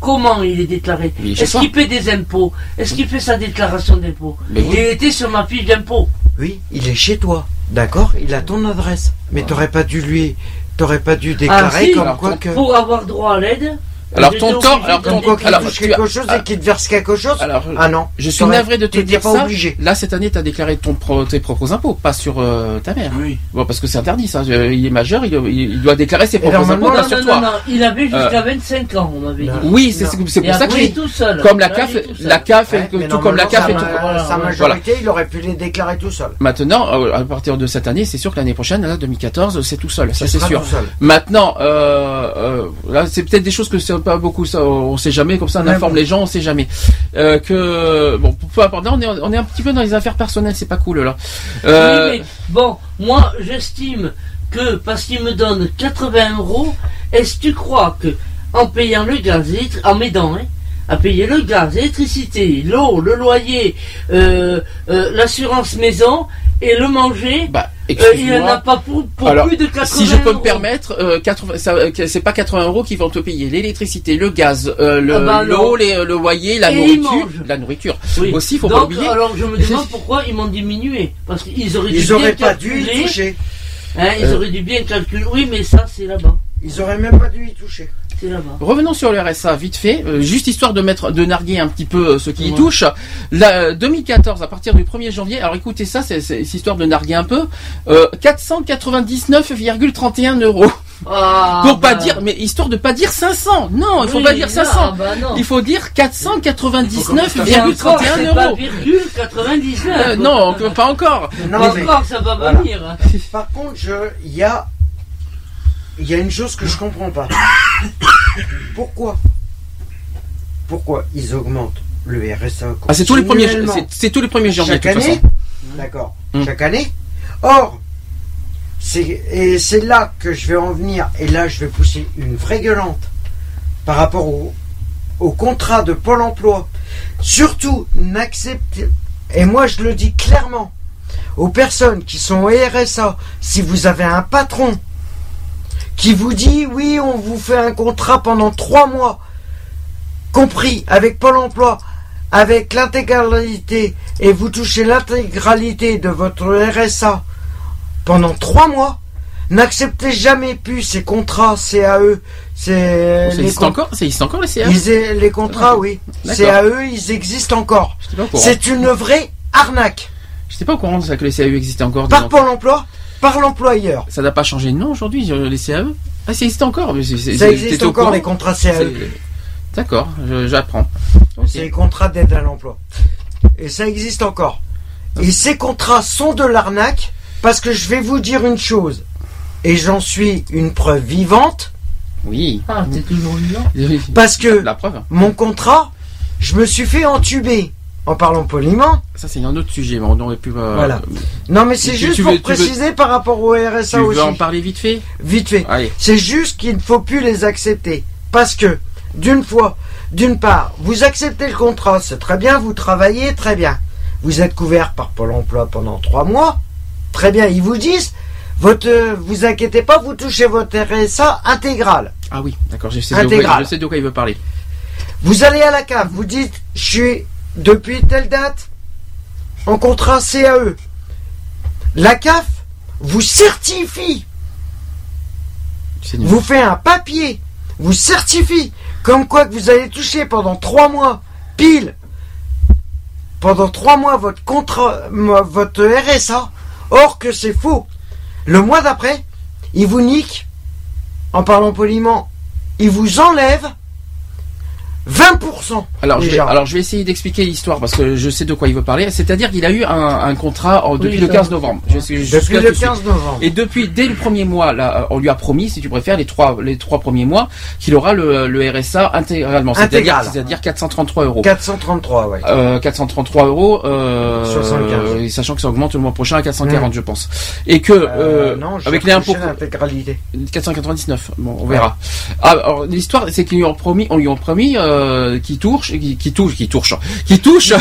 Comment il est déclaré? Est-ce qu'il paie des impôts? Est-ce qu'il fait sa déclaration d'impôts oui. Il était sur ma fiche d'impôt. Oui, il est chez toi, d'accord Il a ton adresse, mais t'aurais pas dû lui, t'aurais pas dû déclarer si. comme quoi que. Pour avoir droit à l'aide. Alors, j'étais ton temps- alors, ton- qu'il alors, tu quelque as- chose ah. et qu'il te verse quelque chose alors, Ah non. je suis navré de te dire pas ça. obligé. Là, cette année, tu as déclaré ton pro- tes propres impôts, pas sur euh, ta mère. Oui. Bon, parce que c'est interdit, ça. Euh, Il est majeur, il, doit déclarer ses propres impôts, Non, pas sur non, toi. non, non, il avait jusqu'à Euh, 25 ans, on m'avait dit. Oui, c'est pour ça que il est tout seul. comme la Là, CAF, la CAF, tout comme la CAF et sa, tout. sa majorité, il aurait pu les déclarer tout seul. Maintenant, euh, à partir de cette année, c'est sûr que l'année prochaine, là, 2014, c'est tout seul, ça c'est sûr. Maintenant, euh, euh, là, c'est peut-être des choses que pas beaucoup, ça, on sait jamais, comme ça, on Ouais, informe bon. les gens, on sait jamais. Euh, que bon, peu importe, là, on est, on est un petit peu dans les affaires personnelles, c'est pas cool là. Euh, Oui, mais bon, moi, j'estime que parce qu'il me donne 80 euros, est-ce que tu crois que en payant le gaz, en m'aidant, hein, à payer le gaz, l'électricité, l'eau, le loyer, euh, euh, l'assurance maison et le manger, bah, euh, il n'y en a pas pour, pour Alors, plus de 80 Si je peux euros. me permettre, euh, 80, ça, euh, c'est pas 80 euros qui vont te payer l'électricité, le gaz, euh, le- Ah bah l'eau, les- le loyer, la Et nourriture, la nourriture. Oui. Aussi, faut pas Donc, oublier. alors je me demande pourquoi ils m'ont diminué. Parce qu'ils auraient dû Ils auraient pas dû calculer- y toucher. Hein, ils Euh, auraient dû bien calculer. Oui, mais ça, c'est là-bas. Ils auraient même pas dû y toucher. Revenons sur le RSA vite fait, euh, juste histoire de mettre, de narguer un petit peu euh, ce qui y Ouais. touche. La, euh, 2014, à partir du 1er janvier, alors écoutez ça, c'est histoire de narguer un peu, euh, 499,31 euros. Ah, Pour pas bah. dire, mais histoire de pas dire 500. Non, il faut Oui, pas dire 500. ah, bah. Il faut dire Et 499,31 encore, c'est pas euros. virgule 99. Euh, non, pas encore. Non, Mais mais- encore, ça va Voilà. venir. Par contre, il y a, il y a une chose que je comprends pas. Pourquoi? Pourquoi ils augmentent le RSA Ah, c'est tous les premiers, c'est- tous les premiers janvier, chaque de toute année? façon. D'accord. Hmm. Chaque année? Or, c'est et c'est là que je vais en venir. Et là, je vais pousser une vraie gueulante par rapport au, au contrat de Pôle Emploi. Surtout, n'acceptez. Et moi, je le dis clairement aux personnes qui sont au RSA. Si vous avez un patron qui vous dit oui, on vous fait un contrat pendant trois mois, compris avec Pôle Emploi, avec l'intégralité, et vous touchez l'intégralité de votre RSA pendant trois mois, n'acceptez jamais plus ces contrats CAE. C'est Ça existe encore, ça existe encore les CA ils les contrats, oui. D'accord. CAE, ils existent encore. C'est une vraie arnaque. J'étais pas au courant de ça que les CAE existaient encore. Par. Pôle emploi, par l'employeur. Ça n'a pas changé de nom aujourd'hui, euh, les CAE Ah, ça existe encore mais Ça existe encore courant les contrats CAE. D'accord, j'apprends. C'est les contrats d'aide à l'emploi. Et ça existe encore. Et ces contrats sont de l'arnaque parce que je vais vous dire une chose. Et j'en suis une preuve vivante. Oui. Ah, t'es toujours vivant Parce que La preuve. mon contrat, je me suis fait entuber. En parlant poliment. Ça, c'est un autre sujet, mais on aurait pu. euh, Voilà. Non, mais c'est Tu- juste tu pour veux- tu veux- préciser par rapport au RSA Tu aussi. veux en parler vite fait? Vite fait. C'est juste qu'il ne faut plus les accepter. Parce que, d'une fois, d'une part, vous acceptez le contrat, c'est très bien, vous travaillez, très bien. Vous êtes couvert par Pôle emploi pendant trois mois, très bien. Ils vous disent, votre, euh, vous inquiétez pas, vous touchez votre RSA intégral. Ah oui, d'accord, je sais, de quoi, Intégral. je sais de quoi il veut parler. Vous allez à la CAF, vous dites, je suis depuis telle date en contrat CAE. La CAF vous certifie vous fait un papier, vous certifie comme quoi que vous allez toucher pendant trois mois, pile, pendant trois mois votre contrat, mo- votre RSA, or que c'est faux. Le mois d'après, il vous nique, en parlant poliment, il vous enlève 20%. Alors je, vais, alors je vais essayer d'expliquer l'histoire parce que je sais de quoi il veut parler. C'est-à-dire qu'il a eu un, un contrat en- depuis Oui, le ça 15 va. novembre. Je- je- jusque Depuis le tu suis. 15 novembre. Et depuis, dès le premier mois, là, euh, on lui a promis, si tu préfères, les trois, les trois premiers mois, qu'il aura le, le RSA intégralement. C'est-à-dire, Intégral. c'est-à-dire 433 euros. 433, ouais. Euh, 433 euros, euh, 75. et sachant que ça augmente le mois prochain à 440, je pense. Et que, euh, non, je avec les impôts, toucher l'intégralité. 499. Bon, on verra. Ah, alors l'histoire, c'est qu'ils lui ont promis, on lui ont promis euh, qu'il touche, qui, qui touche, qui touche, qui touche,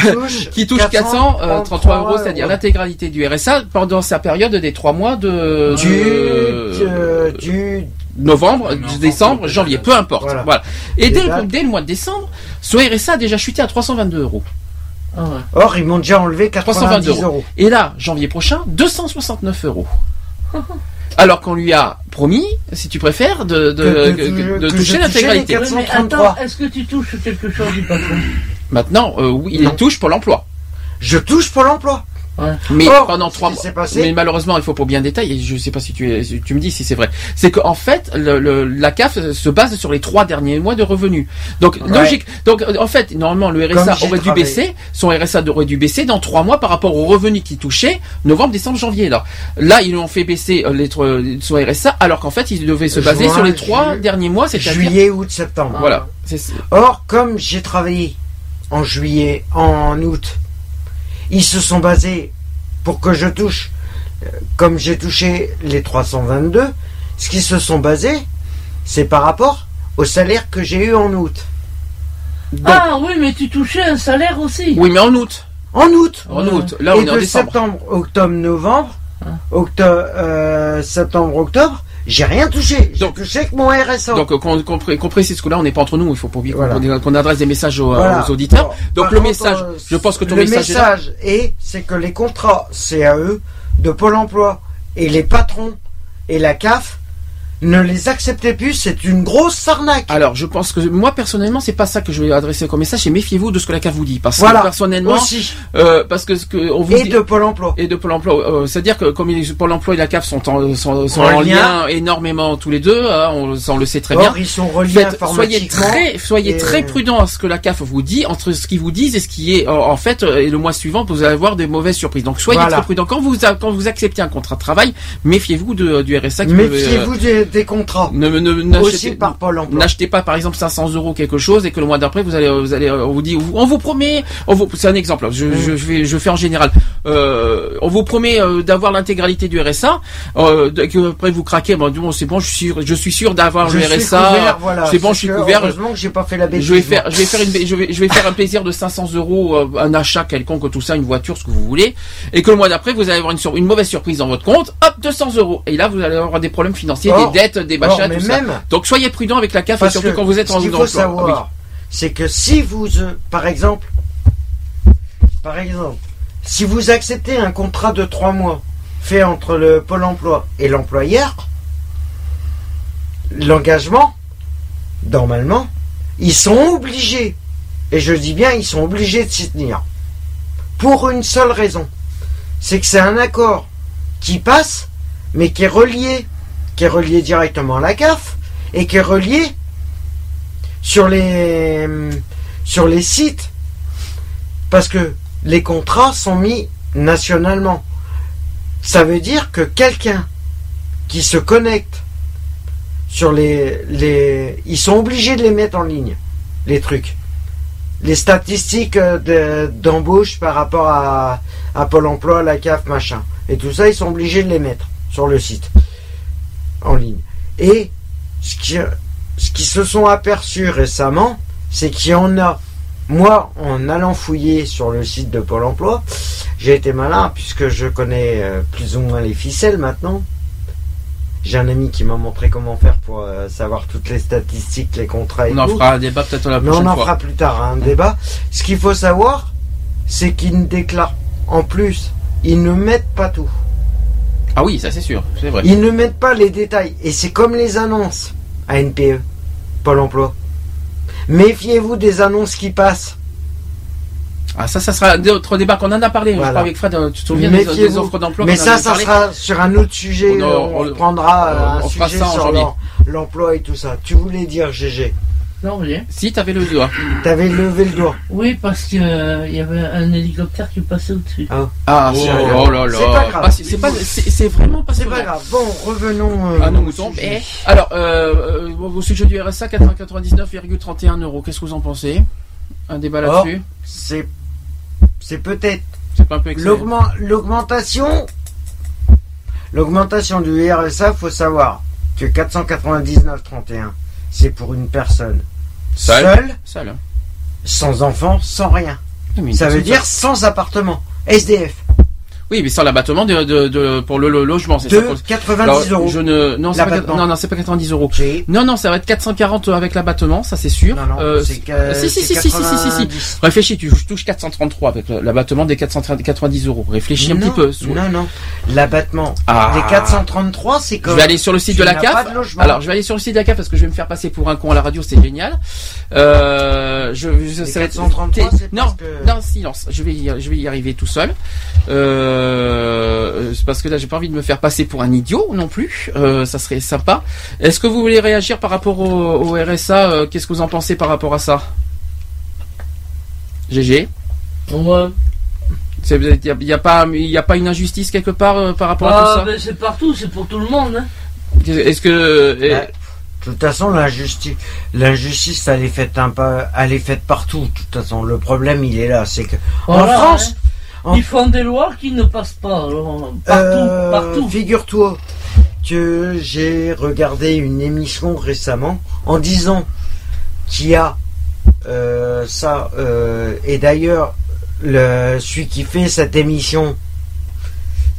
qui touche 433 euros, c'est-à-dire l'intégralité du RSA pendant sa période des trois mois de Du, de- euh, du, novembre, décembre, janvier, peu importe. Voilà. Voilà. Et dès le, dès le mois de décembre, son RSA a déjà chuté à 322 euros. Ah ouais. or, ils m'ont déjà enlevé 322 90 euros. euros. Et là, janvier prochain, 269 euros. Alors qu'on lui a promis, si tu préfères, de, de, Que- que- que- de toucher l'intégralité. mais 433. attends, est-ce que tu touches quelque chose du patron? Maintenant, euh, oui, il touche pour l'emploi. Je touche pour l'emploi. Mais Or, pendant trois qui mois. passé- Mais malheureusement, il faut pour bien détailler. Je sais pas si tu, es, tu me dis si c'est vrai. C'est qu'en fait, le, le- la CAF se base sur les trois derniers mois de revenus. Donc Ouais. logique. Donc en fait, normalement, le RSA aurait dû baisser. Son RSA aurait dû baisser dans trois mois par rapport aux revenus qu'il touchait novembre, décembre, janvier. Là, là, ils ont fait baisser euh, les, trois- son RSA, alors qu'en fait, il devait se baser Juin, sur les trois derniers mois, c'est-à-dire Juillet, août, septembre. voilà. C'est- Or, comme j'ai travaillé en juillet, en août, ils se sont basés pour que je touche, euh, comme j'ai touché les 322, ce qu'ils se sont basés, c'est par rapport au salaire que j'ai eu en août. Donc, Ah oui, mais tu touchais un salaire aussi. oui, mais en août. En août En août. Là, on Et est en de décembre. septembre, octobre, novembre, Ah. octobre, euh, septembre, octobre, j'ai rien touché. J'ai touché que mon RSA. Donc, qu'on pré- qu'on précise ce que là, on n'est pas entre nous. Il faut pas oublier qu'on Voilà. qu'on adresse des messages aux, Voilà. aux auditeurs. Bon, Donc, le contre, message, euh, je pense que ton le message, est là. message est, c'est que les contrats CAE de Pôle Emploi et les patrons et la CAF ne les acceptait plus. C'est une grosse arnaque. Alors, je pense que moi personnellement, c'est pas ça que je vais adresser comme message. C'est méfiez-vous de ce que la CAF vous dit, parce Voilà. que personnellement, Aussi. euh, parce que ce que on vous Et dit- de Pôle emploi. et de Pôle Emploi, euh, c'est-à-dire que comme il- Pôle Emploi et la CAF sont en, sont, sont En en lien. lien énormément tous les deux, hein, on, le sait très Or, bien. ils sont reliés Faites- soyez très, soyez et- très prudent à ce que la CAF vous dit entre ce qu'ils vous disent et ce qui est en en fait euh, et le mois suivant vous allez avoir des mauvaises surprises. Donc soyez Voilà. très prudent quand vous quand vous acceptez un contrat de travail, méfiez-vous du RSA. Méfiez-vous des, des contrats. ne, ne, Aussi n'achetez- par Pôle emploi. N'achetez pas par exemple 500 euros quelque chose et que le mois d'après vous allez vous allez on vous dit on vous promet on vous c'est un exemple je, je, je fais je fais en général euh, on vous promet euh, d'avoir l'intégralité du RSA euh, que après vous craquez bon, bon c'est bon je suis sûr je suis sûr d'avoir le RSA voilà. c'est bon je suis couvert Heureusement que j'ai pas fait la bêtise. je vais faire, je vais faire une, je vais, je vais faire un plaisir de 500 euros, euh, un achat quelconque, tout ça, une voiture, ce que vous voulez, et que le mois d'après vous allez avoir une, sur- une mauvaise surprise dans votre compte, hop, 200 euros, et là vous allez avoir des problèmes financiers, Or- des des machins, tout même-. Donc soyez prudent avec la CAF, et surtout que quand vous êtes ce en qu'il en faut savoir, c'est que si vous, euh, par exemple, par exemple, si vous acceptez un contrat de trois mois fait entre le Pôle Emploi et l'employeur, l'engagement, normalement, ils sont obligés, et je dis bien, ils sont obligés de s'y tenir, pour une seule raison, c'est que c'est un accord qui passe, mais qui est relié, qui est relié directement à la CAF, et qui est relié sur les sur les sites parce que les contrats sont mis nationalement. Ça veut dire que quelqu'un qui se connecte sur les les ils sont obligés de les mettre en ligne les trucs. Les statistiques euh, de- d'embauche par rapport à, à Pôle emploi, la CAF, machin. Et tout ça, ils sont obligés de les mettre sur le site en ligne. Et ce qui, ce qui se sont aperçus récemment, c'est qu'il y en a. Moi, en allant fouiller sur le site de Pôle emploi, j'ai été malin puisque je connais euh, plus ou moins les ficelles maintenant. J'ai un ami qui m'a montré comment faire pour euh, savoir toutes les statistiques, les contrats et On en tout. fera un débat peut-être la Mais prochaine on en fois. fera plus tard un débat. Ce qu'il faut savoir, c'est qu'ils ne déclarent en plus, ils ne mettent pas tout. Ah oui, ça c'est sûr, c'est vrai. Ils ne mettent pas les détails. Et c'est comme les annonces à NPE, Pôle emploi. Méfiez-vous des annonces qui passent. Ah ça, ça sera d'autres débats qu'on en a parlé. Je crois avec Fred, euh, tu te souviens des, offres d'emploi Mais ça, ça sera sur un autre sujet. On on- prendra euh, on un sujet sur l'emploi et tout ça. Tu voulais dire GG. Non, rien. Si, t'avais le doigt. T'avais levé le doigt. Oui, parce qu'il y avait un hélicoptère qui passait au-dessus. Ah, Oh, c'est- oh là là. c'est pas grave. Ah, c'est- c'est pas, c'est c'est vraiment pas C'est pas grave. Bon, revenons. euh, Ah, nos au moutons. sujet. Alors, euh, euh, au sujet du RSA, 499,31 euros. Qu'est-ce que vous en pensez? Un débat Oh. là-dessus? C'est, c'est peut-être C'est pas un peu L'augment- L'augmentation, l'augmentation du RSA, faut savoir que 499,31, c'est pour une personne Seul. sans enfant, sans rien. Oui, mais une Ça veut dire sans appartement. SDF. Oui, mais sans l'abattement de, de, de- pour le, le logement, c'est ça. pour- 90 Alors, euros. Je ne, non, c'est pas, non, non, c'est pas 90 euros. Non, non, ça va être 440 avec l'abattement, ça c'est sûr. Non, non, Euh, c'est si, si, si, si, si, si, si, si. 90. Réfléchis, tu touches 433 avec l'abattement des 490 euros. Réfléchis un non, petit peu. Sous- Non, non. L'abattement Ah. des 433, c'est Je comme. vais aller sur le site de la CAF. Alors, je vais aller sur le site de la CAF parce que je vais me faire passer pour un con à la radio, c'est génial. Euh, je, je- ça va être- 433, c'est non, que- non, silence. Je vais, y, je vais y arriver tout seul. Euh, c'est parce que là, j'ai pas envie de me faire passer pour un idiot non plus. Euh, ça serait sympa. Est-ce que vous voulez réagir par rapport au, au RSA euh, Qu'est-ce que vous en pensez par rapport à ça? GG. Ouais. Il n'y a, pas, y a pas une injustice quelque part euh, par rapport à Ah, tout ben, c'est partout, c'est pour tout le monde. Hein. ça Est-ce que eh, Bah, de toute façon, l'injustice, l'injustice, elle est faite un peu, elle est faite partout. De toute façon, le problème, il est là, c'est que Voilà, en France, hein. En- Ils font des lois qui ne passent pas. alors, Partout, euh, partout. Figure-toi que j'ai regardé une émission récemment en disant qu'il y a euh, ça. euh, et d'ailleurs, le celui qui fait cette émission,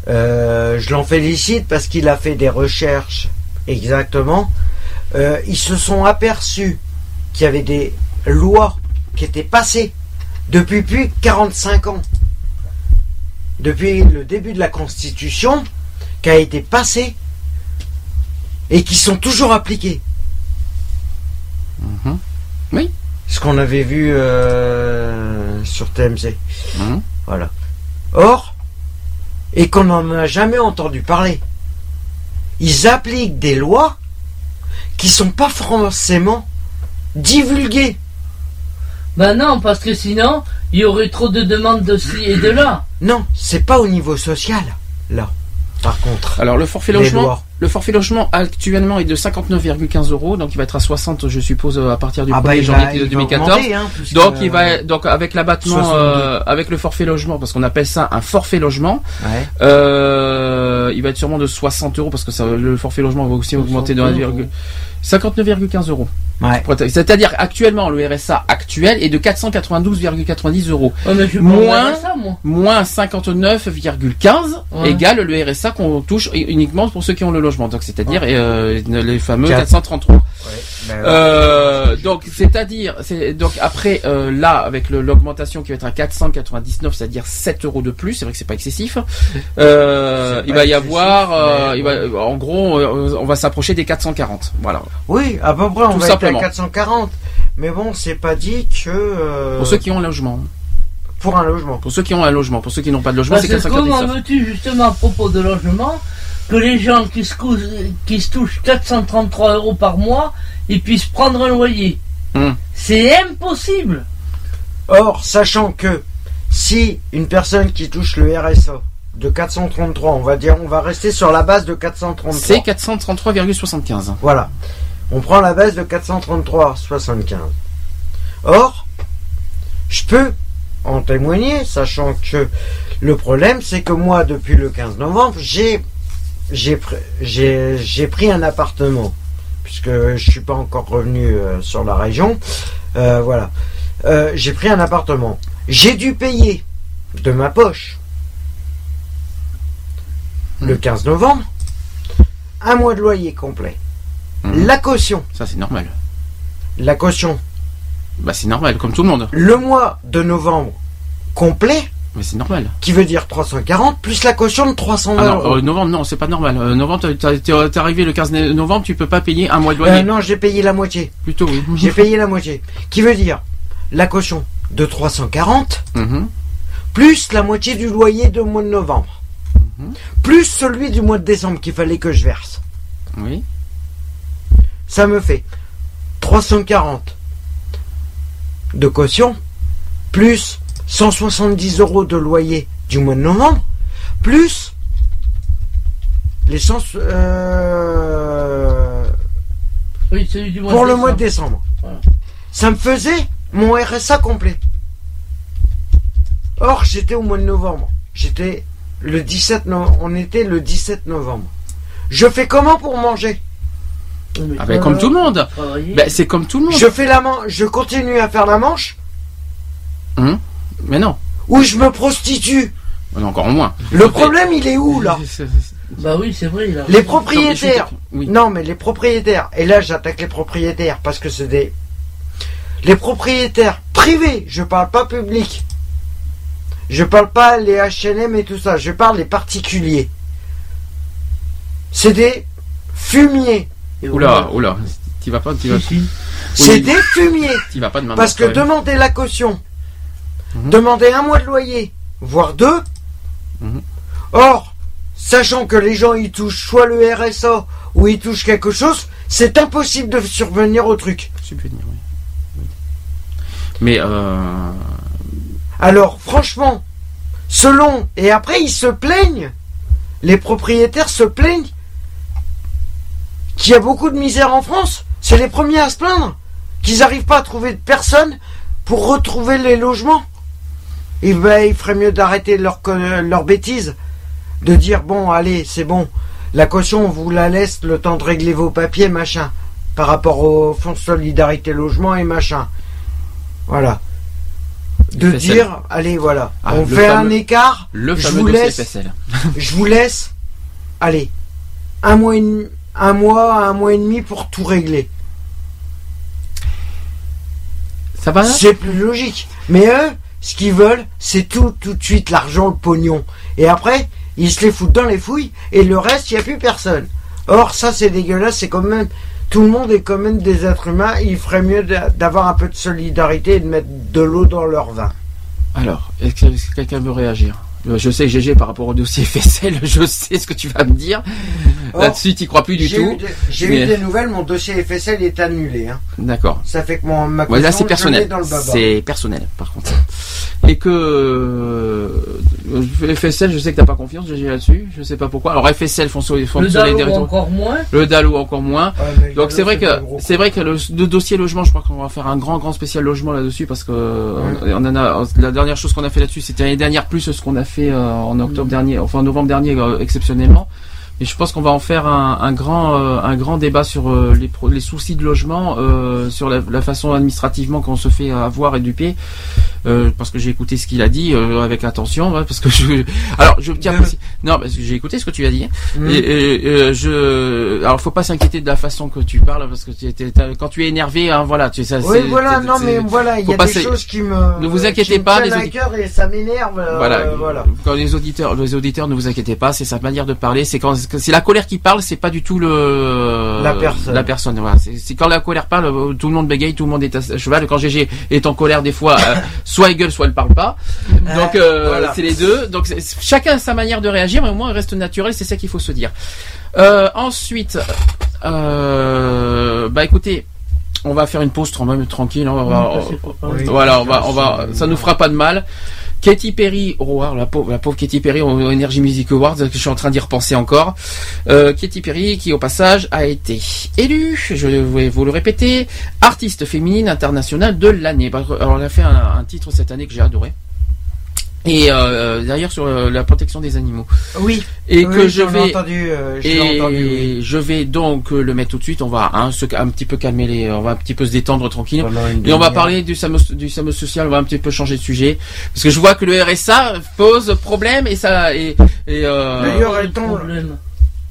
je l'en félicite parce qu'il a fait des recherches exactement. Ils se sont aperçus qu'il y avait des lois qui étaient passées depuis plus de 45 ans. Depuis le début de la Constitution, qui a été passée et qui sont toujours appliqués. Mhm. Oui. Ce qu'on avait vu euh, sur TMZ. Mhm. Voilà. Or, et qu'on n'en a jamais entendu parler, ils appliquent des lois qui sont pas forcément divulguées. Ben non, parce que sinon, il y aurait trop de demandes de ci et de là. Non, c'est pas au niveau social, là. Par contre. Alors le forfait logement, lois. le forfait logement actuellement est de 59,15 euros, donc il va être à 60, je suppose, à partir du Ah 1er bah, il janvier va- il va 2014. augmenter, hein, donc il va, donc avec l'abattement, 62. euh, avec le forfait logement, parce qu'on appelle ça un forfait logement, Ouais. euh, il va être sûrement de 60 euros parce que ça, le forfait logement va aussi augmenter de 1,- 59,15 euros. Ouais. C'est-à-dire actuellement le RSA actuel est de 492,90 euros. Ouais, mais je vais pas Moins moi. moins 59,15 Ouais. égale le RSA qu'on touche uniquement pour ceux qui ont le logement. Donc c'est-à-dire euh, les fameux Quatre. 433. Ben, Euh, donc c'est-à-dire c'est donc après euh, là avec l'augmentation qui va être à 499, c'est-à-dire 7 euros de plus. C'est vrai que c'est pas excessif. Euh, il pas va y excessif, avoir, euh, il va, en gros, euh, on va s'approcher des 440. Voilà. Oui, à peu près, on Tout va simplement. à 440. Mais bon, c'est pas dit que... euh, Pour ceux qui ont un logement. Pour un logement. Pour ceux qui ont un logement. Pour ceux qui n'ont pas de logement, c'est que comment 499. veux-tu justement à propos de logement que les gens qui se, qui se touchent 433 euros par mois, ils puissent prendre un loyer Hum. C'est impossible. Or, sachant que si une personne qui touche le RSA de 433, on va dire, on va rester sur la base de 433. C'est 433,75. Voilà. On prend la base de 433,75. Or, je peux en témoigner, sachant que le problème, c'est que moi, depuis le 15 novembre, j'ai j'ai pr- j'ai j'ai pris un appartement, puisque je suis pas encore revenu euh, sur la région. Euh, voilà. Euh, j'ai pris un appartement. J'ai dû payer de ma poche le 15 novembre un mois de loyer complet. Mhm. La caution, Ça c'est normal. la caution, Bah c'est normal, comme tout le monde. le mois de novembre complet, Mais c'est normal. qui veut dire 340, plus la caution de 320 Ah non, euros. euh, novembre, non, c'est pas normal. Euh, novembre, t'es arrivé le 15 novembre, tu peux pas payer un mois de loyer. Euh, non, j'ai payé la moitié. Plutôt, oui. J'ai payé la moitié. Qui veut dire la caution de 340, Mhm. plus la moitié du loyer de mois de novembre. Mhm. Plus celui du mois de décembre qu'il fallait que je verse. Oui. Ça me fait 340 de caution, plus 170 euros de loyer du mois de novembre, plus les 100, euh, Oui, celui du mois pour de le mois de décembre. Voilà. Ça me faisait mon RSA complet. Or, j'étais au mois de novembre. J'étais le 17 no- on était le 17 novembre. Je fais comment pour manger? Ah ben, comme tout le monde. Ben, c'est comme tout le monde. Je fais la man- je continue à faire la manche Hum. Mais non. ou je me prostitue. Encore moins. Le problème, il est où là? Bah oui, c'est vrai. Là. Les propriétaires. Oui. Non, mais les propriétaires. Et là, j'attaque les propriétaires parce que c'est des. Les propriétaires privés. Je parle pas public. Je parle pas les H&M et tout ça. Je parle les particuliers. C'est des fumiers. Oula, oula. T'y vas pas, t'y vas, si. C'est des fumiers. t'y vas pas demain. Parce que demander la caution, Mhm. demander un mois de loyer, voire deux. Mhm. Or, sachant que les gens ils touchent soit le RSA ou ils touchent quelque chose, c'est impossible de survenir au truc. Subvenir, oui. Oui. Mais euh, Alors, franchement, selon et après ils se plaignent, les propriétaires se plaignent qu'il y a beaucoup de misère en France. C'est les premiers à se plaindre qu'ils n'arrivent pas à trouver de personne pour retrouver les logements. Et ben, il ferait mieux d'arrêter leur, leur bêtise, de dire bon, allez, c'est bon, la caution, on vous la laisse le temps de régler vos papiers, machin, par rapport au fonds solidarité logement et machin. Voilà. De FSL. dire, allez, voilà, Ah, on fait fameux- un écart, le je fameux vous laisse, je vous laisse, allez, un mois, et demi, un mois, un mois et demi pour tout régler. Ça va C'est plus logique. Mais eux, ce qu'ils veulent, c'est tout, tout de suite l'argent, le pognon. Et après, ils se les foutent dans les fouilles, et le reste, il n'y a plus personne. Or, ça, c'est dégueulasse. C'est quand même. Tout le monde est quand même des êtres humains. Il ferait mieux d'a- d'avoir un peu de solidarité et de mettre de l'eau dans leur vin. Alors, est-ce que quelqu'un veut réagir? Je sais, GG, par rapport au dossier FSL, je sais ce que tu vas me dire. Là-dessus, tu crois plus du tout. j'ai mais- eu des nouvelles. Mon dossier FSL est annulé. hein. D'accord. Ça fait que mon, ma Ouais, là, c'est personnel. C'est personnel, par contre. Et que euh, FSL, je sais que t'as pas confiance, GG là-dessus. Je sais pas pourquoi. Alors FSL font, font Le soleil Dalo des- encore moins. Le Dalo encore moins. Ouais, mais Donc c'est vrai que c'est vrai que le, le dossier logement, je crois qu'on va faire un grand grand spécial logement là-dessus parce que on, on en a la dernière chose qu'on a fait là-dessus, c'était l'année dernière plus ce qu'on a fait euh, en octobre dernier, enfin en novembre dernier euh, exceptionnellement. Et je pense qu'on va en faire un, grand euh, un grand débat sur les pro- les soucis de logement, sur la, la façon administrativement qu'on se fait avoir et duper. Euh, parce que j'ai écouté ce qu'il a dit euh, avec attention, ouais, parce que je alors je tiens à préciser- non parce que j'ai écouté ce que tu as dit. Mm. Et, et, euh, je, alors faut pas s'inquiéter de la façon que tu parles parce que tu étais- t'as- quand tu es énervé, hein, voilà, tu sais. Oui, voilà, non, mais voilà, il y a des se- choses qui me. Ne vous inquiétez pas, les à audi- cœur et ça m'énerve. euh, Voilà, voilà. quand les auditeurs, les auditeurs, ne vous inquiétez pas, c'est sa manière de parler. C'est quand c'est la colère qui parle, c'est pas du tout le La personne. La personne, voilà. C'est c'est quand la colère parle, euh, tout le monde bégaye, tout le monde est à cheval. Quand GG est en colère, des fois, euh, soit elle gueule, soit elle parle pas. Donc euh, voilà. c'est les deux. Donc chacun a sa manière de réagir, mais au moins il reste naturel. C'est ça qu'il faut se dire. Euh, ensuite, euh, bah écoutez. On va faire une pause même tranquille. hein, on va- Oui, voilà, on va, on va, ça nous fera pas de mal. Katy Perry, au revoir, la pauvre, la pauvre Katy Perry au Energy Music Awards, je suis en train d'y repenser encore. Euh, Katy Perry, qui au passage a été élue, je vais vous le répéter, artiste féminine internationale de l'année. Bah, Alors, elle a fait un titre cette année que j'ai adoré. Et euh, derrière sur euh, la protection des animaux. Oui. Et Oui, que je vais entendu, euh, je et entendu, oui. je vais donc euh, le mettre tout de suite. On va hein, se, un petit peu calmer les, on va un petit peu se détendre tranquille. Et on va parler du SAMO, du SAMO social. On va un petit peu changer de sujet parce que je vois que le RSA pose problème et ça et, et euh, D'ailleurs, étant- problème.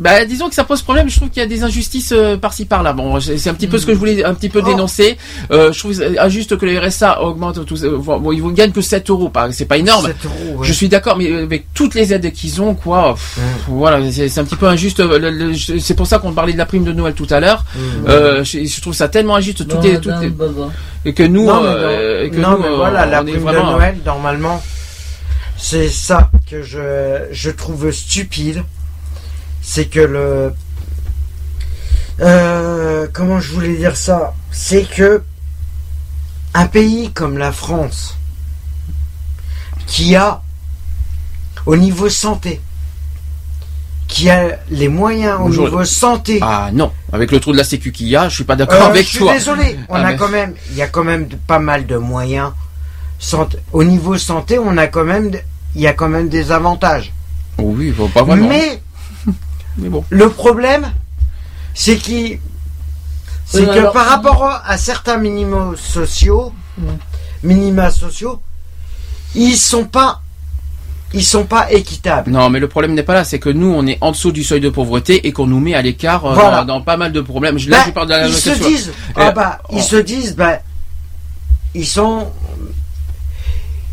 Bah, disons que ça pose problème. Je trouve qu'il y a des injustices euh, par-ci par-là. Bon, c'est un petit peu ce que je voulais un petit peu Oh. dénoncer. Euh, je trouve injuste que le RSA augmente. Tout, euh, bon, ils ne gagnent que 7 euros. C'est pas énorme. 7 euros, ouais. Je suis d'accord, mais avec toutes les aides qu'ils ont, quoi, pff, Mm. voilà, c'est un petit peu injuste. C'est pour ça qu'on parlait de la prime de Noël tout à l'heure. Mm. Euh, je, je trouve ça tellement injuste, tout Non, est, tout madame est- Baba. et que nous, non, mais, euh, que non, nous, mais euh, voilà, la on est prime vraiment. de Noël, normalement, c'est ça que je, je trouve stupide. C'est que le. Euh, comment je voulais dire ça? C'est que un pays comme la France, qui a, au niveau santé, qui a les moyens au Bonjour. niveau santé, Ah non, avec le trou de la sécu qu'il y a, je suis pas d'accord euh, avec je suis toi. désolé, on Ah, a mais- quand même, il y a quand même de- pas mal de moyens. Au niveau santé, on a quand même, il y a quand même des avantages. Oh oui, bon, pas vraiment. Mais Mais bon. le problème, c'est qui, c'est que alors- par rapport à- certains minimums sociaux, minima sociaux, ils sont pas, ils sont pas équitables. Non, mais le problème n'est pas là, c'est que nous, on est en dessous du seuil de pauvreté et qu'on nous met à l'écart euh, Voilà. dans, dans pas mal de problèmes. Je- Là, Bah, je parle de la ils se disent, ah Euh, bah, oh. ils se disent, bah, ils sont,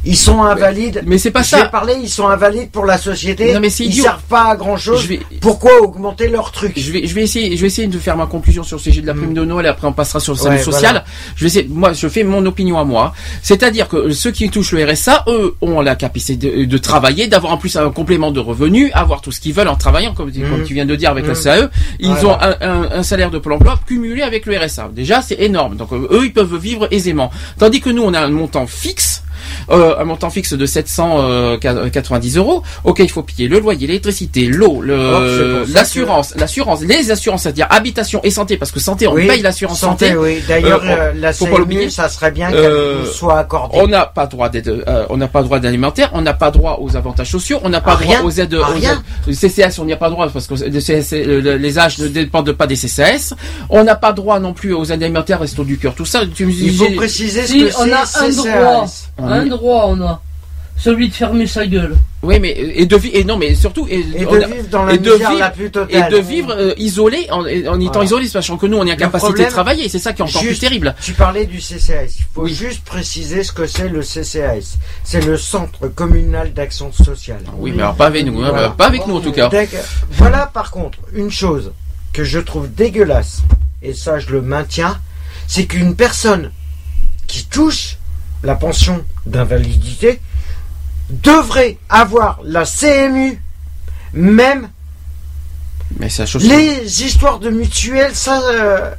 ils sont invalides. Mais c'est pas ça. parler, ils sont invalides pour la société. Non, mais c'est ils idiot. servent pas à grand chose. Vais- Pourquoi augmenter leur truc? Je vais, je vais essayer, je vais essayer de faire ma conclusion sur le sujet de la prime de Noël. Et après, on passera sur le. Ouais, social. voilà. Je vais essayer. Moi, je fais mon opinion à moi. C'est-à-dire que ceux qui touchent le RSA, eux, ont la capacité de, de travailler, d'avoir en plus un complément de revenus, avoir tout ce qu'ils veulent en travaillant, comme, comme tu viens de dire avec Mm. le CAE. Ils Voilà. ont un, un- un salaire de Pôle Emploi cumulé avec le RSA. Déjà, c'est énorme. Donc, euh, eux, ils peuvent vivre aisément. Tandis que nous, on a un montant fixe. Euh, un montant fixe de 790 euros. Ok, il faut payer le loyer, l'électricité, l'eau, le- Oh, pour ça l'assurance, l'assurance, les assurances, c'est-à-dire habitation et santé, parce que santé, on Oui, paye l'assurance santé. Oui, d'ailleurs, Euh, euh, la faut pas l'oublier. CMU, ça serait bien qu'elle Euh, soit accordée. On n'a pas droit d'aide, euh, on n'a pas droit d'alimentaire, on n'a pas droit aux avantages sociaux, on n'a pas À droit rien, aux aides, aux rien. aides- CCS, on n'y a pas droit parce que le euh, les âges ne dépendent pas des CCS. On n'a pas droit non plus aux aides alimentaires, resto du cœur, tout ça. Tu me Il faut préciser ce Si, que on a un CCAS. droit. On Un droit, on a. Celui de fermer sa gueule. Oui, mais et de vivre et non, mais surtout et, de a- vivre dans la et de misère vivre- la plus et de vivre euh, isolé en, en étant Voilà. isolé, sachant que nous on est incapacité problème- de travailler. C'est ça qui est encore plus Juste- terrible. Tu parlais du CCAS. Il faut Oui. juste préciser ce que c'est le CCAS. C'est le Centre communal d'action sociale. Oui, mais alors pas avec nous, hein, Voilà. pas avec nous en tout cas. Voilà par contre une chose que je trouve dégueulasse, et ça je le maintiens, c'est qu'une personne qui touche la pension d'invalidité devrait avoir la CMU, même Mais ça les histoires de mutuelles, ça. euh,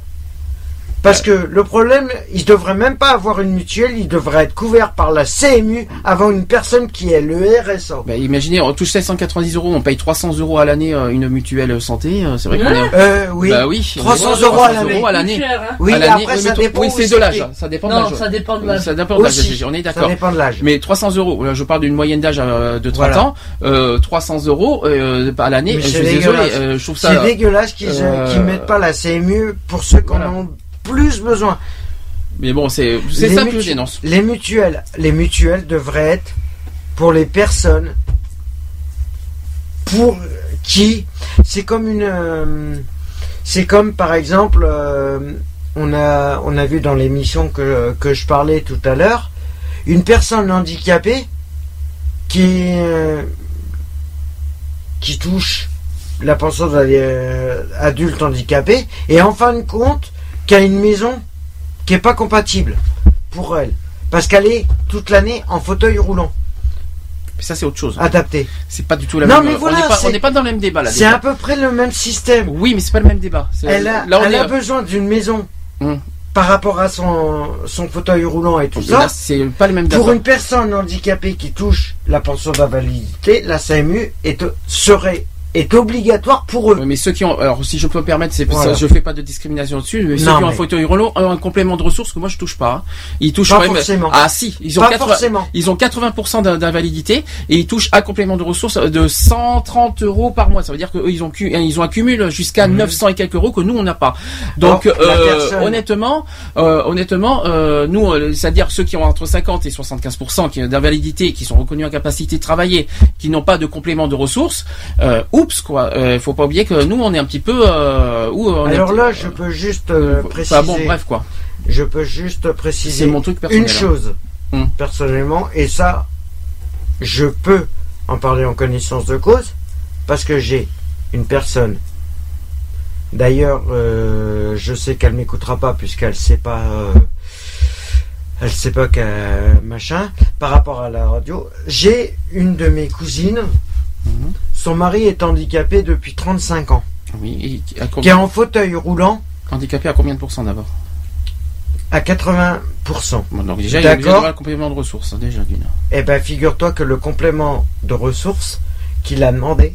parce que le problème, il devrait même pas avoir une mutuelle, il devrait être couvert par la CMU avant une personne qui est le RSA. Bah, imaginez, on touche 790 euros, on paye 300 euros à l'année euh, une mutuelle santé. euh, C'est vrai qu'on est. Euh, oui. Bah oui. 300 on est- euros à 300 l'année. hein. Oui, À l'année, après oui, ça dépend. Oui, de l'âge. hein, Ça dépend de Non, l'âge. ça dépend de l'âge. Ça dépend de l'âge. On est Ça d'accord. dépend de l'âge. Mais 300 euros, là je parle d'une moyenne d'âge euh, de 30 Voilà. ans, euh, 300 euros euh, à l'année, je c'est suis désolé, dégueulasse. euh, je trouve ça... C'est dégueulasse qu'ils euh, qu'ils mettent pas la CMU pour ceux qui voilà. Plus besoin. Mais bon, c'est ça que je mutu- dénonce. Les mutuelles, les mutuelles devraient être pour les personnes pour qui c'est comme une euh, c'est comme par exemple euh, on a on a vu dans l'émission que que je parlais tout à l'heure une personne handicapée qui euh, qui touche la pension d'adulte handicapé et en fin de compte qui a une maison qui est pas compatible pour elle parce qu'elle est toute l'année en fauteuil roulant Mais ça c'est autre chose. adapté. C'est pas du tout la Non, même... mais voilà, on n'est pas, c'est- on n'est pas dans le même débat là. C'est à peu près le même système. Oui, mais c'est pas le même débat. Elle a, là, on elle est... a besoin d'une maison Hum. par rapport à son, son fauteuil roulant et tout Et ça. c'est pas le même Pour débat. une personne handicapée qui touche la pension d'invalidité, la CMU est, serait, est obligatoire pour eux. Mais ceux qui ont, alors si je peux me permettre, c'est Voilà. ça, je fais pas de discrimination dessus, mais ceux Non, qui ont un fauteuil roulant ont un complément de ressources que moi je touche pas. hein. Ils touchent Pas forcément. Ah si, ils ont Pas 80 forcément. ils ont 80% d'in- d'invalidité et ils touchent un complément de ressources de 130 euros par mois. Ça veut dire qu'eux ils ont ils ont un cumul jusqu'à 900 et quelques euros que nous on n'a pas. Donc Alors, euh, personne- honnêtement, euh, honnêtement, euh, nous, euh, c'est-à-dire ceux qui ont entre 50 et 75% qui- d'invalidité, qui sont reconnus en capacité de travailler, qui n'ont pas de complément de ressources, euh, oups quoi. Euh, faut pas oublier que nous on est un petit peu. Euh, où on est un Alors petit- là, je peux juste euh, préciser. Bon, bref quoi. Je peux juste C'est préciser mon truc personnel. une hein. chose Hum. personnellement, et ça, je peux en parler en connaissance de cause, parce que j'ai une personne. D'ailleurs, euh, je sais qu'elle m'écoutera pas puisqu'elle sait pas, euh, elle sait pas qu'elle machin. Par rapport à la radio, j'ai une de mes cousines. Mhm. Son mari est handicapé depuis 35 ans, Oui. et qui- est en fauteuil roulant handicapé à combien de pourcents d'abord à 80%. Bon, donc déjà il y a un complément de ressources hein, déjà d'une. Eh ben, figure-toi que le complément de ressources qu'il a demandé,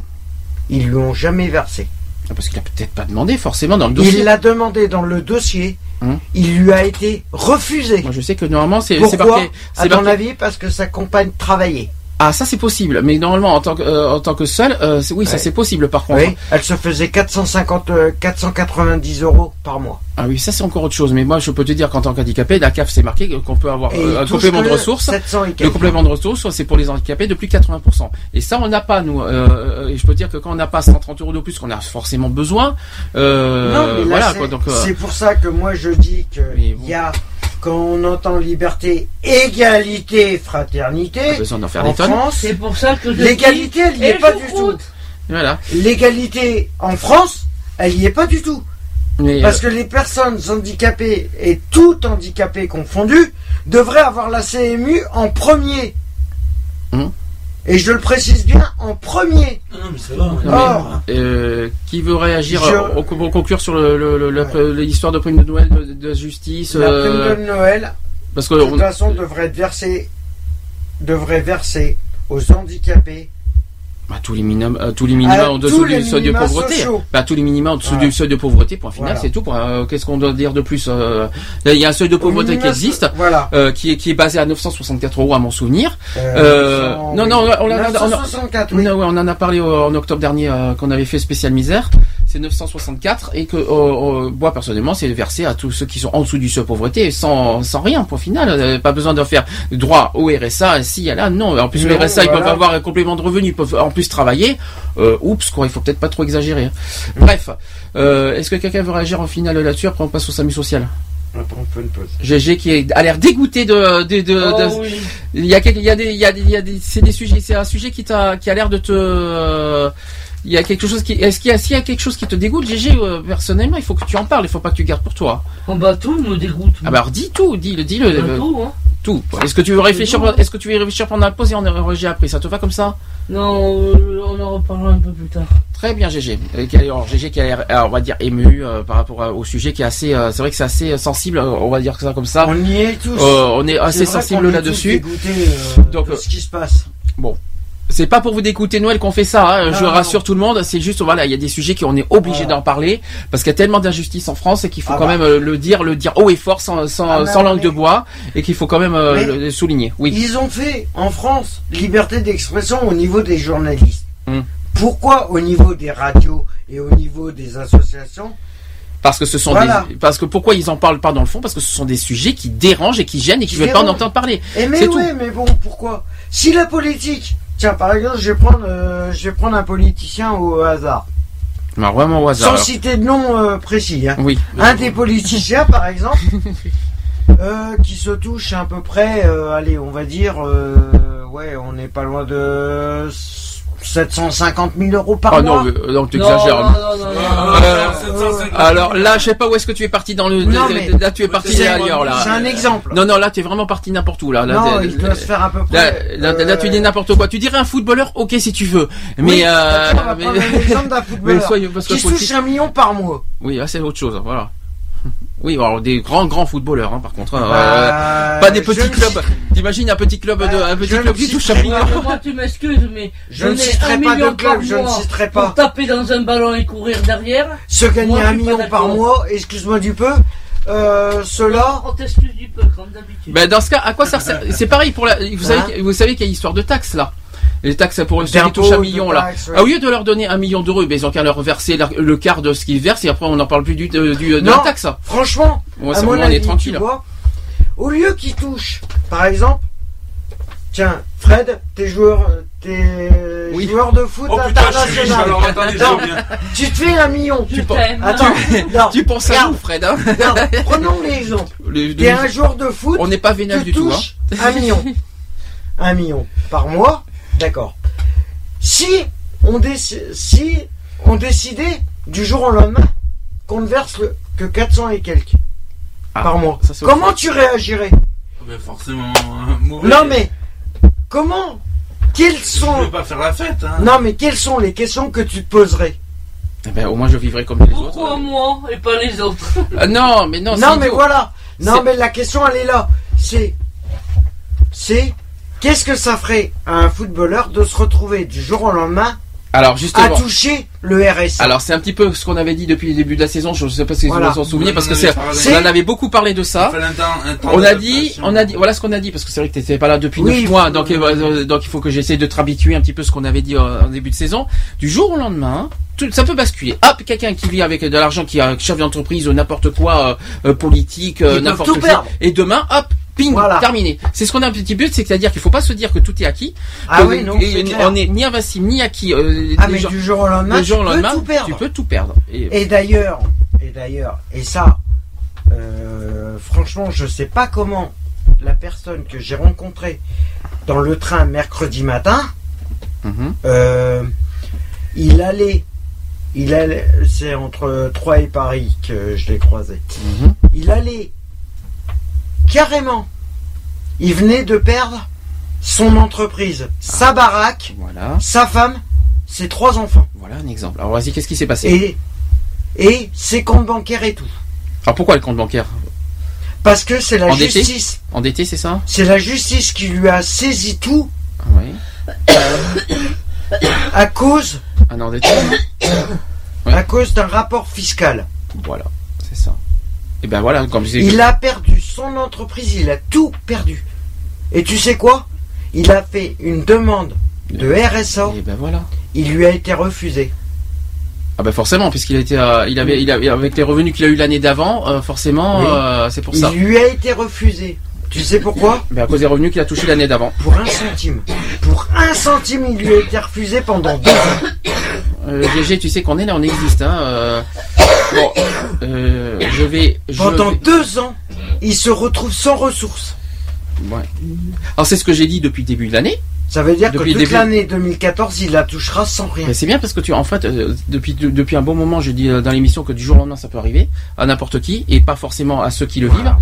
ils lui ont jamais versé. Ah, Parce qu'il a peut-être pas demandé forcément dans le dossier. Il l'a demandé dans le dossier, Hum. il lui a été refusé. Moi je sais que normalement c'est Pourquoi? marqué. À ton marqué- avis, parce que sa compagne travaillait. Ah ça c'est possible, mais normalement en tant que euh, en tant que seul, euh, oui ça c'est possible par contre. Oui, elle se faisait 450, euh, 490 euros par mois. Ah oui ça c'est encore autre chose, mais moi je peux te dire qu'en tant qu'handicapé, la CAF c'est marqué qu'on peut avoir euh, un complément de ressources. 700 et Le complément de ressources, c'est pour les handicapés de plus de 80%. Et ça, on n'a pas, nous. Euh, euh, et je peux dire que quand on n'a pas 130 euros de plus qu'on a forcément besoin, euh, non, mais là, voilà, c'est- quoi. Donc, euh, c'est pour ça que moi je dis que Mais il bon. y a, quand on entend liberté, égalité, fraternité, pas besoin d'en faire en des tonnes. France, C'est pour ça que l'égalité, elle n'y est pas du tout. Voilà. L'égalité en France, elle n'y est pas du tout. Mais, Parce euh, que les personnes handicapées et tout handicapé confondu devraient avoir la CMU en premier. Hum. Et je le précise bien, en premier. Non, mais ça va. on est Non, Or, euh, qui veut réagir Je- au- pour conclure sur le, le- le- la- Ouais. l'histoire de prime de Noël de, de justice la euh, prime de Noël, Parce que de toute on- façon, devrait être versée, devrait verser aux handicapés. Bah, tous les minima, euh, tous les minima en dessous du seuil de pauvreté. Bah, tous les minima en dessous Voilà. du seuil de pauvreté. Point final, Voilà. c'est tout. Euh, Qu'est-ce qu'on doit dire de plus euh, là, Il y a un seuil de Au pauvreté qui existe. Voilà. euh, qui, est, qui est basé à 964 euros à mon souvenir. Euh, Euh, non, non, on on a- 964, oui. Non, ouais, on en a parlé en octobre dernier euh, qu'on avait fait spécial misère. C'est 964 et que euh, moi personnellement c'est versé à tous ceux qui sont en dessous du seuil de pauvreté sans, sans rien pour final. Euh, pas besoin de faire droit au RSA. Si y a là, non. En plus le RSA ils peuvent avoir un complément de revenu, ils peuvent en plus travailler. Euh, oups quoi, il faut peut-être pas trop exagérer. hein. Bref, euh, est-ce que quelqu'un veut réagir en final là-dessus? Après on passe au SAMU social. GG qui a l'air dégoûté de, de, de, Oh de- oui. il y a, il y a des, il y a des, il y a des- c'est des sujets, c'est un sujet qui t'a, qui a l'air de te, euh, Il y a quelque chose qui, est-ce qu'il y a, s'il y a quelque chose qui te dégoûte, GG, euh, personnellement, il faut que tu en parles, il faut pas que tu gardes pour toi. Oh bah tout me dégoûte. Ah bah alors dis tout, dis-le, dis-le. Bah, euh, tout, hein. tout. Est-ce que tu veux réfléchir, est-ce que tu veux réfléchir pendant la pause et on réagit après, ça te va comme ça? Non, euh, on en reparlera un peu plus tard. Très bien, a- Alors, GG qui a l'air, on va dire, ému euh, par rapport au sujet qui est assez. c'est vrai que c'est assez sensible, on va dire ça comme ça. On y est tous. On est assez sensible est tous là-dessus. Donc, de ce qui se passe. Bon. C'est pas pour vous dégoûter Noël qu'on fait ça, hein, je Non, rassure tout le monde, c'est juste voilà, il y a des sujets qu'on est obligé Voilà. d'en parler parce qu'il y a tellement d'injustices en France et qu'il faut Ah quand bah. même euh, le dire, le dire haut et fort sans sans, Ah, sans non, langue de bois et qu'il faut quand même euh, Mais- le, souligner. Oui. Ils ont fait en France liberté d'expression au niveau des journalistes. Hmm. Pourquoi au niveau des radios et au niveau des associations? Parce que ce sont Voilà. des parce que pourquoi ils en parlent pas dans le fond? Parce que ce sont des sujets qui dérangent et qui gênent et qui Qui veulent pas en entendre parler. Eh mais oui, mais bon, pourquoi? Si la politique, tiens par exemple, je vais prendre, euh, je vais prendre un politicien au hasard, Alors, vraiment au hasard. sans alors. citer de nom euh, précis. Hein. Oui. Un des politiciens, par exemple, euh, qui se touche à peu près, allez, on va dire, ouais, on n'est pas loin de 750 000 euros par Ah mois. non, euh, non, tu exagères. Non, non, non, non, non. Euh, 750. Alors là, je sais pas où est-ce que tu es parti dans le. Non, mais- là, tu es parti C'est ailleurs là. c'est un exemple. Non, non, là, tu es vraiment parti n'importe où là. là non, il doit se faire à peu Là, près. là, là, tu dis n'importe quoi. Tu dirais un footballeur, ok si tu veux. Mais, oui, euh, mais- prendre un exemple d'un mais footballeur soyons parce que qui se touche un million par mois. oui, là, c'est autre chose. Voilà. Oui, alors des grands grands footballeurs, hein, par contre. hein, Bah, euh, pas des petits clubs. T'imagines un petit club de, Bah, un petit club qui touche. Euh, Moi, tu m'excuses, mais Je ne citerai un pas de million club, par je ne citerai Pour pas. taper dans un ballon et courir derrière, Se gagner Moi, un million par mois, excuse-moi du peu, euh, ceux-là, on t'excuse du peu, comme d'habitude. Ben dans ce cas, à quoi ça sert? C'est pareil pour la. Vous savez, Hein vous savez qu'il y a histoire de taxes là. Les taxes pour ceux qui D'impôts, touchent un de million là. taxes, ouais. Au lieu de leur donner un million d'euros, ils ont qu'à leur verser la- le quart de ce qu'ils versent et après on n'en parle plus du, de, du- de Non. la taxe. franchement, Ouais, à on est tranquille. tu vois, au lieu qu'ils touchent, par exemple, tiens, Fred, t'es joueur, t'es Oui. joueur de foot Oh international. alors attendez, Non. je viens. Tu te fais un million. Tu t'aime. Attends, non, Tu penses à nous, Fred hein prenons l'exemple. Les- T'es un joueur de foot, On n'est pas vénal du tout. Hein. un million. Un million par mois, d'accord. Si on, déc- si on décidait du jour au lendemain qu'on ne verse le- que 400 et quelques Ah, par mois, ça, comment tu réagirais? Ben, forcément, euh, mauvais. Non mais, comment Quelles Je sont... vais pas faire la fête, hein. Non mais quelles sont les questions que tu te poserais? Eh ben, au moins je vivrai comme les autres. Pourquoi moi et pas les autres? Ah, non, mais non, Non mais idiot. voilà. Non mais la question elle est là. C'est, c'est, qu'est-ce que ça ferait à un footballeur de se retrouver du jour au lendemain Alors à toucher le RSA Alors c'est un petit peu ce qu'on avait dit depuis le début de la saison. Je ne sais pas si Voilà. vous vous en souvenez parce que c'est, on en avait beaucoup parlé de ça. Il fallait un temps- un temps On a dit, on a dit, voilà ce qu'on a dit parce que c'est vrai que t'étais pas là depuis Oui, 9 mois, donc euh, donc il faut que j'essaie de te habituer un petit peu ce qu'on avait dit euh, en début de saison. Du jour au lendemain, tout, ça peut basculer. Hop, quelqu'un qui vit avec de l'argent, qui a chef d'entreprise ou n'importe quoi euh, euh, politique, euh, n'importe quoi, et demain, hop. Ping, Voilà. terminé. C'est ce qu'on a un petit but, c'est-à-dire qu'il faut pas se dire que tout est acquis. Ah que- oui, non, et on est ni invincible ni acquis. euh, Ah mais gens- du jour au lendemain, le tu peux lendemain, tout perdre. tu peux tout perdre. Et- Et d'ailleurs, et d'ailleurs, et ça, euh, franchement, je sais pas comment la personne que j'ai rencontrée dans le train mercredi matin, Mhm. euh, il allait, il allait, c'est entre Troyes et Paris que je l'ai croisé. Mhm. Il allait carrément, il venait de perdre son entreprise, sa baraque, Voilà, sa femme, ses trois enfants voilà un exemple. Alors vas-y, qu'est-ce qui s'est passé? Et et ses comptes bancaires et tout. Alors pourquoi le compte bancaire Parce que c'est la Endetté justice. Endetté, c'est ça? C'est la justice qui lui a saisi tout Oui. à cause, Un endetté. à cause d'un rapport fiscal. Voilà, c'est ça. Et ben voilà, comme. Il a perdu son entreprise, il a tout perdu. Et tu sais quoi? Il a fait une demande de RSA, Et ben voilà. il lui a été refusé. Ah ben forcément, puisqu'il a été, euh, il avait, il avait, avec les revenus qu'il a eu l'année d'avant, euh, forcément, Oui. euh, c'est pour Il ça. lui a été refusé. Tu sais pourquoi Mais à cause des revenus qu'il a touché l'année d'avant. Pour un centime. Pour un centime, il lui a été refusé pendant deux ans. Euh, GG, tu sais qu'on est là, on existe. Hein, euh, Bon, euh, je vais. Je Pendant vais- deux ans, il se retrouve sans ressources. Ouais. Alors c'est ce que j'ai dit depuis le début de l'année. Ça veut dire Depuis que toute l'année 2014, il la touchera sans rien. Mais c'est bien parce que tu, en fait, euh, depuis de- depuis un bon moment, je dis euh, dans l'émission que du jour au lendemain, ça peut arriver à n'importe qui et pas forcément à ceux qui le vivent.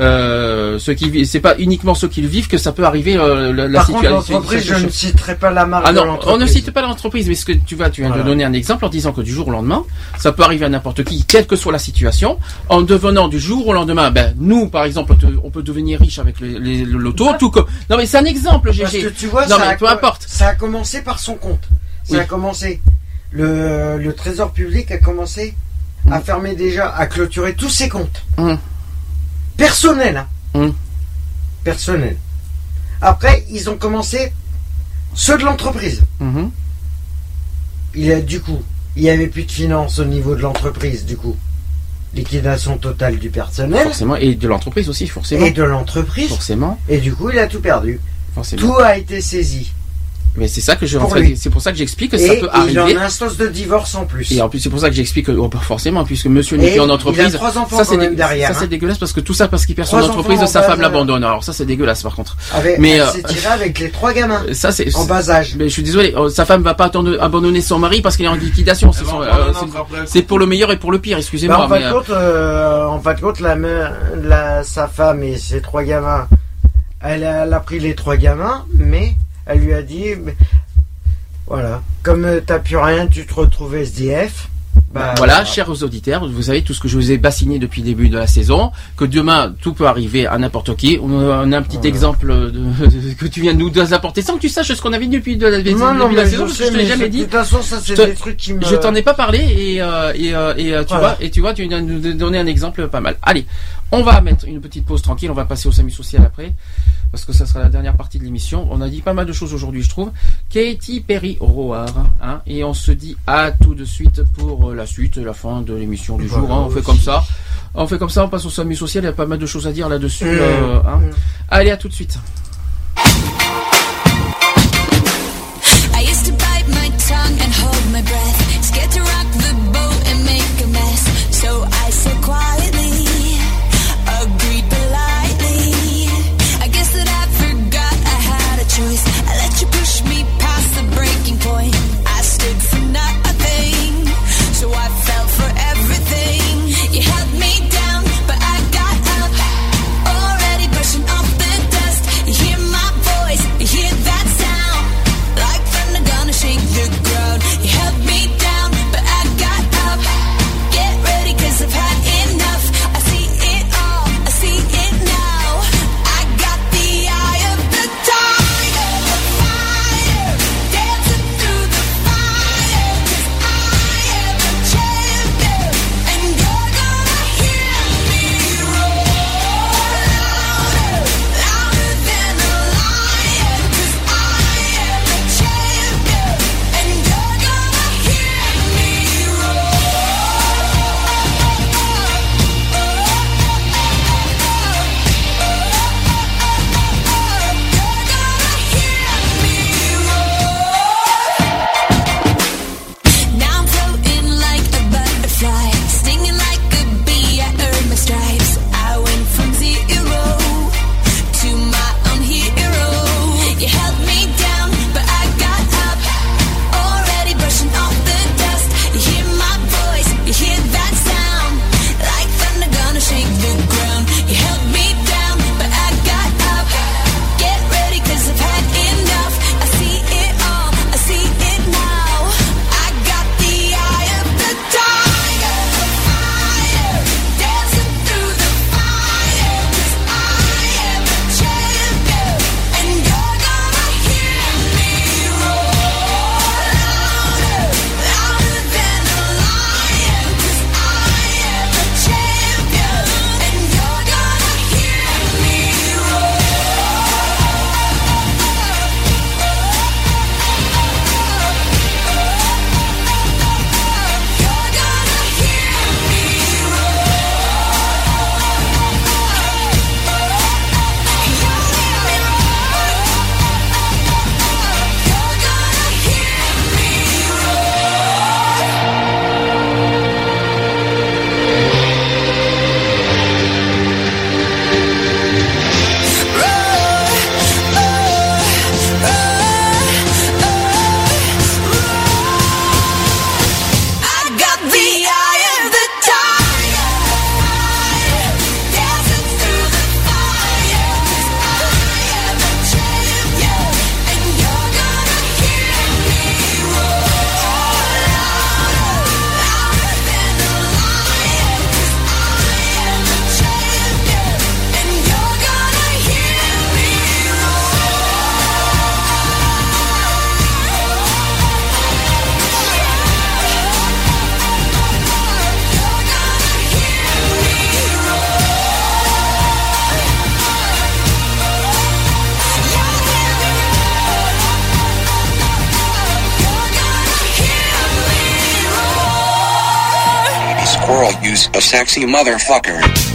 Euh, ceux qui c'est pas uniquement ceux qui le vivent que ça peut arriver euh, la, la Par contre, situation. l'entreprise, je ne citerai pas la marque Ah de non, on ne cite pas l'entreprise, mais ce que tu vas, tu viens Voilà. de donner un exemple en disant que du jour au lendemain, ça peut arriver à n'importe qui, quelle que soit la situation, en devenant du jour au lendemain, ben nous par exemple, on peut devenir riche avec les, les- le loto, tout comme. Non mais c'est un exemple, Parce GG. que tu vois, non ça, mais a, peu importe. ça a commencé par son compte. Ça Oui. a commencé. Le, le trésor public a commencé à fermer déjà, à clôturer tous ses comptes. Hum. Personnels. hein. Personnels. Après, ils ont commencé ceux de l'entreprise. Mhm. Il a du coup, il y avait plus de finances au niveau de l'entreprise, du coup. Liquidation totale du personnel Forcément, et de l'entreprise aussi, forcément. et de l'entreprise. Forcément, Et du coup, il a tout perdu. Forcément. Tout a été saisi. Mais c'est ça que je, c'est pour ça que j'explique que Et ça peut il en arriver. a instance de divorce en plus. Et en plus, c'est pour ça que j'explique que, oh, bah, forcément, puisque monsieur n'est plus en il a entreprise. trois enfants ça, c'est dé- derrière, Ça, c'est hein. dégueulasse parce que tout ça, parce qu'il perd son entreprise, en sa bas femme âge. l'abandonne. Alors ça, c'est dégueulasse par contre. Avec, Mais, euh, s'est tirée avec les trois gamins Ça, c'est. en bas âge. Mais je suis désolé, euh, sa femme va pas attendre, abandonner son mari parce qu'il est en liquidation. C'est Elle va son- en euh, c'est- c'est pour le meilleur et pour le pire, Bah, excusez-moi. en, fin de euh, compte, euh, en fin de compte, la- sa femme et ses trois gamins, elle a, elle a pris les trois gamins, mais elle lui a dit, voilà, comme euh, t'as plus rien, tu te retrouves SDF. Bah, voilà, chers auditeurs, vous savez tout ce que je vous ai bassiné depuis le début de la saison, que demain tout peut arriver à n'importe qui. On a, un petit Voilà. exemple de, que tu viens de nous apporter sans que tu saches ce qu'on avait dit depuis de la, depuis Non, non, de la saison, je parce que je te l'ai mais jamais de dit. toute façon, ça, c'est des trucs qui me... Je t'en ai pas parlé et, euh, et, euh, et, euh, tu Voilà. vois et tu vois tu viens de nous donner un exemple pas mal. Allez, on va mettre une petite pause tranquille, on va passer au SAMU social après parce que ça sera la dernière partie de l'émission. On a dit pas mal de choses aujourd'hui, je trouve. Katy Perry Roar, hein, et on se dit à tout de suite pour euh, la suite, la fin de l'émission du Voilà, jour. hein. on fait aussi. comme ça. On fait comme ça, on passe au SAMU social. Il y a pas mal de choses à dire là-dessus. Mmh. euh, hein. Allez, à tout de suite. Sexy motherfucker.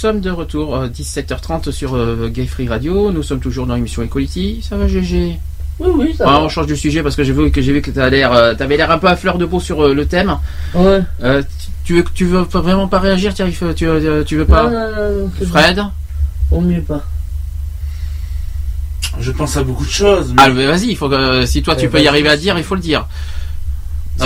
Sommes de retour, euh, 17h30 sur euh, Gay Free Radio. Nous sommes toujours dans l'émission Equality. Ça va, GG Oui, oui, ça Ah, va. On change de sujet parce que j'ai vu que j'ai vu que l'air, euh, t'avais l'air un peu à fleur de peau sur euh, le thème. Ouais. Euh, tu veux, tu veux vraiment pas réagir, Thierry Tu, euh, tu veux pas Non, non, non, Fred? Au mieux pas. Je pense à beaucoup de choses. mais- Ah, mais vas-y, il faut que, si toi tu Eh peux ben, y arriver à dire, il faut le dire.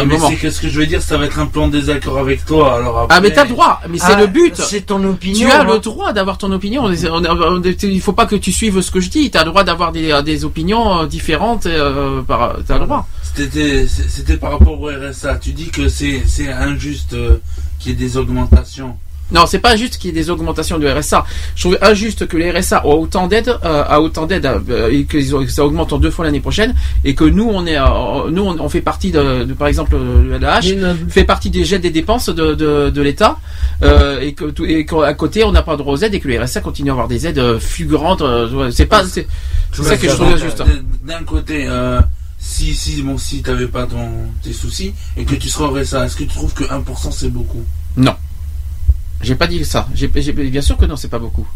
Ah, Un mais moment. c'est que ce que je vais dire, ça va être un peu en désaccord avec toi. Alors après, Ah, mais t'as le droit, mais c'est Ah, le but. C'est ton opinion. Tu as hein. le droit d'avoir ton opinion. Il faut pas que tu suives ce que je dis. Tu as le droit d'avoir des, des opinions euh, différentes. Euh, par, t'as le droit. C'était par rapport au RSA. Tu dis que c'est c'est injuste euh, qu'il y ait des augmentations. Non, c'est pas injuste qu'il y ait des augmentations du RSA. Je trouve injuste que les RSA ont autant d'aide, euh, a autant d'aide euh, et que ça augmente en deux fois l'année prochaine et que nous on est, euh, nous on, on fait partie de, de, par exemple euh, la H fait partie des jets des dépenses de, de, de l'État euh, et que tout- et qu'à côté on n'a pas droit aux aides et que le RSA continue à avoir des aides euh, fulgurantes. euh, c'est pas, c'est c'est ça que je trouve injuste. D'un côté, euh, si si bon si t'avais pas ton tes soucis et que tu serais au RSA, est-ce que tu trouves que 1% c'est beaucoup? Non. J'ai pas dit ça. J'ai, bien sûr que non, c'est pas beaucoup.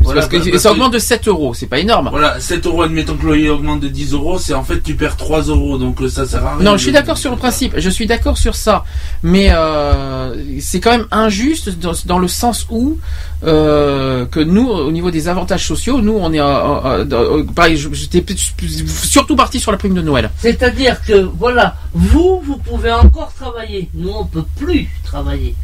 Voilà, parce que bah, ça parce que- augmente de 7 euros, c'est pas énorme. Voilà, 7 euros, admettons que le loyer augmente de 10 euros, c'est en fait tu perds 3 euros, donc euh, ça sert à rien. Non, je suis d'accord sur le principe. Je suis d'accord sur ça, mais euh, c'est quand même injuste dans, dans le sens où euh, que nous, au niveau des avantages sociaux, nous, on est, euh, pareil, je- j'étais surtout parti sur la prime de Noël. C'est-à-dire que, voilà, vous, vous pouvez encore travailler. Nous, on peut plus travailler.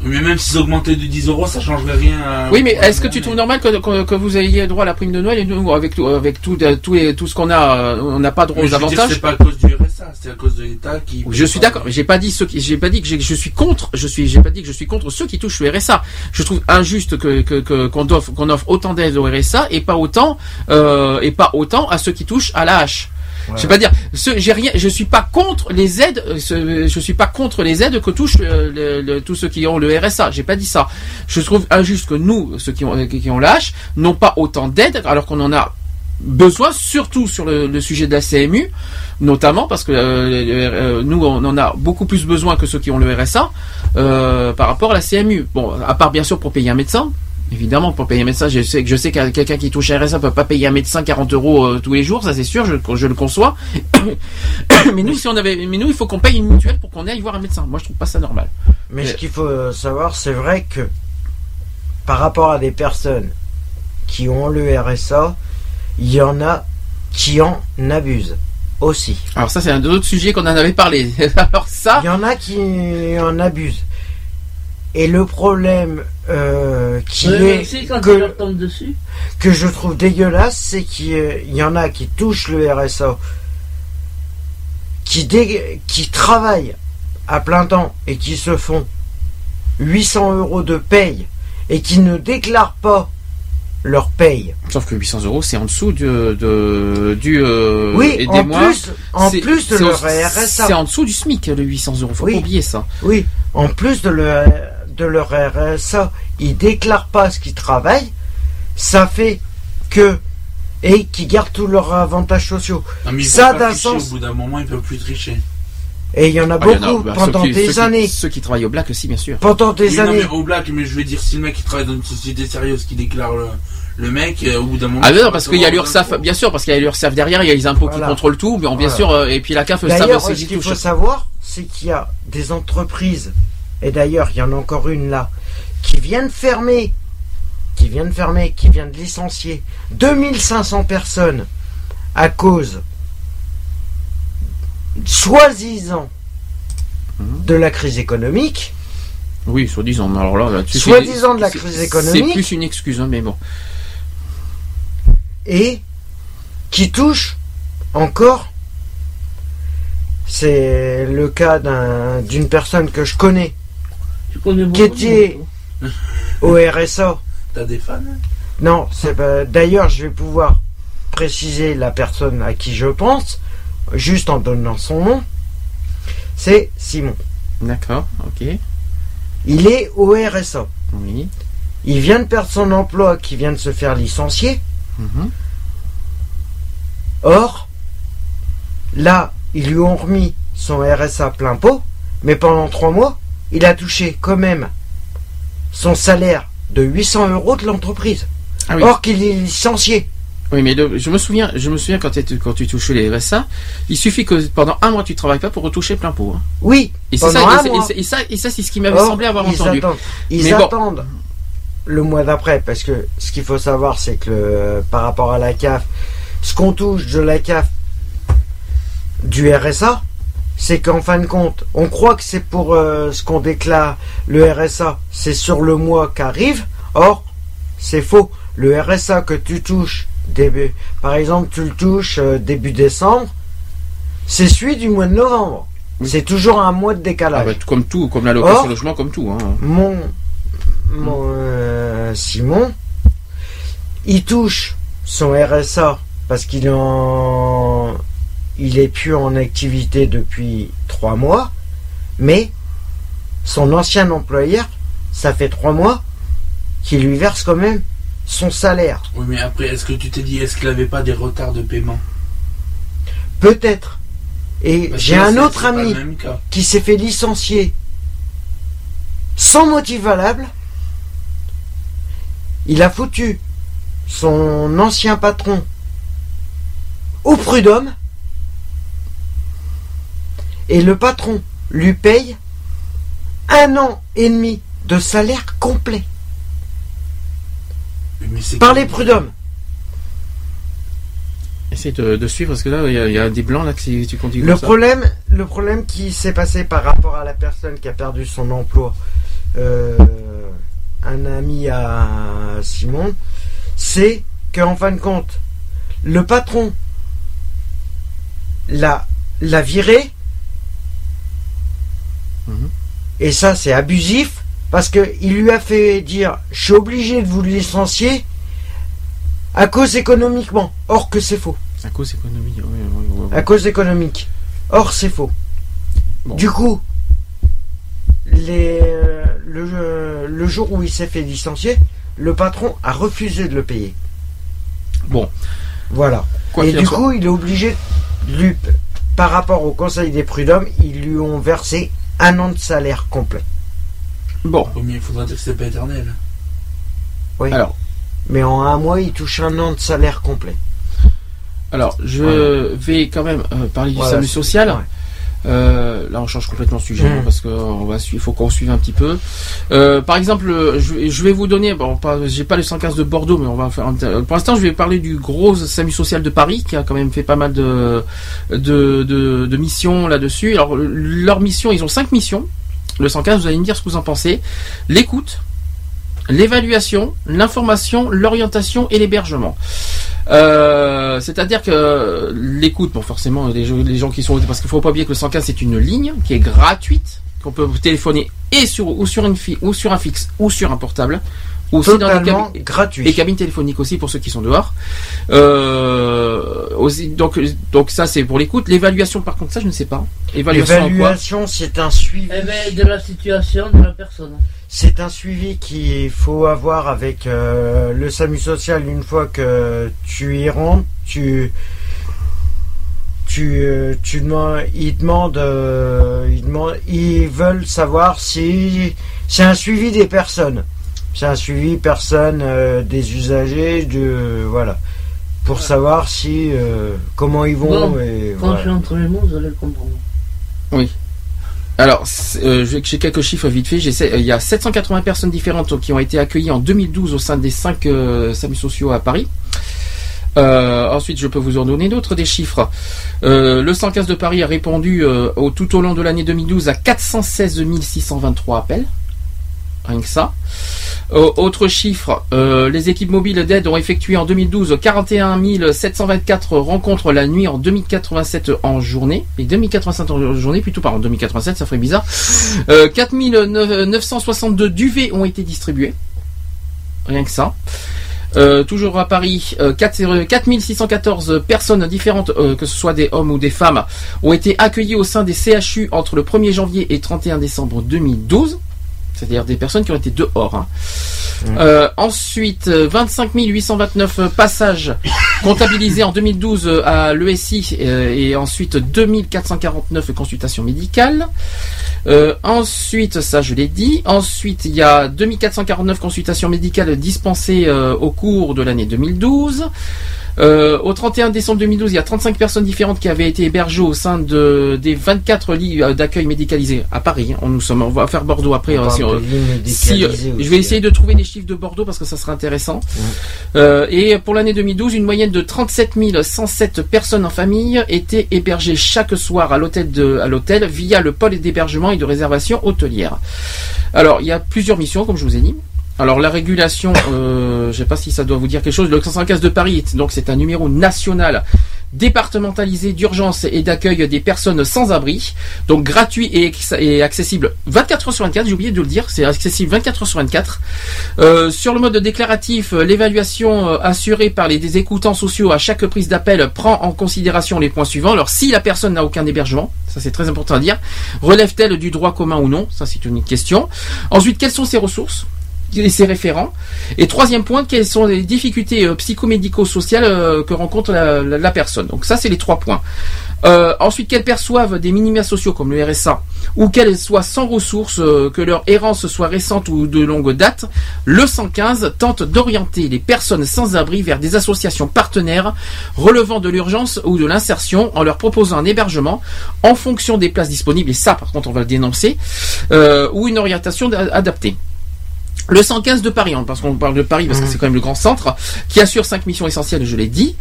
Mais même s'ils augmentaient de 10 euros, ça changerait rien. à- Oui, mais est-ce que tu trouves normal que, que, que vous ayez droit à la prime de Noël et nous, avec tout, avec tout, euh, tout, et- tout ce qu'on a, euh, on n'a pas droit Mais aux je avantages C'est pas à cause du RSA, c'est à cause de l'État qui. Je suis d'accord. J'ai pas dit ce qui, j'ai pas dit que je suis contre. Je suis, j'ai pas dit que je suis contre ceux qui touchent le RSA. Je trouve injuste que que- que- qu'on offre qu'on offre autant d'aide au RSA et pas autant euh, et pas autant à ceux qui touchent à la hache. Je vais pas dire, ce- j'ai rien, je suis pas contre les aides, euh, je suis pas contre les aides que touchent euh, le- le- tous ceux qui ont le RSA. J'ai pas dit ça. Je trouve injuste que nous, ceux qui ont, qui qui ont hache, n'ont pas autant d'aides alors qu'on en a besoin, surtout sur le, le sujet de la CMU, notamment parce que euh, euh, nous on en a beaucoup plus besoin que ceux qui ont le RSA euh, par rapport à la CMU. Bon, à part bien sûr pour payer un médecin. Évidemment, pour payer un médecin, je sais que je sais que quelqu'un qui touche un RSA peut pas payer un médecin 40 euros euh, tous les jours, ça c'est sûr, je, je le conçois. mais nous, si on avait, mais nous, il faut qu'on paye une mutuelle pour qu'on aille voir un médecin. Moi, je trouve pas ça normal. Mais ce qu'il faut euh, savoir, c'est vrai que par rapport à des personnes qui ont le RSA, il y en a qui en abusent aussi. Alors ça, c'est un autre sujet qu'on en avait parlé. Alors ça, Il y en a qui en abusent. Et le problème euh, qui Ouais, est c'est quand que, dessus. que je trouve dégueulasse, c'est qu'il y- en a qui touchent le RSA, qui, dé- qui travaillent à plein temps et qui se font 800 euros de paye et qui ne déclarent pas leur paye. sauf que 800 euros, c'est en dessous de, de du. Euh, Oui, en plus- en plus de leur RSA. C'est en dessous du SMIC le 800 euros. Faut Oui. pas oublier ça. Oui, en plus de, le, de leur RSA, ils déclarent pas ce qu'ils travaillent, ça fait que et qui gardent tous leurs avantages sociaux. Non, mais ils ça d'un sens. Au bout d'un moment, ils peuvent plus tricher. Et il y en a Ah, y beaucoup en a, bah, pendant qui- des ceux qui- années. Ceux qui travaillent au black aussi, bien sûr. Pendant des Oui, non, années. mais au black, mais je veux dire, si le mec qui travaille dans une société sérieuse qui déclare le, le mec, euh, au bout d'un moment. Ah non, va parce qu'il y a compte. bien sûr, parce qu'il y a l'URSSAF derrière, il y a les impôts Voilà. qui contrôlent tout, mais bien Voilà. sûr, euh, et puis la CAF savent D'ailleurs, aussi ce qui qu'il faut savoir, c'est qu'il y a des entreprises, et d'ailleurs, il y en a encore une là, qui vient de fermer, qui vient de fermer, qui vient de licencier 2500 personnes à cause, soi-disant, Mhm. de la crise économique. Oui, soi-disant, mais alors là, là-dessus, Soi-disant de la crise économique. C'est plus une excuse, hein, mais bon. et qui touche encore. C'est le cas d'un- d'une personne que je connais Tu connais qui beaucoup était au RSA. T'as des fans hein? Non, c'est pas- d'ailleurs je vais pouvoir préciser la personne à qui je pense, juste en donnant son nom. C'est Simon. D'accord, ok. Il est au RSA. Oui. Il vient de perdre son emploi, qui vient de se faire licencier. Mhm. Or, là, ils lui ont remis son RSA plein pot, mais pendant trois mois, il a touché quand même son salaire de 800 euros de l'entreprise. Ah oui. Or qu'il est licencié. Oui, mais je me souviens, je me souviens quand, quand tu touchais les RSA, il suffit que pendant un mois tu travailles pas pour retoucher plein pot. hein. Oui, Et pendant ça, un et c'est- mois. et c'est- et ça, et ça, c'est ce qui m'avait semblé avoir ils entendu. Attendent, ils Mais bon. attendent le mois d'après, parce que ce qu'il faut savoir, c'est que le- par rapport à la CAF, ce qu'on touche de la CAF du RSA, c'est qu'en fin de compte, on croit que c'est pour euh, ce qu'on déclare le RSA, c'est sur le mois qu'arrive. Or, c'est faux. Le RSA que tu touches début, par exemple, tu le touches euh, début décembre, c'est celui du mois de novembre. C'est toujours un mois de Ah décalage. bah, comme tout, comme l'allocation Or, logement, comme tout. Hein. mon, mon euh, Simon, il touche son RSA parce qu'il est en, il est plus en activité depuis trois mois, mais son ancien employeur, ça fait trois mois qu'il lui verse quand même son salaire. Oui, mais après, est-ce que tu t'es dit, est-ce qu'il avait pas des retards de paiement? Peut-être. Et j'ai un autre ami qui s'est fait licencier sans motif valable. Il a foutu son ancien patron au prud'homme et le patron lui paye un an et demi de salaire complet mais par les prud'hommes. Essaye de, de suivre parce que là, il y, a- il y a des blancs là que si tu continues Le comme ça. problème, le problème qui s'est passé par rapport à la personne qui a perdu son emploi, euh, un ami à Simon, c'est qu'en fin de compte, le patron l'a, l'a viré, Mhm. et ça c'est abusif, parce qu'il lui a fait dire je suis obligé de vous licencier à cause économiquement. Or que c'est faux. À cause économique. oui, oui, oui, oui. À cause économique. Or c'est faux. Bon. Du coup, les, euh, le, le jour où il s'est fait licencier, le patron a refusé de le payer. Bon. Voilà. Quoi Et du soit. coup, il est obligé, lui, par rapport au conseil des prud'hommes, ils lui ont versé un an de salaire complet. Bon. Mais il faudra dire que c'est pas éternel. Oui. Alors. Mais en un mois, il touche un an de salaire complet. Alors, je Voilà. vais quand même euh, parler du Voilà, SAMU social. ouais. Euh, là, on change complètement de sujet hein, parce qu'il va suivre, faut qu'on suive un petit peu. Euh, par exemple, euh, je, vais- je vais vous donner, bon, pas, j'ai pas le 115 de Bordeaux, mais on va faire. un- pour l'instant, je vais parler du gros SAMU social de Paris qui a quand même fait pas mal de de, de, de missions là-dessus. Alors, leur mission, ils ont cinq missions. Le 115, vous allez me dire ce que vous en pensez. L'écoute, l'évaluation, l'information, l'orientation et l'hébergement. Euh, C'est-à-dire que l'écoute, bon forcément les, gens- qui sont parce qu'il faut pas oublier que le 115 c'est une ligne qui est gratuite qu'on peut téléphoner et sur ou sur une fi- ou sur un fixe ou sur un portable ou aussi dans les Totalement cabines gratuit. et cabines téléphoniques aussi pour ceux qui sont dehors. Euh, aussi, donc donc ça c'est pour l'écoute. L'évaluation par contre ça je ne sais pas. L'évaluation, c'est un suivi. Eh ben, de la situation de la personne. C'est un suivi qu'il faut avoir avec euh, le SAMU social une fois que tu y rentres. Tu, tu, euh, tu demandes, ils demandent, euh, ils demandent, ils veulent savoir si c'est un suivi des personnes. C'est un suivi personne euh, des usagers, de voilà, pour savoir si euh, comment ils vont. Bon, et Quand voilà. je suis entre les mots, vous allez le comprendre. Oui. Alors, euh, j'ai quelques chiffres vite fait. J'essaie- euh, Il y a 780 personnes différentes qui ont été accueillies en 2012 au sein des 5 euh, SAMU sociaux à Paris. Euh, ensuite, je peux vous en donner d'autres des chiffres. Euh, le 115 de Paris a répondu euh, au, tout au long de l'année 2012 à 416 623 appels. Rien que ça. Euh, autre chiffre, euh, les équipes mobiles d'aide ont effectué en 2012 41 724 rencontres la nuit en 2087 en journée. Et 2087 en journée, plutôt par en 2087, ça ferait bizarre. Euh, 4 962 duvets ont été distribués. Rien que ça. Euh, toujours à Paris, euh, 4 4614 personnes différentes, euh, que ce soit des hommes ou des femmes, ont été accueillies au sein des CHU entre le 1er janvier et 31 décembre 2012. C'est-à-dire des personnes qui ont été dehors. hein. Euh, ensuite, euh, 25 829 passages comptabilisés en 2012 euh, à l'ESI euh, et ensuite 2449 consultations médicales. Euh, ensuite, ça je l'ai dit. Ensuite, il y a 2449 consultations médicales dispensées euh, au cours de l'année 2012. Euh, au 31 décembre 2012, il y a 35 personnes différentes qui avaient été hébergées au sein de, des 24 lits euh, d'accueil médicalisés à Paris. hein. On, nous sommes, on va faire Bordeaux après. Hein, si, euh, si, euh, je vais essayer de trouver les chiffres de Bordeaux parce que ça sera intéressant. Euh, et pour l'année 2012, une moyenne de 37 107 personnes en famille étaient hébergées chaque soir à l'hôtel de, à l'hôtel via le pôle d'hébergement et de réservation hôtelière. Alors, il y a plusieurs missions, comme je vous ai dit. Alors la régulation, euh, je sais pas si ça doit vous dire quelque chose. Le 115 de Paris, donc c'est un numéro national départementalisé d'urgence et d'accueil des personnes sans abri, donc gratuit et, accessible 24 heures sur 24. J'ai oublié de le dire, c'est accessible 24 heures sur 24. Euh, sur le mode déclaratif, euh, l'évaluation euh, assurée par les écoutants sociaux à chaque prise d'appel prend en considération les points suivants. Alors si la personne n'a aucun hébergement, ça c'est très important à dire, relève-t-elle du droit commun ou non? Ça c'est une question. Ensuite, quelles sont ses ressources? Et ses référents. Et troisième point, quelles sont les difficultés euh, psychomédico-sociales euh, que rencontre la, personne. Donc ça, c'est les trois points. Euh, ensuite, qu'elles perçoivent des minima sociaux comme le RSA, ou qu'elles soient sans ressources, que leur errance soit récente ou de longue date, le 115 tente d'orienter les personnes sans abri vers des associations partenaires relevant de l'urgence ou de l'insertion en leur proposant un hébergement en fonction des places disponibles, et ça par contre on va le dénoncer, ou une orientation da- adaptée. Le 115 de Paris, hein, parce qu'on parle de Paris parce que c'est quand même le grand centre, qui assure cinq missions essentielles, je l'ai dit.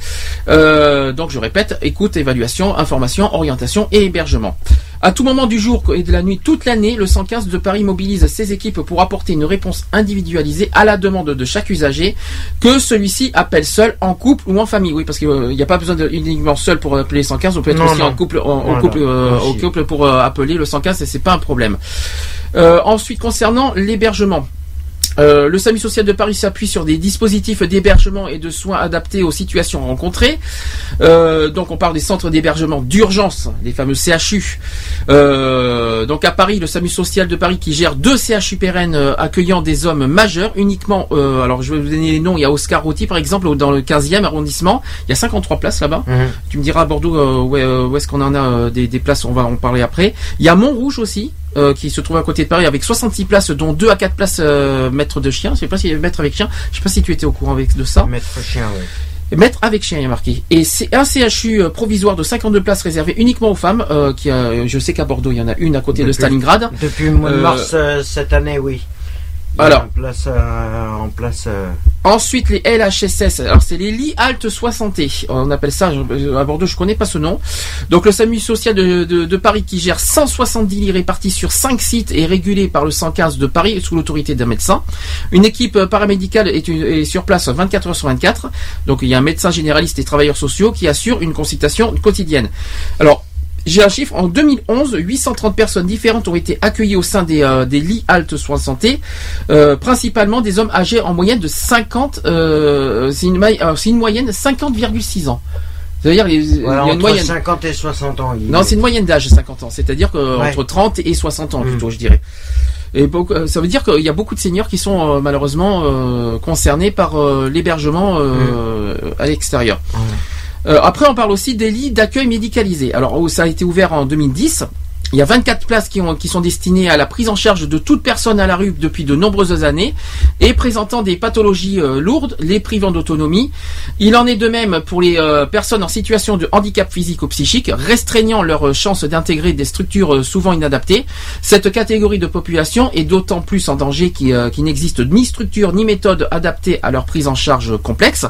Euh, donc je répète, écoute, évaluation, information, orientation et hébergement. À tout moment du jour et de la nuit, toute l'année, le 115 de Paris mobilise ses équipes pour apporter une réponse individualisée à la demande de chaque usager, que celui-ci appelle seul, en couple ou en famille. Oui, parce qu'il n'y a pas besoin de uniquement seul pour appeler le 115, on peut être Non, aussi non. en couple, en, Voilà, couple, euh, au couple pour euh, appeler le 115 et c'est pas un problème. Euh, ensuite, concernant l'hébergement. Euh, le SAMU social de Paris s'appuie sur des dispositifs d'hébergement et de soins adaptés aux situations rencontrées. Euh, donc on parle des centres d'hébergement d'urgence, les fameux CHU. Euh, donc à Paris, le SAMU social de Paris qui gère deux CHU pérennes accueillant des hommes majeurs uniquement. alors je vais vous donner les noms. Il y a Oscar Routy par exemple dans le 15e arrondissement. Il y a 53 places là-bas. Mhm. Tu me diras à Bordeaux où, est- où est-ce qu'on en a des, des places. On va en parler après. Il y a Montrouge aussi. Euh, qui se trouve à côté de Paris avec 66 places dont 2 à 4 places euh, maître de chien. Je sais pas si maître avec chien. Je sais pas si tu étais au courant avec de ça. Maître chien, oui. Maître avec chien, il y a marqué. Et c'est un CHU euh, provisoire de 52 places réservées uniquement aux femmes. euh, qui a, je sais qu'à Bordeaux, il y en a une à côté de Stalingrad. Depuis le mois de mars cette année, oui. Alors. En place. euh, en place euh, Ensuite, les LHSS. Alors, c'est les lits halte soins santé. On appelle ça, à Bordeaux, je connais pas ce nom. Donc, le SAMU social de, de- de Paris qui gère 170 lits répartis sur 5 sites et régulé par le 115 de Paris sous l'autorité d'un médecin. Une équipe euh, paramédicale est, une- est sur place 24 heures sur 24. Donc, il y a un médecin généraliste et travailleurs sociaux qui assurent une consultation quotidienne. Alors, j'ai un chiffre. En 2011, 830 personnes différentes ont été accueillies au sein des, euh, des lits halte soins santé, euh, principalement des hommes âgés en moyenne de 50. euh, c'est une, une moyenne 50,6 ans. C'est-à-dire les- voilà, il y a une entre moyenne. 50 et 60 ans. il- Non, c'est une moyenne d'âge 50 ans. C'est-à-dire que Ouais. entre 30 et 60 ans plutôt, je dirais. Et beaucoup- euh, ça veut dire qu'il y a beaucoup de seniors qui sont euh, malheureusement euh, concernés par euh, l'hébergement euh, à l'extérieur. Après, on parle aussi des lits d'accueil médicalisés. Alors, oh, ça a été ouvert en 2010. Il y a 24 places qui, ont, sont destinées à la prise en charge de toute personne à la rue depuis de nombreuses années et présentant des pathologies euh, lourdes, les privant d'autonomie. Il en est de même pour les euh, personnes en situation de handicap physique ou psychique, restreignant leurs euh, chances d'intégrer des structures souvent inadaptées. Cette catégorie de population est d'autant plus en danger qu'il n'existe ni structure ni méthode adaptée à leur prise en charge complexe.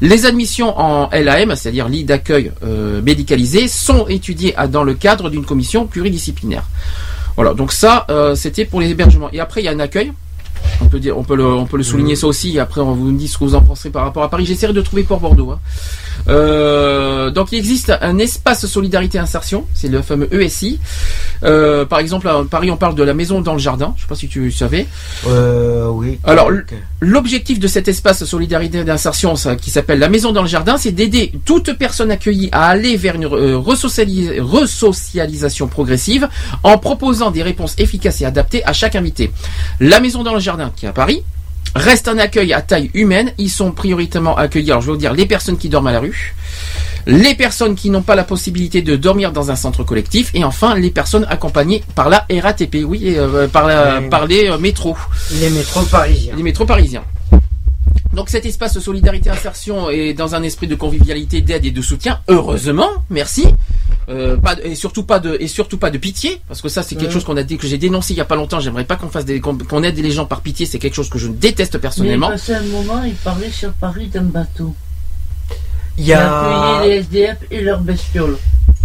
Les admissions en LAM, c'est-à-dire lit d'accueil médicalisé, sont étudiées dans le cadre d'une commission pluridisciplinaire. Voilà, donc ça, euh, c'était pour les hébergements. Et après, il y a un accueil. On peut dire, on peut le, on peut le souligner ça aussi. Après, on vous dit ce que vous en pensez par rapport à Paris. J'essaierai de trouver pour Bordeaux. hein. Euh, donc, il existe un espace solidarité insertion. C'est le fameux ESI. Euh, par exemple, à Paris, on parle de la maison dans le jardin. Je sais pas si tu savais. Euh, oui. Alors. L'objectif de cet espace solidarité d'insertion, qui s'appelle la Maison dans le Jardin, c'est d'aider toute personne accueillie à aller vers une resocialis- resocialisation progressive en proposant des réponses efficaces et adaptées à chaque invité. La Maison dans le Jardin, qui est à Paris, reste un accueil à taille humaine. Ils sont prioritairement accueillis, alors je veux vous dire, les personnes qui dorment à la rue, les personnes qui n'ont pas la possibilité de dormir dans un centre collectif, et enfin les personnes accompagnées par la RATP, oui, euh, par, la, Oui. par les euh, métros. Les métros parisiens. Les métros parisiens. Donc cet espace solidarité insertion est dans un esprit de convivialité, d'aide et de soutien. Heureusement, merci. Euh, pas de- et surtout pas de et surtout pas de pitié parce que ça c'est quelque Mhm. chose qu'on a dit que j'ai dénoncé il y a pas longtemps. J'aimerais pas qu'on fasse des qu'on aide les gens par pitié. C'est quelque chose que je déteste personnellement. Mais il passait un moment, il parlait sur Paris d'un bateau. Il y a. les SDF et leurs bestioles.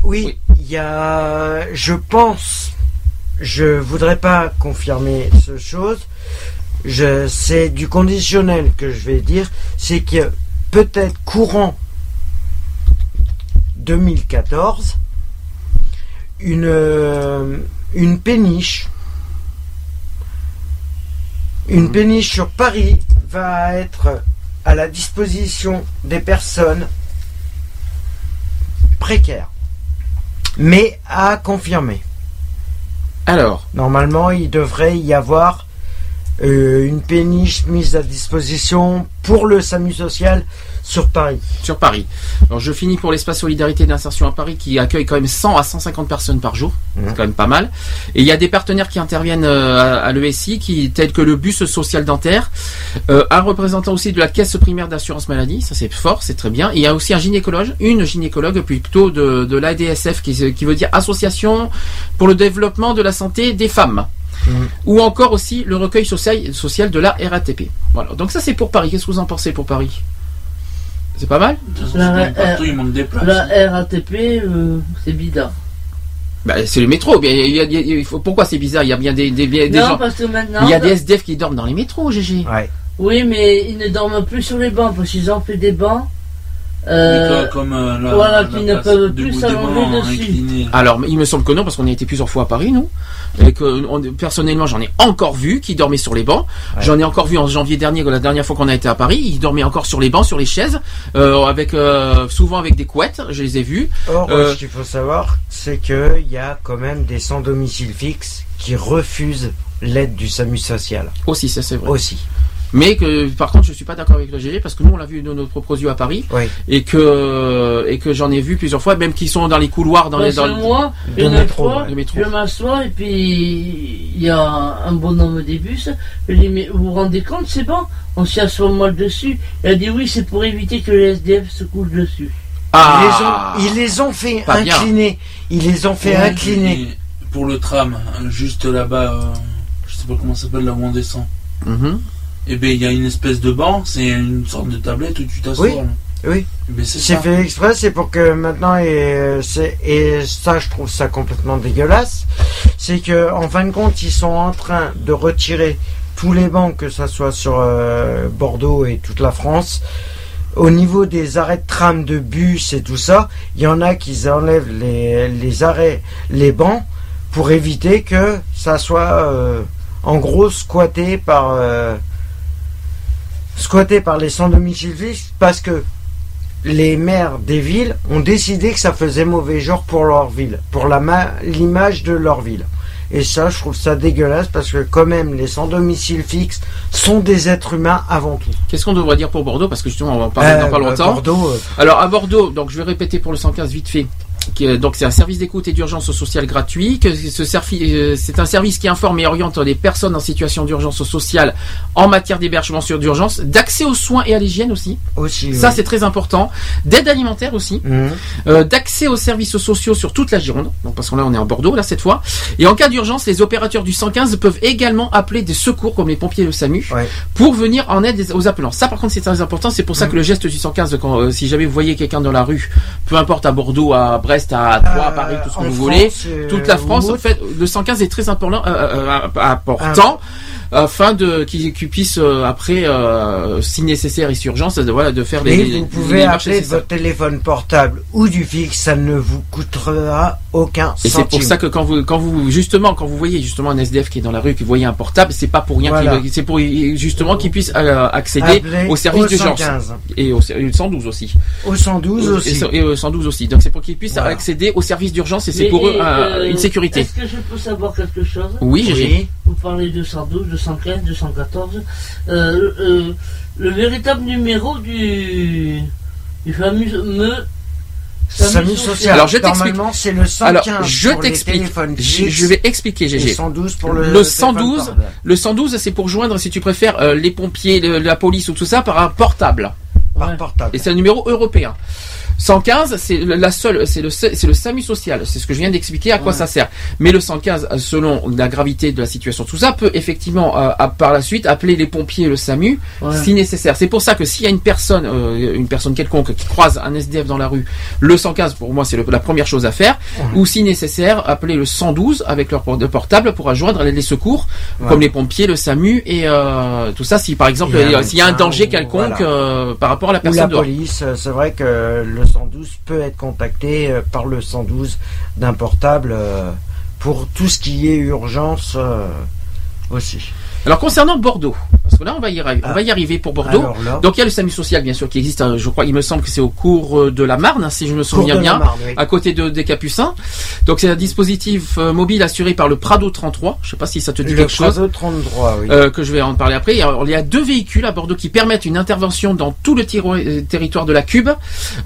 Oui, il y a. Je pense. Je voudrais pas confirmer ce chose. Je, c'est du conditionnel que je vais dire. C'est que peut-être courant 2014, une, euh, une péniche, une péniche sur Paris va être à la disposition des personnes précaires, mais à confirmer. Alors, Normalement, il devrait y avoir euh, une péniche mise à disposition pour le SAMU social sur Paris. sur Paris. Alors je finis pour l'espace solidarité d'insertion à Paris qui accueille quand même 100 à 150 personnes par jour. C'est quand même pas mal. Et il y a des partenaires qui interviennent euh, à, à l'ESI, qui tels que le bus social dentaire, euh, un représentant aussi de la caisse primaire d'assurance maladie, ça c'est fort, c'est très bien. Et il y a aussi un gynécologue, une gynécologue plutôt de, de l'ADSF qui, qui veut dire Association pour le développement de la santé des femmes. Ou encore aussi le recueil social, social de la RATP. Voilà. Donc ça c'est pour Paris. Qu'est-ce que vous en pensez pour Paris? C'est pas mal? La, Partout, des places. la RATP, euh, c'est bidard. Bah, c'est le métro. Bien, il y a- il y a- il faut- pourquoi c'est bizarre? Il y a bien des, des, des Non, gens. parce que maintenant. Il y a des SDF qui dorment dans les métros, GG. Ouais. Oui, mais ils ne dorment plus sur les bancs parce qu'ils ont fait des bancs. Euh, comme, euh, la- voilà, la qui ne peuvent plus s'allonger dessus. Alors, il me semble que non, parce qu'on a été plusieurs fois à Paris, nous. Et que, on- personnellement, j'en ai encore vu qui dormaient sur les bancs. J'en ai encore vu en janvier dernier, la dernière fois qu'on a été à Paris. Ils dormaient encore sur les bancs, sur les chaises, euh, avec euh, souvent avec des couettes. Je les ai vus. Or, Euh, ce qu'il faut savoir, c'est qu'il y a quand même des sans domicile fixe qui refusent l'aide du SAMU social. Aussi, ça c'est vrai. Aussi. Mais que, par contre, je suis pas d'accord avec le GG parce que nous, on l'a vu de nos propres yeux à Paris. Oui. Et que, et que j'en ai vu plusieurs fois, même qui sont dans les couloirs, dans les, dans le- moi, de une métro, fois, ouais. Le métro. je m'assois et puis il y a un bonhomme des bus. Je lui dis, mais vous vous rendez compte, c'est bon, on s'y assoit mal dessus. Il a dit oui, c'est pour éviter que les SDF se couchent dessus. Ah Ils, les ont, ils les ont fait bien. incliner. Ils les ont fait incliner. Pour le tram, hein, juste là-bas, euh, je sais pas comment ça s'appelle là où on descend. Mhm. Et ben il y a une espèce de banc, c'est une sorte de tablette où tu t'assois. Oui. là. Oui. Eh ben, c'est fait exprès, c'est pour que maintenant, et, euh, c'est- et ça je trouve ça complètement dégueulasse, c'est que en fin de compte, ils sont en train de retirer tous les bancs, que ça soit sur euh, Bordeaux et toute la France. Au niveau des arrêts de tram, de bus et tout ça, il y en a qui enlèvent les, les arrêts, les bancs, pour éviter que ça soit euh, en gros squatté par euh, squatté par les sans domicile fixe parce que les maires des villes ont décidé que ça faisait mauvais genre pour leur ville, pour l'image de leur ville. Et ça, je trouve ça dégueulasse parce que quand même, les sans domicile fixe sont des êtres humains avant tout. Qu'est-ce qu'on devrait dire pour Bordeaux? Parce que justement, on va en parler dans Euh, pas bah, longtemps. Bordeaux, euh, Alors à Bordeaux, donc je vais répéter pour le 115 vite fait. Est- donc c'est un service d'écoute et d'urgence sociale gratuit. Que ce servi- euh, c'est un service qui informe et oriente les personnes en situation d'urgence sociale en matière d'hébergement sur d'urgence, d'accès aux soins et à l'hygiène aussi. aussi. Ça oui. c'est très important. D'aide alimentaire aussi. Mhm. Euh, d'accès aux services sociaux sur toute la Gironde. Donc parce que là on est en Bordeaux là cette fois. Et en cas d'urgence, les opérateurs du 115 peuvent également appeler des secours comme les pompiers le SAMU Ouais. pour venir en aide aux appelants. Ça par contre c'est très important. C'est pour ça que le geste du 115, quand, euh, si jamais vous voyez quelqu'un dans la rue, peu importe à Bordeaux, à Brest, à Troyes, à Paris, tout ce que vous voulez, France, euh, toute la France, en fait, le 115 est très important, euh, euh, euh, important. Afin de qu'ils qu'ils puissent euh, après, euh, si nécessaire et si urgence, de, voilà, de faire les. Et les- vous les pouvez démarches appeler de votre téléphone portable ou du fixe, ça ne vous coûtera aucun Et c'est pour ça que quand vous, quand vous, justement, quand vous voyez justement un SDF qui est dans la rue, vous voyez un portable, c'est pas pour rien Voilà. qu'il, c'est pour justement qu'il puisse euh, accéder au service d'urgence 115. et au, et au 112 aussi. Au 112 Et aussi. Et, au 112 aussi. Donc c'est pour qu'ils puissent Voilà. accéder au service d'urgence et c'est pour eux euh, une sécurité. Est-ce que je peux savoir quelque chose? Oui, GG. Vous parlez de 112, 215, 214. Euh, euh, le véritable numéro du, du fameux SAMU social. Alors je t'explique. C'est le 115 Alors je pour les t'explique. téléphones Je, vais expliquer, GG. 112 pour le, le téléphone 112, portable. le 112, c'est pour joindre, si tu préfères, euh, les pompiers, le- la police ou tout ça par un portable. par portable. Et c'est un numéro européen. 115, c'est le- la seule, c'est le, c'est le SAMU social. C'est ce que je viens d'expliquer à quoi Ouais. ça sert. Mais le 115, euh, selon la gravité de la situation, tout ça peut effectivement, euh, à- par la suite, appeler les pompiers et le SAMU Ouais. si nécessaire. C'est pour ça que s'il y a une personne, euh, une personne quelconque qui croise un SDF dans la rue, le 115 pour moi c'est le- la première chose à faire. Ou si nécessaire, appeler le 112 avec leur portable pour rejoindre les, secours, comme les pompiers, le SAMU et euh, tout ça. Si par exemple euh, s'il y a un danger quelconque voilà. euh, par rapport à la Ou la personne dehors. police, euh, c'est vrai que le 112 peut être contacté euh, par le 112 d'un portable euh, pour tout ce qui est urgence euh, aussi. Alors concernant Bordeaux, parce que là on va y, arri- on va y arriver pour Bordeaux. Là, Donc il y a le SAMU social bien sûr qui existe. euh, Je crois, il me semble que c'est au cours euh, de la Marne, hein, si je me souviens bien, Marne, oui. à côté de, des Capucins. Donc c'est un dispositif euh, mobile assuré par le Prado 33. Je sais pas si ça te dit le quelque chose. Prado 33, oui. euh, que je vais en parler après. Alors, il y a deux véhicules à Bordeaux qui permettent une intervention dans tout le euh, territoire de la Cube,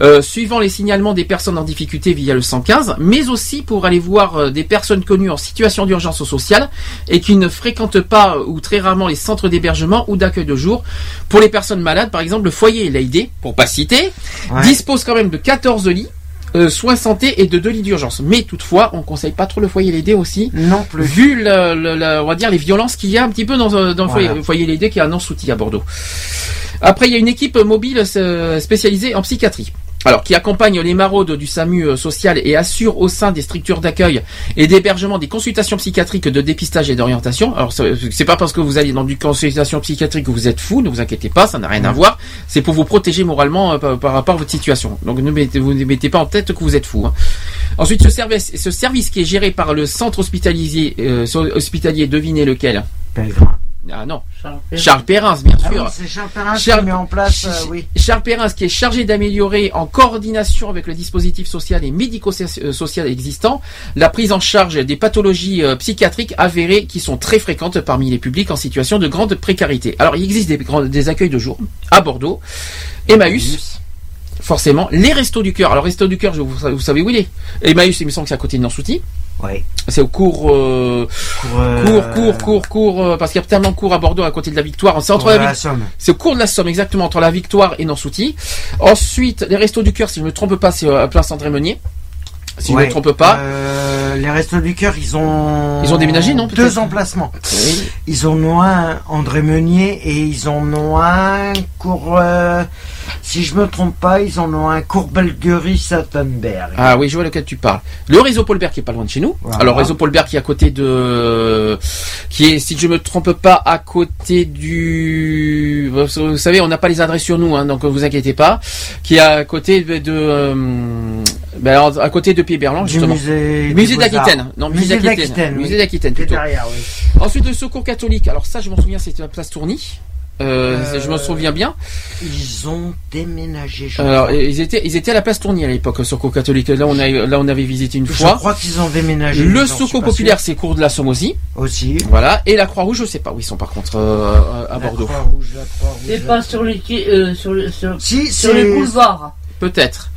euh, suivant les signalements des personnes en difficulté via le 115, mais aussi pour aller voir des personnes connues en situation d'urgence sociale et qui ne fréquentent pas ou très rarement les centres d'hébergement ou d'accueil de jour. Pour les personnes malades, par exemple, le foyer Leïdé, pour pas citer, Ouais. dispose quand même de 14 lits. euh, soins santé et de deux lits d'urgence. Mais toutefois, on conseille pas trop le foyer Leïdé aussi, Non plus. vu le, le- le- on va dire les violences qu'il y a un petit peu dans, euh, dans le Voilà. foyer, foyer qui est un non-souti à Bordeaux. Après, il y a une équipe mobile euh, spécialisée en psychiatrie. Alors qui accompagne les maraudes du SAMU euh, social et assure au sein des structures d'accueil et d'hébergement des consultations psychiatriques de dépistage et d'orientation. Alors c'est pas parce que vous allez dans une consultation psychiatrique que vous êtes fou, ne vous inquiétez pas, ça n'a rien à voir. C'est pour vous protéger moralement euh, par, par rapport à votre situation. Donc ne mettez, vous ne mettez pas en tête que vous êtes fou. hein. Ensuite, ce service, ce service qui est géré par le centre hospitalier, euh, hospitalier, devinez lequel? Ah non. Charles Perrin. Charles Perrin, bien Ah sûr. oui, c'est Charles Perrin qui met en place, euh, oui. Charles qui est chargé d'améliorer en coordination avec le dispositif social et médico-social existant, la prise en charge des pathologies euh, psychiatriques avérées qui sont très fréquentes parmi les publics en situation de grande précarité. Alors, il existe des, grands- des accueils de jour à Bordeaux, Emmaüs, forcément, les Restos du Cœur. Alors, Restos du Cœur, vous, vous savez où il est Emmaüs, il me semble que c'est à côté de Nansouty. C'est au cours, euh, euh, cours, cours, cours, cours, euh, parce qu'il y a tellement de cours à Bordeaux à côté de la Victoire. C'est entre la, de la Somme. C'est au cours de la Somme, exactement, entre la Victoire et Nansouty. Ensuite, les Restos du Cœur, si je ne me trompe pas, c'est à Place André Meunier. Si je ne me trompe pas. Euh, les Restos du Cœur, ils ont. Ils ont déménagé, non, Deux emplacements. Ils en ont un André Meunier et ils en ont un cours. euh, si je me trompe pas, ils en ont un cours Sattenberg. Ah oui, je vois lequel tu parles. Le réseau Paulbert qui est pas loin de chez nous. Voilà. Alors réseau Paulbert qui est à côté de, qui est, si je me trompe pas, à côté du, vous savez, on n'a pas les adresses sur nous, hein, donc ne vous inquiétez pas. Qui est à côté de, de, euh, ben, alors, à côté de Pierre-Berland Du justement. musée d'Aquitaine. Non, musée d'Aquitaine. Musée d'Aquitaine plutôt. derrière, oui. Ensuite le secours catholique. Alors ça, je m'en souviens, c'était la place Tourny. Euh, Euh, je m'en souviens bien. Ils ont déménagé. Je Alors, crois. ils étaient, ils étaient à la place Tourny à l'époque, le secours catholique. Là, on a, là, on avait visité une Je fois. crois qu'ils ont déménagé. Le secours populaire, c'est cours de la Somme aussi. Voilà. Et la Croix-Rouge, je sais pas où ils sont par contre euh, à Bordeaux. Croix-Rouge, la Croix-Rouge. C'est pas sur les euh, sur, le- sur, Si, sur les boulevards. Peut-être.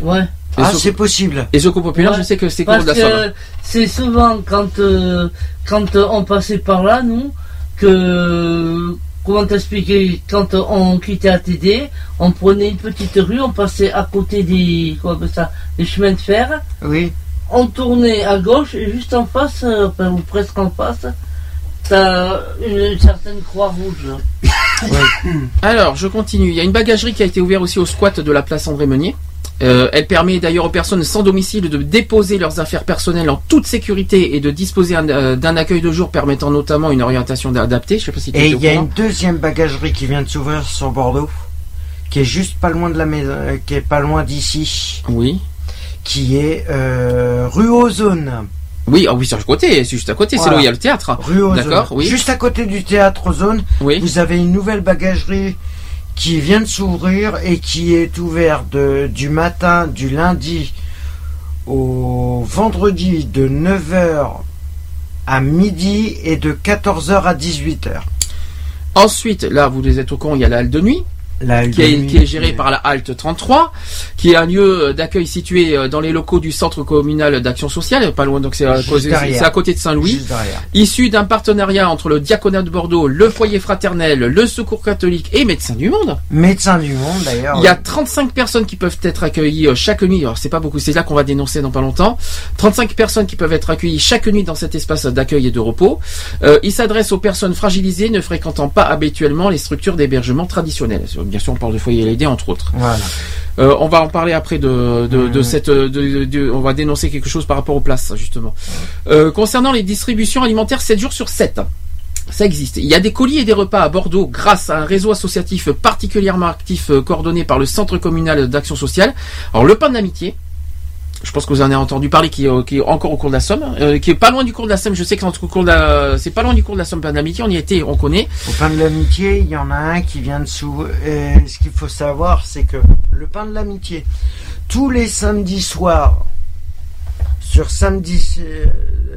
Ouais. Et Ah, c'est possible. Et secours populaire, Ouais. je sais que c'est de la que Somme. c'est souvent quand, euh, quand on passait par là, nous, que, comment t'expliquer, quand on quittait ATD, on prenait une petite rue, on passait à côté des, comment on appelle ça, des chemins de fer, Oui. on tournait à gauche et juste en face, euh, enfin, ou presque en face, t'as une, certaine croix rouge. Alors, je continue. Il y a une bagagerie qui a été ouverte aussi au squat de la place André Meunier. Euh, elle permet d'ailleurs aux personnes sans domicile de déposer leurs affaires personnelles en toute sécurité et de disposer euh, d'un accueil de jour permettant notamment une orientation adaptée. Je sais pas si Et il y a une deuxième bagagerie qui vient de s'ouvrir sur Bordeaux, qui est juste pas loin de la maison, euh, qui est pas loin d'ici. Oui. Qui est euh, rue Ozone. Oui, ah oui, c'est à côté, c'est juste à côté, c'est là où il y a le théâtre. Rue Ozone. D'accord, oui. Juste à côté du théâtre Ozone, Oui. vous avez une nouvelle bagagerie qui vient de s'ouvrir et qui est ouverte de- du matin, du lundi au vendredi de 9h à midi et de 14h à 18h. Ensuite, là, vous les êtes au courant, il y a la halle de nuit. La qui, est, nuit qui est gérée par la halte 33, qui est un lieu d'accueil situé euh, dans les locaux du centre communal d'action sociale, pas loin, donc c'est à, côté de Saint-Louis. Issu d'un partenariat entre le diaconat de Bordeaux, le foyer fraternel, le secours catholique et Médecins du Monde. Médecin du monde d'ailleurs. Il y a 35 personnes qui peuvent être accueillies euh, chaque nuit. Alors c'est pas beaucoup, c'est là qu'on va dénoncer dans pas longtemps. 35 personnes qui peuvent être accueillies chaque nuit dans cet espace d'accueil et de repos. Euh, il s'adresse aux personnes fragilisées ne fréquentant pas habituellement les structures d'hébergement traditionnelles. Bien sûr, on parle de foyer aidé entre autres. Voilà. Euh, on va en parler après de, de, de Mhm. cette. De, on va dénoncer quelque chose par rapport aux places justement. Euh, concernant les distributions alimentaires, 7 jours sur 7. Ça existe. Il y a des colis et des repas à Bordeaux grâce à un réseau associatif particulièrement actif euh, coordonné par le Centre communal d'action sociale. Alors le pain de l'amitié. Je pense que vous en avez entendu parler, qui, est, euh, encore au cours de la Somme, euh, qui est pas loin du cours de la Somme. Je sais que c'est pas loin du cours de la Somme, pain de l'amitié. On y était, on connaît. Au pain de l'amitié, il y en a un qui vient de sous. et ce qu'il faut savoir, c'est que le pain de l'amitié, tous les samedis soirs, sur samedi, euh,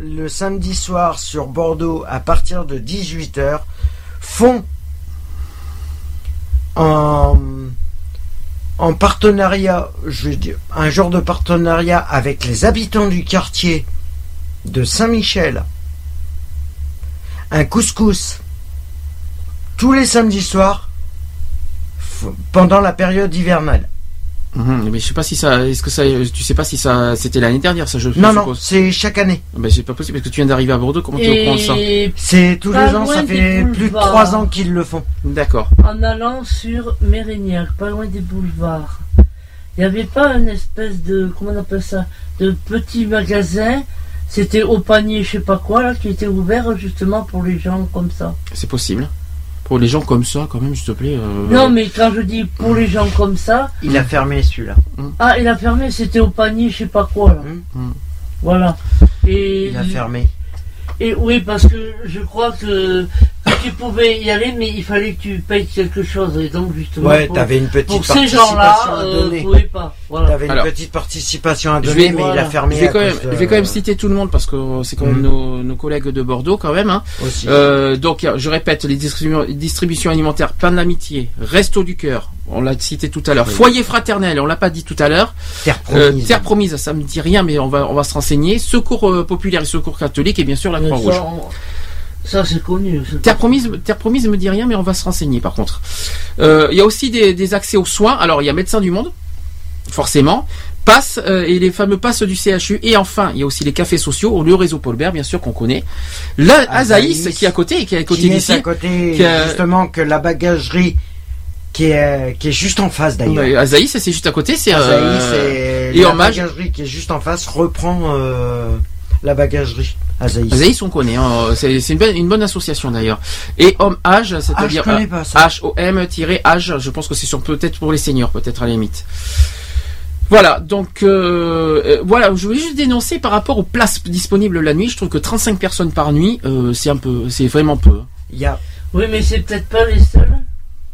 le samedi soir sur Bordeaux, à partir de 18h, font en, en partenariat, je veux dire, un genre de partenariat avec les habitants du quartier de Saint-Michel, un couscous tous les samedis soirs pendant la période hivernale. Mhm, mais je sais pas si ça, est-ce que ça, tu sais pas si ça, c'était l'année dernière, ça je Non, non, c'est chaque année. Ben, c'est pas possible parce que tu viens d'arriver à Bordeaux, comment tu es au courant de ça C'est tous les ans, ça fait plus de boulevards. trois ans qu'ils le font. D'accord. en allant sur Mérignac, pas loin des boulevards. il n'y avait pas une espèce de, comment on appelle ça, de petit magasin, c'était au panier, je sais pas quoi, là, qui était ouvert justement pour les gens comme ça. C'est possible. Pour les gens comme ça, quand même, s'il te plaît. euh, Non, mais quand je dis pour les gens comme ça, Il a fermé celui-là. ah, il a fermé, c'était au panier, je sais pas quoi, là. Hmm. Voilà. Et, Il a fermé. et oui, parce que je crois que, que tu pouvais y aller, mais il fallait que tu payes quelque chose. Et donc, justement, Ouais, pour, t'avais une petite pour ces participation gens-là, à euh, donner. pouvaient pas. Voilà. T'avais une Alors, petite participation à donner, vais, mais il a fermé. je vais à quand même, cause de- je vais quand même citer tout le monde parce que c'est quand même Mm. nos, nos collègues de Bordeaux quand même. Hein. Aussi. Euh, donc je répète les distribu- distributions alimentaires, pain d'amitié, resto du cœur, on l'a cité tout à l'heure, Oui. foyer fraternel, on l'a pas dit tout à l'heure. Terre Euh, promise. Terre promise, ça me dit rien, mais on va on va se renseigner. Secours euh, populaire et secours catholique et bien sûr la Mais Croix Rouge. Ça, c'est connu. Terre promise, Terre promise me dit rien, mais on va se renseigner par contre. Euh, Il y a aussi des, des accès aux soins. Alors il y a Médecins du Monde, forcément. Passe euh, et les fameux passes du CHU et enfin il y a aussi les cafés sociaux le réseau Paulbert bien sûr qu'on connaît la Azaïs, Azaïs, qui est à côté qui est à côté qui est d'ici à côté, qui a- justement, que la bagagerie qui est, qui est juste en face d'ailleurs. Azaïs c'est juste à côté c'est Azaïs euh, et, et la hommage bagagerie qui est juste en face reprend euh, la bagagerie. Azaïs. Azaïs on connaît hein, c'est une bonne, une bonne association d'ailleurs et homme âge c'est-à-dire Ah, je connais pas ça. H O M âge je pense que c'est sur peut-être pour les seniors peut-être à la limite voilà donc euh, euh, voilà je voulais juste dénoncer par rapport aux places disponibles la nuit je trouve que 35 personnes par nuit euh, c'est un peu c'est vraiment peu Il y a, Oui, mais c'est peut-être pas les seuls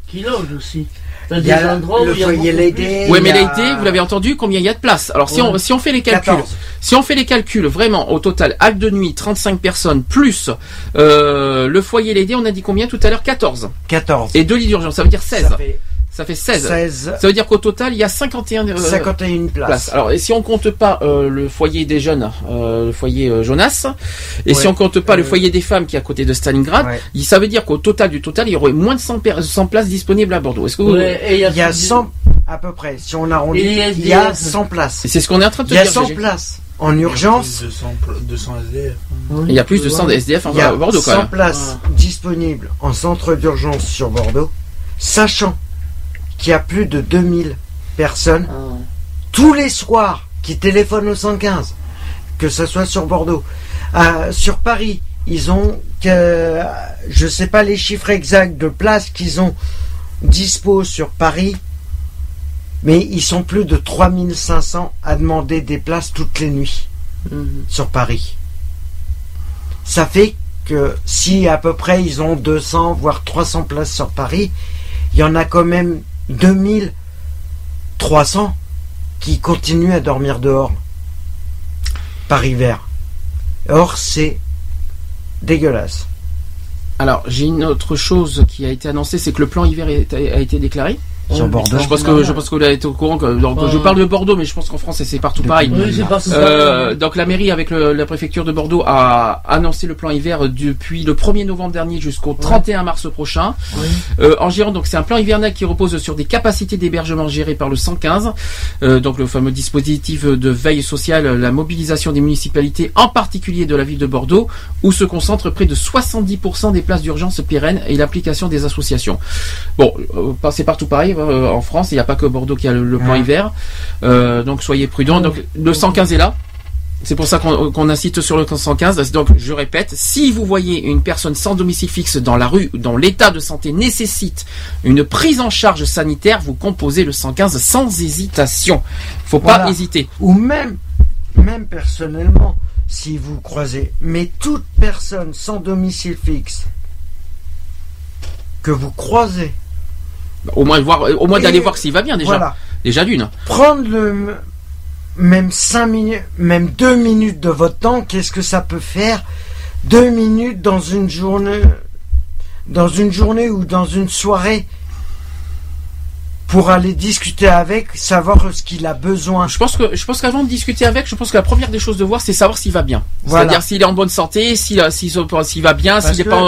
qui logent aussi. Il y a le il y a foyer Lady. Ouais, mais l'été, vous l'avez entendu, combien il y a de places Alors, si Ouais. on si on fait les calculs, 14. si on fait les calculs, vraiment, au total, acte de nuit, 35 personnes plus euh, le foyer l'aider, on a dit combien tout à l'heure? 14. 14. Et deux lits d'urgence, ça veut dire 16. Ça fait Ça fait 16. 16, Ça veut dire qu'au total, il y a 51 euh, 51 places. places. Alors, et si on compte pas euh, le foyer des jeunes, euh, le foyer euh, Jonas, et si on compte pas le foyer des femmes qui est à côté de Stalingrad, Ouais. il- ça veut dire qu'au total du total, il y aurait moins de 100, per- 100 places disponibles à Bordeaux. Est-ce que vous... Ouais, et il y a, Il y a plus de- 100, à peu près, si on arrondit, il y a SDF. 100 places. C'est ce qu'on est en train de te Il y a dire. 100 Gégé. places en urgence. 200, pl- 200 SDF. Il y a plus de 100 SDF Il y a à Bordeaux quand 100 même. places disponibles en centre d'urgence sur Bordeaux, sachant qu'il y a plus de 2000 personnes Ah. tous les soirs qui téléphonent au 115, que ce soit sur Bordeaux. Euh, sur Paris, ils ont que je sais pas les chiffres exacts de places qu'ils ont dispo sur Paris, mais ils sont plus de 3500 à demander des places toutes les nuits Mhm. sur Paris. Ça fait que si à peu près ils ont 200 voire 300 places sur Paris, il y en a quand même 2300 qui continuent à dormir dehors par hiver. Or c'est dégueulasse. Alors, j'ai une autre chose qui a été annoncée, c'est que le plan hiver a été déclaré. Sur Bordeaux. Je pense que je pense que vous l'avez été au courant. Que, donc, Ouais. je parle de Bordeaux, mais je pense qu'en France c'est partout pareil. Oui, c'est partout Euh, pareil. donc la mairie avec le- la préfecture de Bordeaux a annoncé le plan hiver depuis le 1er novembre dernier jusqu'au 31 mars prochain. Euh, en gérant, donc c'est un plan hivernal qui repose sur des capacités d'hébergement gérées par le 115, euh, donc le fameux dispositif de veille sociale, la mobilisation des municipalités, en particulier de la ville de Bordeaux, où se concentrent près de 70% des places d'urgence pérennes et l'application des associations. Bon, euh, c'est partout pareil euh, en France, il n'y a pas que Bordeaux qui a le, le plan Ouais. hiver, Euh, donc soyez prudents. Donc le 115 est là. C'est pour ça qu'on qu'on incite sur le 115. Donc, je répète, si vous voyez une personne sans domicile fixe dans la rue, dont l'état de santé nécessite une prise en charge sanitaire, vous composez le 115 sans hésitation. Faut pas Voilà. hésiter. Ou même, même personnellement, si vous croisez, mais toute personne sans domicile fixe que vous croisez, Au moins voir, au moins Et d'aller voir s'il va bien déjà. voilà, Déjà d'une. prendre le même 5 minutes, même 2 minutes de votre temps, qu'est-ce que ça peut faire 2 minutes dans une journée dans une journée ou dans une soirée? Pour aller discuter avec, savoir ce qu'il a besoin. Je pense que je pense qu'avant de discuter avec, je pense que la première des choses de voir, c'est savoir s'il va bien. Voilà. C'est-à-dire s'il est en bonne santé, s'il s'il va bien, s'il pas,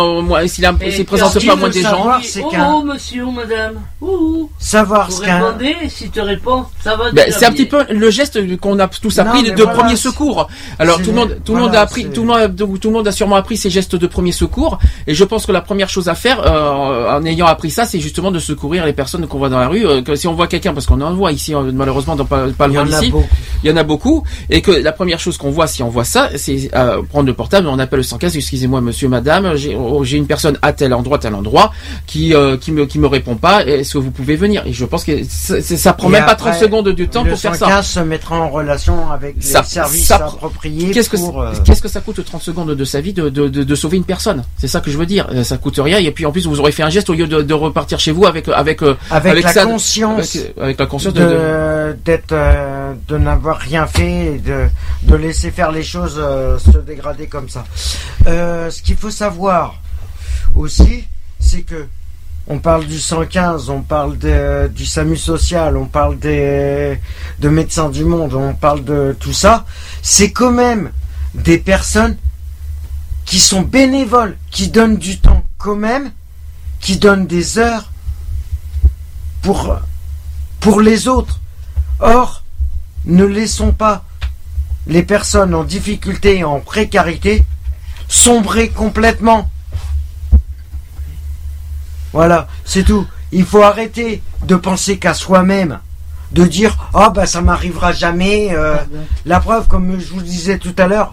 s'il s'il présente pas moins des gens. savoir, c'est oh, oh, monsieur ou madame. Ouh. Savoir Vous ce qu'un si tu réponds, ça va Ben, c'est un petit peu le geste qu'on a tous Non, appris mais de voilà, premier secours. Alors tout le monde, tout le monde voilà, a appris, tout le monde, a- tout le monde a sûrement appris ces gestes de premier secours. Et je pense que la première chose à faire, euh, en ayant appris ça, c'est justement de secourir les personnes qu'on voit dans la rue. Que, si on voit quelqu'un, parce qu'on en voit ici euh, malheureusement dans pas, pas Il y loin en a d'ici, beaucoup. il y en a beaucoup, et que la première chose qu'on voit si on voit ça, c'est euh, prendre le portable, on appelle le 115, excusez-moi monsieur, madame, j'ai oh, une personne à tel endroit, tel endroit, qui euh, qui me qui me répond pas, est-ce que vous pouvez venir? Et je pense que ça, ça- prend Et même pas après, 30 secondes de temps le pour faire 115 ça. se mettra en relation avec les Ça- services ça- appropriés Qu'est-ce que, pour... euh, qu'est-ce que ça coûte 30 secondes de sa vie de, de, de, de sauver une personne? C'est ça que je veux dire. Euh, Ça coûte rien et puis en plus vous aurez fait un geste au lieu de, de repartir chez vous avec avec euh, avec, la ça- conscience avec, avec la conscience de, d'être euh, de n'avoir rien fait et de de laisser faire les choses euh, se dégrader comme ça. Euh, ce qu'il faut savoir aussi, c'est que on parle du 115, on parle de- du SAMU social, on parle des de médecins du monde, on parle de tout ça. C'est quand même des personnes qui sont bénévoles, qui donnent du temps quand même, qui donnent des heures pour, pour les autres. Or, ne laissons pas les personnes en difficulté et en précarité sombrer complètement. Voilà, c'est tout. Il faut arrêter de penser qu'à soi-même, de dire oh bah ça m'arrivera jamais. euh, la preuve, comme je vous le disais tout à l'heure,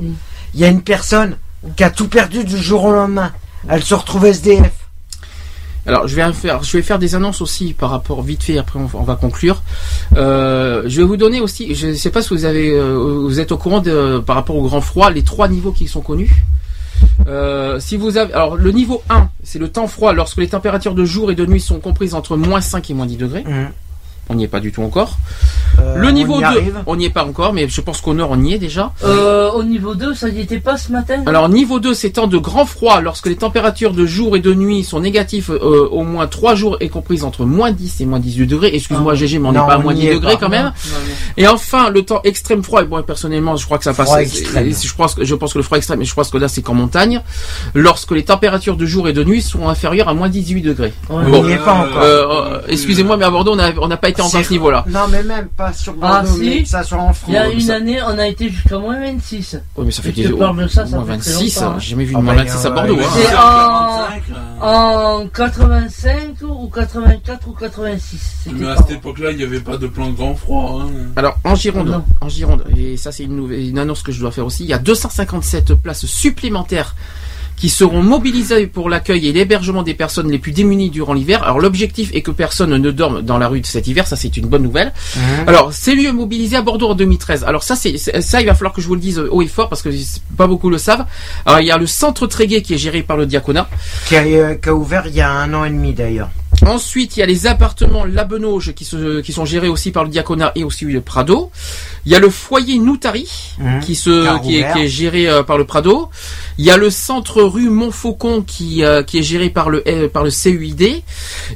il y a une personne qui a tout perdu du jour au lendemain. Elle se retrouve SDF. Alors je vais faire, je vais faire des annonces aussi par rapport vite fait. Après on, va conclure. Euh, je vais vous donner aussi. Je ne sais pas si vous avez, euh, vous êtes au courant de, par rapport au grand froid, les trois niveaux qui sont connus. Euh, si vous avez, alors le niveau 1, c'est le temps froid lorsque les températures de jour et de nuit sont comprises entre moins 5 et moins 10 degrés. On n'y est pas du tout encore. Euh, le niveau y 2, arrive. on n'y est pas encore, mais je pense qu'au nord on y est déjà. Euh, au niveau 2, ça n'y était pas ce matin Alors niveau 2, c'est temps de grand froid lorsque les températures de jour et de nuit sont négatives euh, au moins 3 jours et comprises entre moins 10 et moins 18 degrés. Excuse-moi Ah. GG, mais on n'est pas à moins n'y 10 est degrés pas. quand même. Non, non, Et enfin, le temps extrême froid, et bon, personnellement, je crois que ça passe. Je pense, que, je pense que le froid extrême, mais je pense que là, c'est qu'en montagne, lorsque les températures de jour et de nuit sont inférieures à moins 18 degrés. On n'y est pas encore. Excusez-moi, mais à Bordeaux, on n'a on n'a pas été encore à ce niveau-là. Non, mais même pas sur Ah, Bordeaux, si. mais que ça soit en France. Il y a une ça- année, on a été jusqu'à moins 26. Oui, mais ça fait des tu parles de ça, ça moins fait très 26, longtemps, hein. j'ai jamais vu Ah une moins bah, 26 à Bordeaux. ouais, hein. C'est en, en 85 ou 84 ou 86. C'était Mais à cette époque-là, il n'y avait pas de plan grand froid. Hein. Alors en Gironde, Non. en Gironde, et ça c'est une, nouvelle- une annonce que je dois faire aussi, il y a 257 places supplémentaires qui seront mobilisées pour l'accueil et l'hébergement des personnes les plus démunies durant l'hiver. Alors l'objectif est que personne ne dorme dans la rue de cet hiver, ça c'est une bonne nouvelle. Hein Alors c'est lieu mobilisé à Bordeaux en 2013. Alors ça c'est ça il va falloir que je vous le dise haut et fort parce que pas beaucoup le savent. Alors il y a le centre Tréguet qui est géré par le diaconat. Qui a, euh, qui a ouvert il y a un an et demi d'ailleurs. Ensuite, il y a les appartements Labenauge qui, se, qui sont gérés aussi par le diaconat et aussi le Prado. Il y a le foyer Noutari Mhm. qui, se, est, qui est géré euh, par le Prado. Il y a le centre rue Montfaucon qui, euh, qui est géré par le, euh, par le CUID.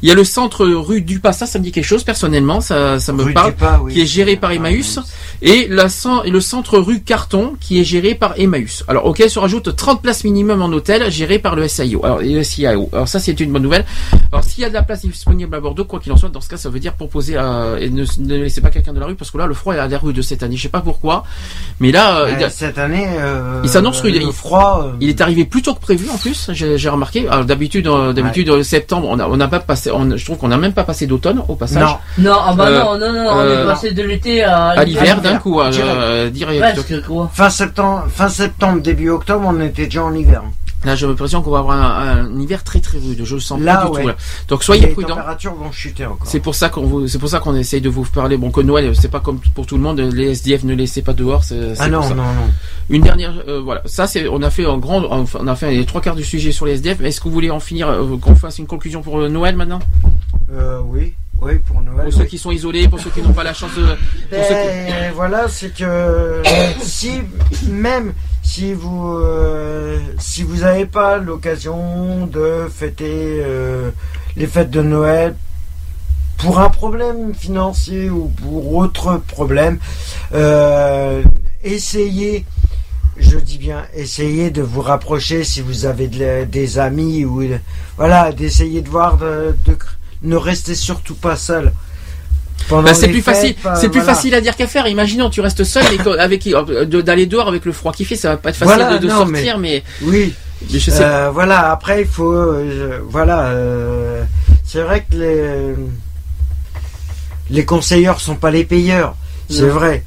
Il y a le centre rue Dupas, ça, ça me dit quelque chose personnellement, ça, ça me Rue parle, Dupas, oui. qui est géré par Emmaüs. Et, la, et le centre rue Carton qui est géré par Emmaüs. Alors, auquel se rajoute 30 places minimum en hôtel géré par le SIO. Alors, le SIAO. Alors ça, c'est une bonne nouvelle. Alors, s'il y a de la place disponible à Bordeaux, quoi qu'il en soit, dans ce cas, ça veut dire proposer à, et ne, ne laissez pas quelqu'un de la rue, parce que là, le froid est à la rue de cette année. Je sais pas pourquoi. Mais là, euh, Euh, cette année, euh, il s'annonce rude. le froid. Euh, il est arrivé plus tôt que prévu en plus. J'ai j'ai remarqué. Alors, D'habitude, euh, d'habitude euh, septembre, on a, on n'a pas passé. on- je trouve qu'on n'a même pas passé d'automne au passage. Non. Non, ah bah Euh, non, non, non, on euh, est passé de l'été à, À l'hiver d'un coup, euh, direct. euh, direct. Quoi? Fin septembre, fin septembre, début octobre, on était déjà en hiver. Là, j'ai l'impression qu'on va avoir un, un hiver très très rude. Je le sens Là, pas du ouais. tout. Là. Donc soyez les prudents. températures vont chuter encore. C'est pour ça qu'on vous, c'est pour ça qu'on essaye de vous parler. Bon, que Noël, c'est pas comme pour tout le monde. Les SDF ne laissez pas dehors. C'est, Ah non, non, non. Une dernière, euh, voilà. Ça, c'est, on a fait un grand, on a fait les trois quarts du sujet sur les SDF. Est-ce que vous voulez en finir, euh, qu'on fasse une conclusion pour euh, Noël maintenant? Euh, oui, oui, pour Noël. Pour ceux oui. qui sont isolés, pour ceux qui n'ont pas la chance de, qui- Ben, voilà, c'est que si même si vous euh, si vous n'avez pas l'occasion de fêter euh, les fêtes de Noël pour un problème financier ou pour autre problème, euh, essayez, je dis bien, essayez de vous rapprocher si vous avez de des amis ou voilà, d'essayer de voir de, de- ne restez surtout pas seul. Bah, c'est les plus fêtes, facile, c'est plus voilà. facile à dire qu'à faire. Imaginons, tu restes seul et avec euh, d'aller dehors avec le froid qui fait, ça va pas être facile Voilà, de, de non, sortir, mais, Oui. mais je sais. Euh, voilà, après il faut. euh, voilà. euh, c'est vrai que les. les conseilleurs sont pas les payeurs. C'est vrai.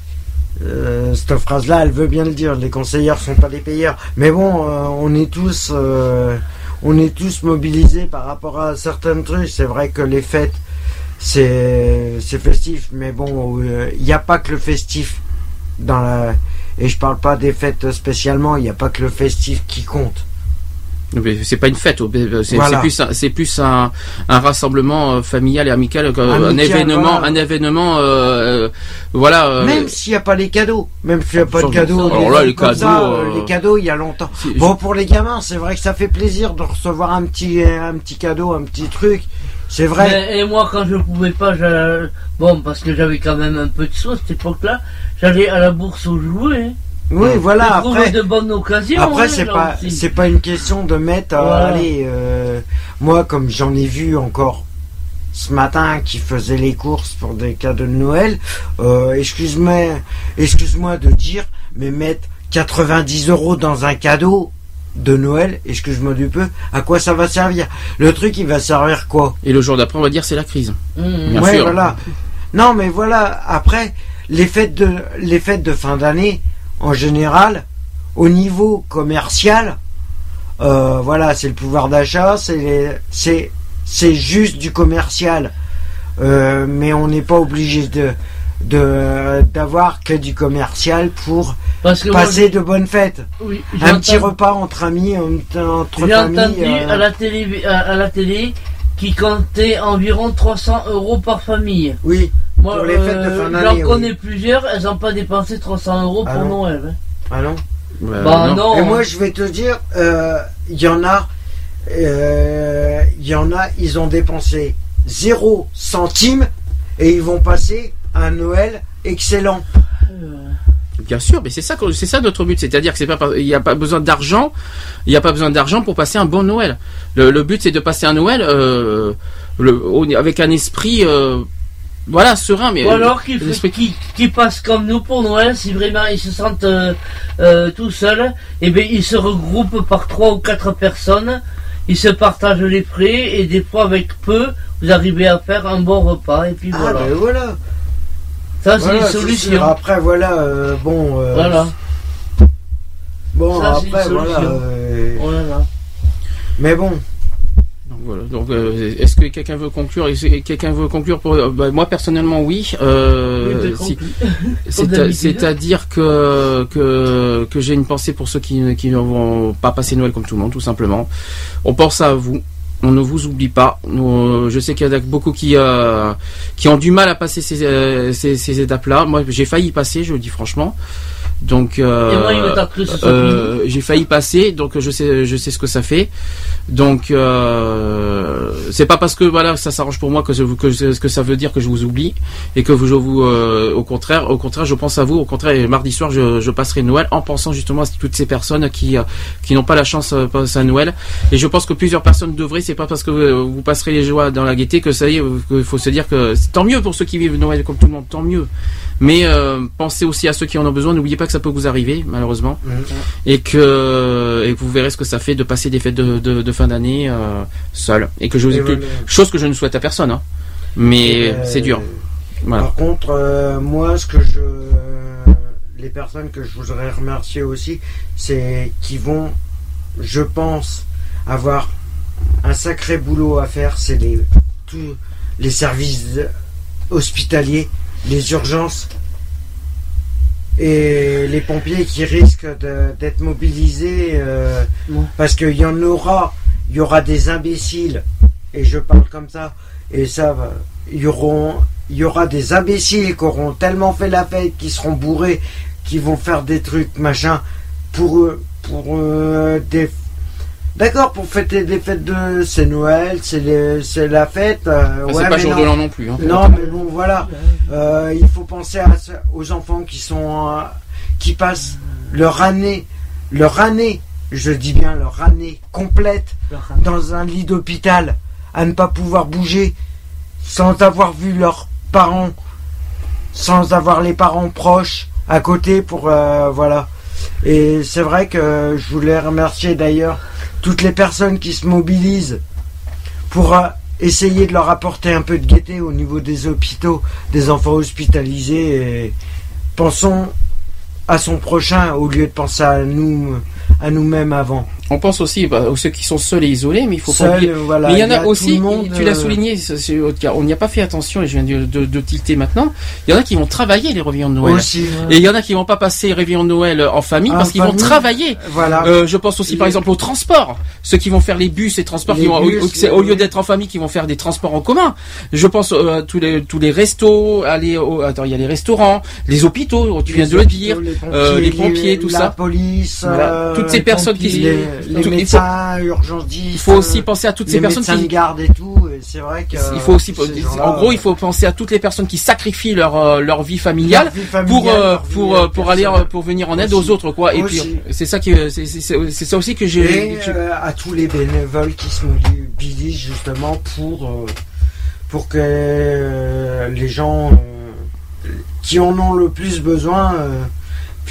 Euh, cette phrase-là, elle veut bien le dire. Les conseilleurs sont pas les payeurs. Mais bon, euh, on est tous, euh, on est tous mobilisés par rapport à certains trucs. C'est vrai que les fêtes, c'est, festif. Mais bon, euh, il n'y a pas que le festif dans la. Et je parle pas des fêtes spécialement. Il n'y a pas que le festif qui compte. Mais C'est pas une fête, c'est c'est Voilà. plus, un- c'est plus un, un rassemblement euh, familial et amical, un événement, voilà. un événement, euh, euh, voilà. euh, Même s'il n'y a pas les cadeaux, même s'il n'y a pas de cadeaux, Alors là, les cadeaux, ça, euh, euh, les cadeaux, il y a longtemps. Bon, pour les gamins, c'est vrai que ça fait plaisir de recevoir un petit, un petit cadeau, un petit truc. C'est vrai. Mais- et moi, quand je pouvais pas, j'allais- bon, parce que j'avais quand même un peu de sous à cette époque-là, j'allais à la bourse aux jouets. hein. Oui, voilà. Je trouvais Après, de bonnes occasions. après, hein, c'est pas, aussi. c'est pas une question de mettre. euh, Voilà. allez, euh, moi, comme j'en ai vu encore ce matin qui faisait les courses pour des cadeaux de Noël, euh, excuse-moi, excuse-moi de dire, mais mettre 90 euros dans un cadeau de Noël, excuse-moi du peu, à quoi ça va servir? Le truc, il va servir quoi? Et le jour d'après, on va dire c'est la crise. Mmh. Bien ouais, sûr. voilà. Non, mais voilà. Après, les fêtes de les fêtes de fin d'année, en général, au niveau commercial, euh, voilà, c'est le pouvoir d'achat, c'est les- c'est c'est juste du commercial. Euh, mais on n'est pas obligé de de d'avoir que du commercial pour Parce que moi, passer de bonnes fêtes. Oui, Un petit repas entre amis, entre J'ai entendu euh, à la télé, à, à la télé, qui comptait environ 300 euros par famille. Oui. Moi, Pour les fêtes de euh, fin d'année, j'en oui. connais plusieurs, elles n'ont pas dépensé 300 euros Ah pour non. Noël. hein. Ah non. Bah non. Et moi, je vais te dire, euh, il y en a, euh, il y en a, ils ont dépensé 0 centime et ils vont passer un Noël excellent. Bien sûr, mais c'est ça, que- c'est ça notre but, c'est-à-dire que c'est pas, par- il n'y a pas besoin d'argent, il n'y a pas besoin d'argent pour passer un bon Noël. Le, le but c'est de passer un Noël euh, le- avec un esprit, euh, voilà, serein, mais Ou alors qu'ils qui, qui passent comme nous pour Noël, si vraiment ils se sentent euh, euh, tout seuls, et bien ils se regroupent par trois ou quatre personnes, ils se partagent les frais, et des fois avec peu, vous arrivez à faire un bon repas, et puis Ah, voilà. ben voilà. Ça c'est Voilà, une solution. Après, voilà, euh, bon. euh, Voilà. Bon, Ça, c'est une après, voilà. euh, Voilà. mais bon. Donc, voilà. Donc, euh, est-ce que quelqu'un veut conclure? Quelqu'un veut conclure pour euh, bah, moi personnellement oui. Euh, Oui. C'est-à-dire que que que j'ai une pensée pour ceux qui qui ne vont pas passer Noël comme tout le monde, tout simplement. On pense à vous. On ne vous oublie pas. Nous, je sais qu'il y en a beaucoup qui euh, qui ont du mal à passer ces ces, ces étapes-là. Moi, j'ai failli y passer, je le dis franchement. Donc, euh, euh, j'ai failli passer, donc je sais, je sais ce que ça fait. Donc, euh, c'est pas parce que voilà, ça s'arrange pour moi que, je, que, je- que ça veut dire que je vous oublie et que je vous, euh, au contraire, au contraire, je pense à vous. Au contraire, et mardi soir, je, je passerai Noël en pensant justement à toutes ces personnes qui, euh, qui n'ont pas la chance de passer à Noël. Et je pense que plusieurs personnes devraient. C'est pas parce que euh, vous passerez les joies dans la gaieté que ça y est, il faut se dire que c'est tant mieux pour ceux qui vivent Noël comme tout le monde, tant mieux. Mais euh, pensez aussi à ceux qui en ont besoin. N'oubliez pas que ça peut vous arriver, malheureusement, et que et que vous verrez ce que ça fait de passer des fêtes de, de, de fin d'année euh, seul. Et que je que- voilà. chose que je ne souhaite à personne. Hein. Mais Euh, c'est dur. Voilà. Par contre, euh, moi, ce que je. Les personnes que je voudrais remercier aussi, c'est qui vont, je pense, avoir un sacré boulot à faire. C'est les, tous les services hospitaliers, les urgences et les pompiers qui risquent de- d'être mobilisés euh, parce qu'il y en aura, il y aura des imbéciles et je parle comme ça et ça va il y auront il y aura des imbéciles qui auront tellement fait la fête qui seront bourrés qui vont faire des trucs machin pour eux pour euh, des d'accord pour fêter des fêtes de c'est Noël c'est les- c'est la fête euh, Enfin, ouais, c'est pas mais jour de l'an non plus. Hein. non, mais bon, voilà. Euh, il faut penser à ce- aux enfants qui sont, euh, qui passent leur année, leur année, je dis bien leur année complète dans un lit d'hôpital, à ne pas pouvoir bouger, sans avoir vu leurs parents, sans avoir les parents proches à côté pour, euh, voilà. Et c'est vrai que je voulais remercier d'ailleurs toutes les personnes qui se mobilisent pour euh, essayer de leur apporter un peu de gaieté au niveau des hôpitaux, des enfants hospitalisés. Pensons à son prochain au lieu de penser à nous, à nous-mêmes avant. On pense aussi bah, aux ceux qui sont seuls et isolés, mais il faut pas Seuls, oublier. voilà, mais il y en a, aussi, monde, tu l'as euh, souligné, on n'y a pas fait attention et je viens de, de, de tilter maintenant. Il y en a qui vont travailler les réveillons de Noël. Aussi. Et il y en a qui vont pas passer les réveillons de Noël en famille En parce qu'ils vont travailler. Voilà. Euh, je pense aussi par exemple au transport. Ceux qui vont faire les bus et transports, Les qui vont, au- bus, au, les- au lieu d'être en famille, qui vont faire des transports en commun. Je pense euh, à tous les tous les restos, aller au, attends, il y a les restaurants, les hôpitaux, tu viens de le dire, euh, les pompiers, tout la ça. police, Voilà. euh, Toutes ces personnes qui- les, les tout- il faut- médecins. Il faut aussi penser à toutes ces personnes qui de garde et tout. C'est vrai que il faut aussi, en gros, il faut penser à toutes les personnes qui sacrifient leur euh, leur vie familiale Leur vie familiale, pour euh, pour euh, euh, pour aller euh, pour venir en aide Aussi. aux autres quoi. Et puis c'est ça qui c'est ça aussi que j'ai Et euh, à tous les bénévoles qui se mobilisent justement pour euh, pour que euh, les gens euh, qui en ont le plus besoin euh,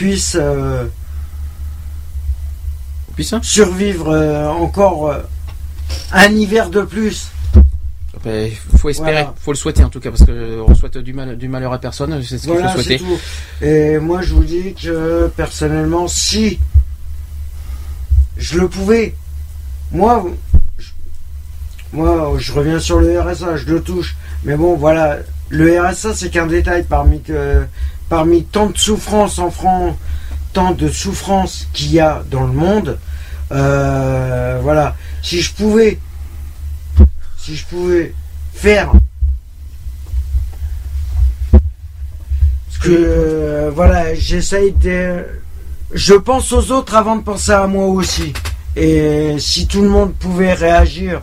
puissent euh, survivre euh, encore euh, un hiver de plus. Ben, faut espérer, Voilà. faut le souhaiter en tout cas parce que on souhaite du mal du malheur à personne, c'est ce qu'il Voilà, faut souhaiter. tout. Et moi, je vous dis que personnellement, si je le pouvais, moi, je, moi, je reviens sur le RSA, je le touche. Mais bon, voilà, le RSA, c'est qu'un détail parmi que, parmi tant de souffrances en France, tant de souffrances qu'il y a dans le monde. Euh, voilà, si je pouvais, si je pouvais faire Parce que euh, voilà, j'essaye de. Je pense aux autres avant de penser à moi aussi. Et si tout le monde pouvait réagir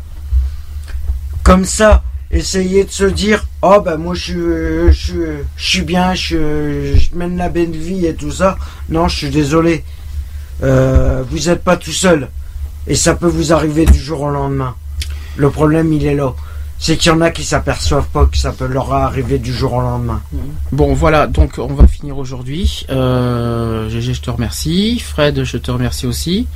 comme ça, essayer de se dire oh ben moi je suis je suis, bien, je, mène la belle vie et tout ça. Non, je suis désolé. Euh, vous n'êtes pas tout seul. Et ça peut vous arriver du jour au lendemain. Le problème, il est là. C'est qu'il y en a qui s'aperçoivent pas que ça peut leur arriver du jour au lendemain. Bon voilà, donc on va finir aujourd'hui. Euh, je te remercie. Fred, je te remercie aussi.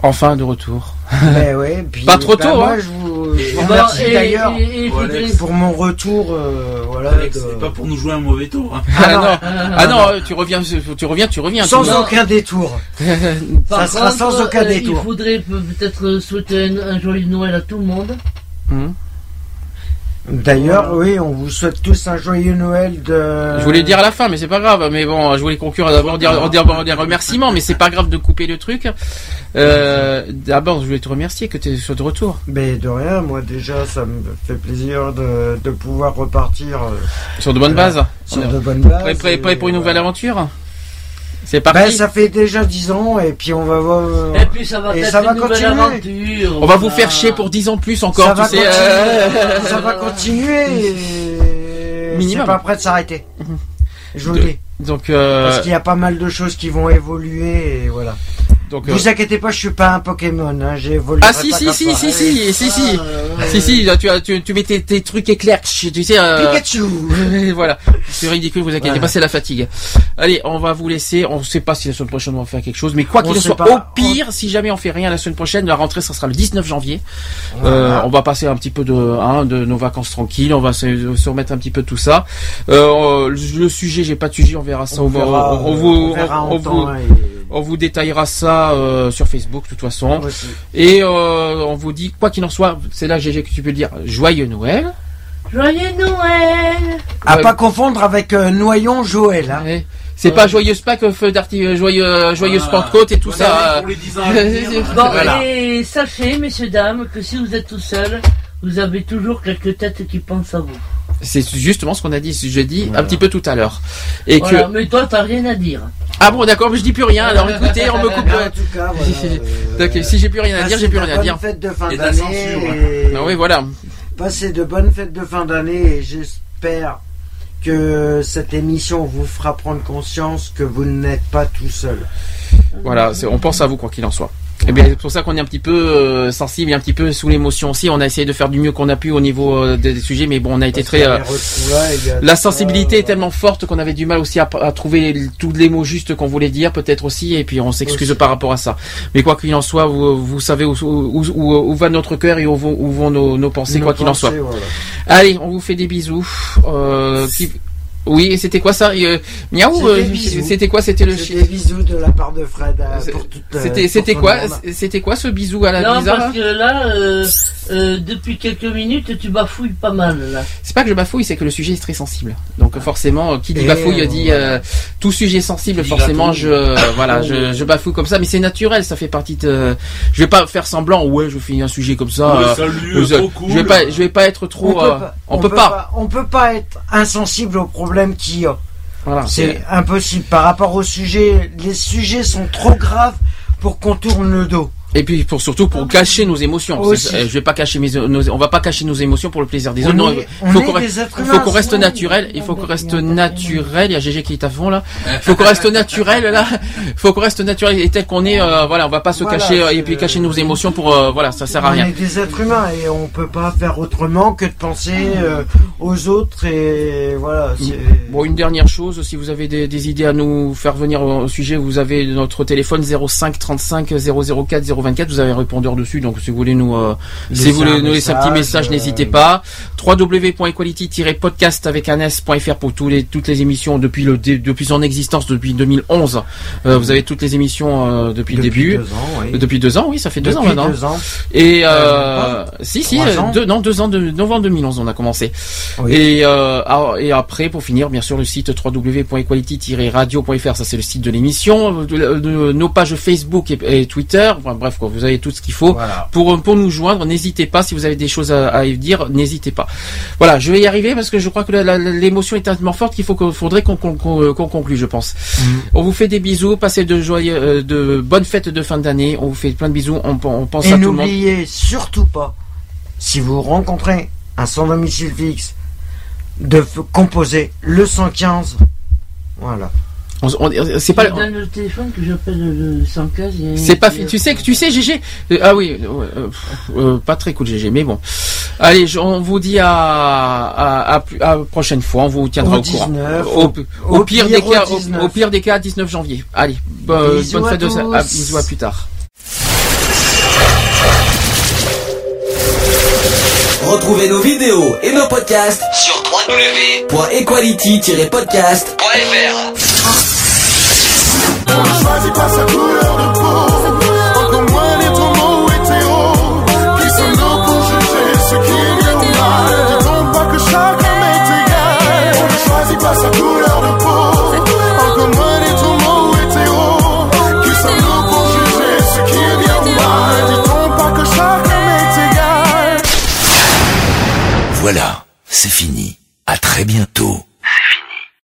Enfin de retour. Mais ouais, puis, Pas trop bah, tôt, moi, hein. je vous, je vous remercie et- d'ailleurs et- et il pour, mon retour. euh, voilà, Alex, de- c'est pas pour nous jouer un mauvais tour. hein. Ah, non, ah non, euh, tu reviens, tu reviens, tu reviens. Sans tu- aucun détour. Par ça sera contre, sans aucun euh, détour. Il faudrait peut- peut-être souhaiter un, un joyeux Noël à tout le monde. Hum. D'ailleurs, oui, on vous souhaite tous un joyeux Noël de. Je voulais dire à la fin, mais c'est pas grave. Mais bon, je voulais conclure d'abord en dire, en dire remerciements, mais c'est pas grave de couper le truc. Euh, d'abord, je voulais te remercier que tu es de retour. Mais de rien, moi déjà, ça me fait plaisir de, de pouvoir repartir euh, Sur de bonnes voilà, bases. Sur de bonnes bases. Prêt, prêt, pour une nouvelle aventure C'est Ben, parti. ça fait déjà 10 ans et puis on va voir. Et puis ça va et ça va une nouvelle continuer. aventure. On va vous faire chier pour 10 ans plus encore, ça tu va sais. continuer. euh, ça va continuer. et. C'est pas prêt de s'arrêter. Je vous De- le dis. Donc, euh, Parce qu'il y a pas mal de choses qui vont évoluer et voilà. Donc, euh, Vous inquiétez pas, je suis pas un Pokémon, hein, j'ai évolué. Ah si si si si si si si si si là, tu as tu, tu mets tes, tes trucs éclairs tu sais euh, Pikachu voilà c'est ridicule vous inquiétez Voilà. pas c'est la fatigue allez on va vous laisser on sait pas si la semaine prochaine on va faire quelque chose mais quoi On qu'il en soit pas. au pire si jamais on fait rien la semaine prochaine la rentrée ça sera le 19 janvier Voilà. Euh, on va passer un petit peu de hein, de nos vacances tranquilles on va se, se remettre un petit peu de tout ça euh, le, le sujet j'ai pas de sujet on verra ça On on, verra, on, on euh, vous on verra on, en on temps, vous hein, on vous détaillera ça euh, sur Facebook de toute façon Aussi. et euh, on vous dit, quoi qu'il en soit, c'est là GG que tu peux le dire, joyeux Noël. Joyeux Noël À Ouais. pas confondre avec euh, Noyon Joël. Hein. Ouais. C'est pas joyeuse Pâques, feu d'artifice, joyeux, joyeuse Voilà. Pentecôte et tout Voilà, ça. pour les 10 ans à venir. Bon, Voilà. et sachez, messieurs, dames, que si vous êtes tout seul, vous avez toujours quelques têtes qui pensent à vous. C'est justement ce qu'on a dit jeudi, un Voilà. petit peu tout à l'heure. Et Voilà, que, mais toi, t'as rien à dire. ah bon, d'accord, mais je dis plus rien. Alors écoutez, on me coupe. En tout cas, voilà. euh, si j'ai plus rien à dire, j'ai plus rien à dire. fêtes de fin d'année. censure. et- Ah oui, voilà. Passez de bonnes fêtes de fin d'année et j'espère que cette émission vous fera prendre conscience que vous n'êtes pas tout seul. Voilà, c'est- on pense à vous quoi qu'il en soit. Eh bien, c'est pour ça qu'on est un petit peu euh, sensible et un petit peu sous l'émotion aussi. On a essayé de faire du mieux qu'on a pu au niveau euh, des, des sujets, mais bon, on a été très. euh, la sensibilité est tellement forte qu'on avait du mal aussi à, à trouver tous les mots justes qu'on voulait dire, peut-être aussi, et puis on s'excuse par rapport à ça. Mais quoi qu'il en soit, vous, vous savez où, où, où- où va notre cœur et où vont, où vont nos, nos pensées, Nos quoi qu'il en soit. voilà. Allez, on vous fait des bisous. Euh, qui- Oui, et c'était quoi ça euh, Miaou C'était euh, quoi C'était le C'est chi- des bisous de la part de Fred euh, pour toute, euh, C'était c'était quoi. C'était quoi ce bisou à la Non, parce que là, euh, euh, depuis quelques minutes, tu bafouilles pas mal, là. C'est pas que je bafouille, c'est que le sujet est très sensible. Donc forcément, euh, qui dit Et bafouille euh, dit euh, tout sujet sensible. Forcément, je voilà, je, je bafouille comme ça, mais c'est naturel, ça fait partie de. Je vais pas faire semblant. Ouais, je fais un sujet comme ça. Ouais, euh, salut, je, trop cool. je vais pas, je vais pas être trop. euh, on, peut pas. On peut pas être insensible aux problèmes qu'il y a. Voilà, C'est impossible. Par rapport au sujet, les sujets sont trop graves pour qu'on tourne le dos. Et puis pour surtout pour cacher nos émotions. Euh, Je vais pas cacher mes, nos- on va pas cacher nos émotions pour le plaisir des On autres. Non, est- il on faut qu'on reste, faut qu'on reste naturel. Il faut qu'on reste naturel. Il y a GG qui est à fond là. Il faut qu'on reste naturel là. Il faut qu'on reste naturel et tel qu'on est. euh, voilà, on va pas se Voilà, cacher euh, et puis cacher nos émotions pour euh, voilà, ça sert à on rien. est des êtres humains et on peut pas faire autrement que de penser euh, aux autres et voilà. c'est- Bon, une dernière chose, si vous avez des, des idées à nous faire venir au, sujet, vous avez notre téléphone 05 35 004 024. Vous avez un répondeur dessus, donc si vous voulez nous, euh, si vous voulez nous laisser un petit message, euh, n'hésitez pas. www.equality-podcast avec un s.fr pour tous les toutes les émissions depuis le depuis son existence depuis 2011. Euh, vous avez toutes les émissions depuis, le début. deux ans, oui. Depuis deux ans, oui, ça fait deux Depuis ans maintenant. deux ans. Et si si, deux, non deux ans de novembre 2011 on a commencé. Oui. Et ah, et après pour finir bien sûr le site www.equality-radio.fr ça c'est le site de l'émission, nos pages Facebook et, et Twitter, Enfin, bref quoi, vous avez tout ce qu'il faut Voilà. pour pour nous joindre. N'hésitez pas si vous avez des choses à, dire, n'hésitez pas. Voilà, je vais y arriver parce que je crois que l'émotion est tellement forte qu'il faut faudrait qu'on qu'on conclue, je pense. Mm. On vous fait des bisous, passez de joyeux, euh, de bonnes fêtes de fin d'année. On vous fait plein de bisous. On, on pense Et à tout le monde. n'oubliez surtout pas, si vous rencontrez un sans domicile fixe, de composer le 115. Voilà. On- on- c'est pas. Donnes le téléphone que j'appelle le 115. il y a- C'est pas tu sais que tu sais GG Euh, ah oui euh, euh, euh, pas très cool GG mais bon allez je- on vous dit à à, à, à la prochaine fois on vous tiendra Au au, courant 19, au, au- au au pire pire des cas au au, 19. au pire des cas 19 janvier allez Bisous bonne fête de ça à, bisous à plus tard Retrouvez nos vidéos et nos podcasts Sur www.equality-podcast.fr choisit pas sa couleur de peau, encore moins les homo hétéros. Qui sommes-nous pour juger ce qui est bien ou mal Dit-on pas que chaque homme est égal On ne choisit pas sa couleur de peau, encore moins les homo hétéros. Qui sommes-nous pour juger ce qui est bien ou mal Dit-on pas que chaque homme est égal Voilà, c'est fini. À très bientôt.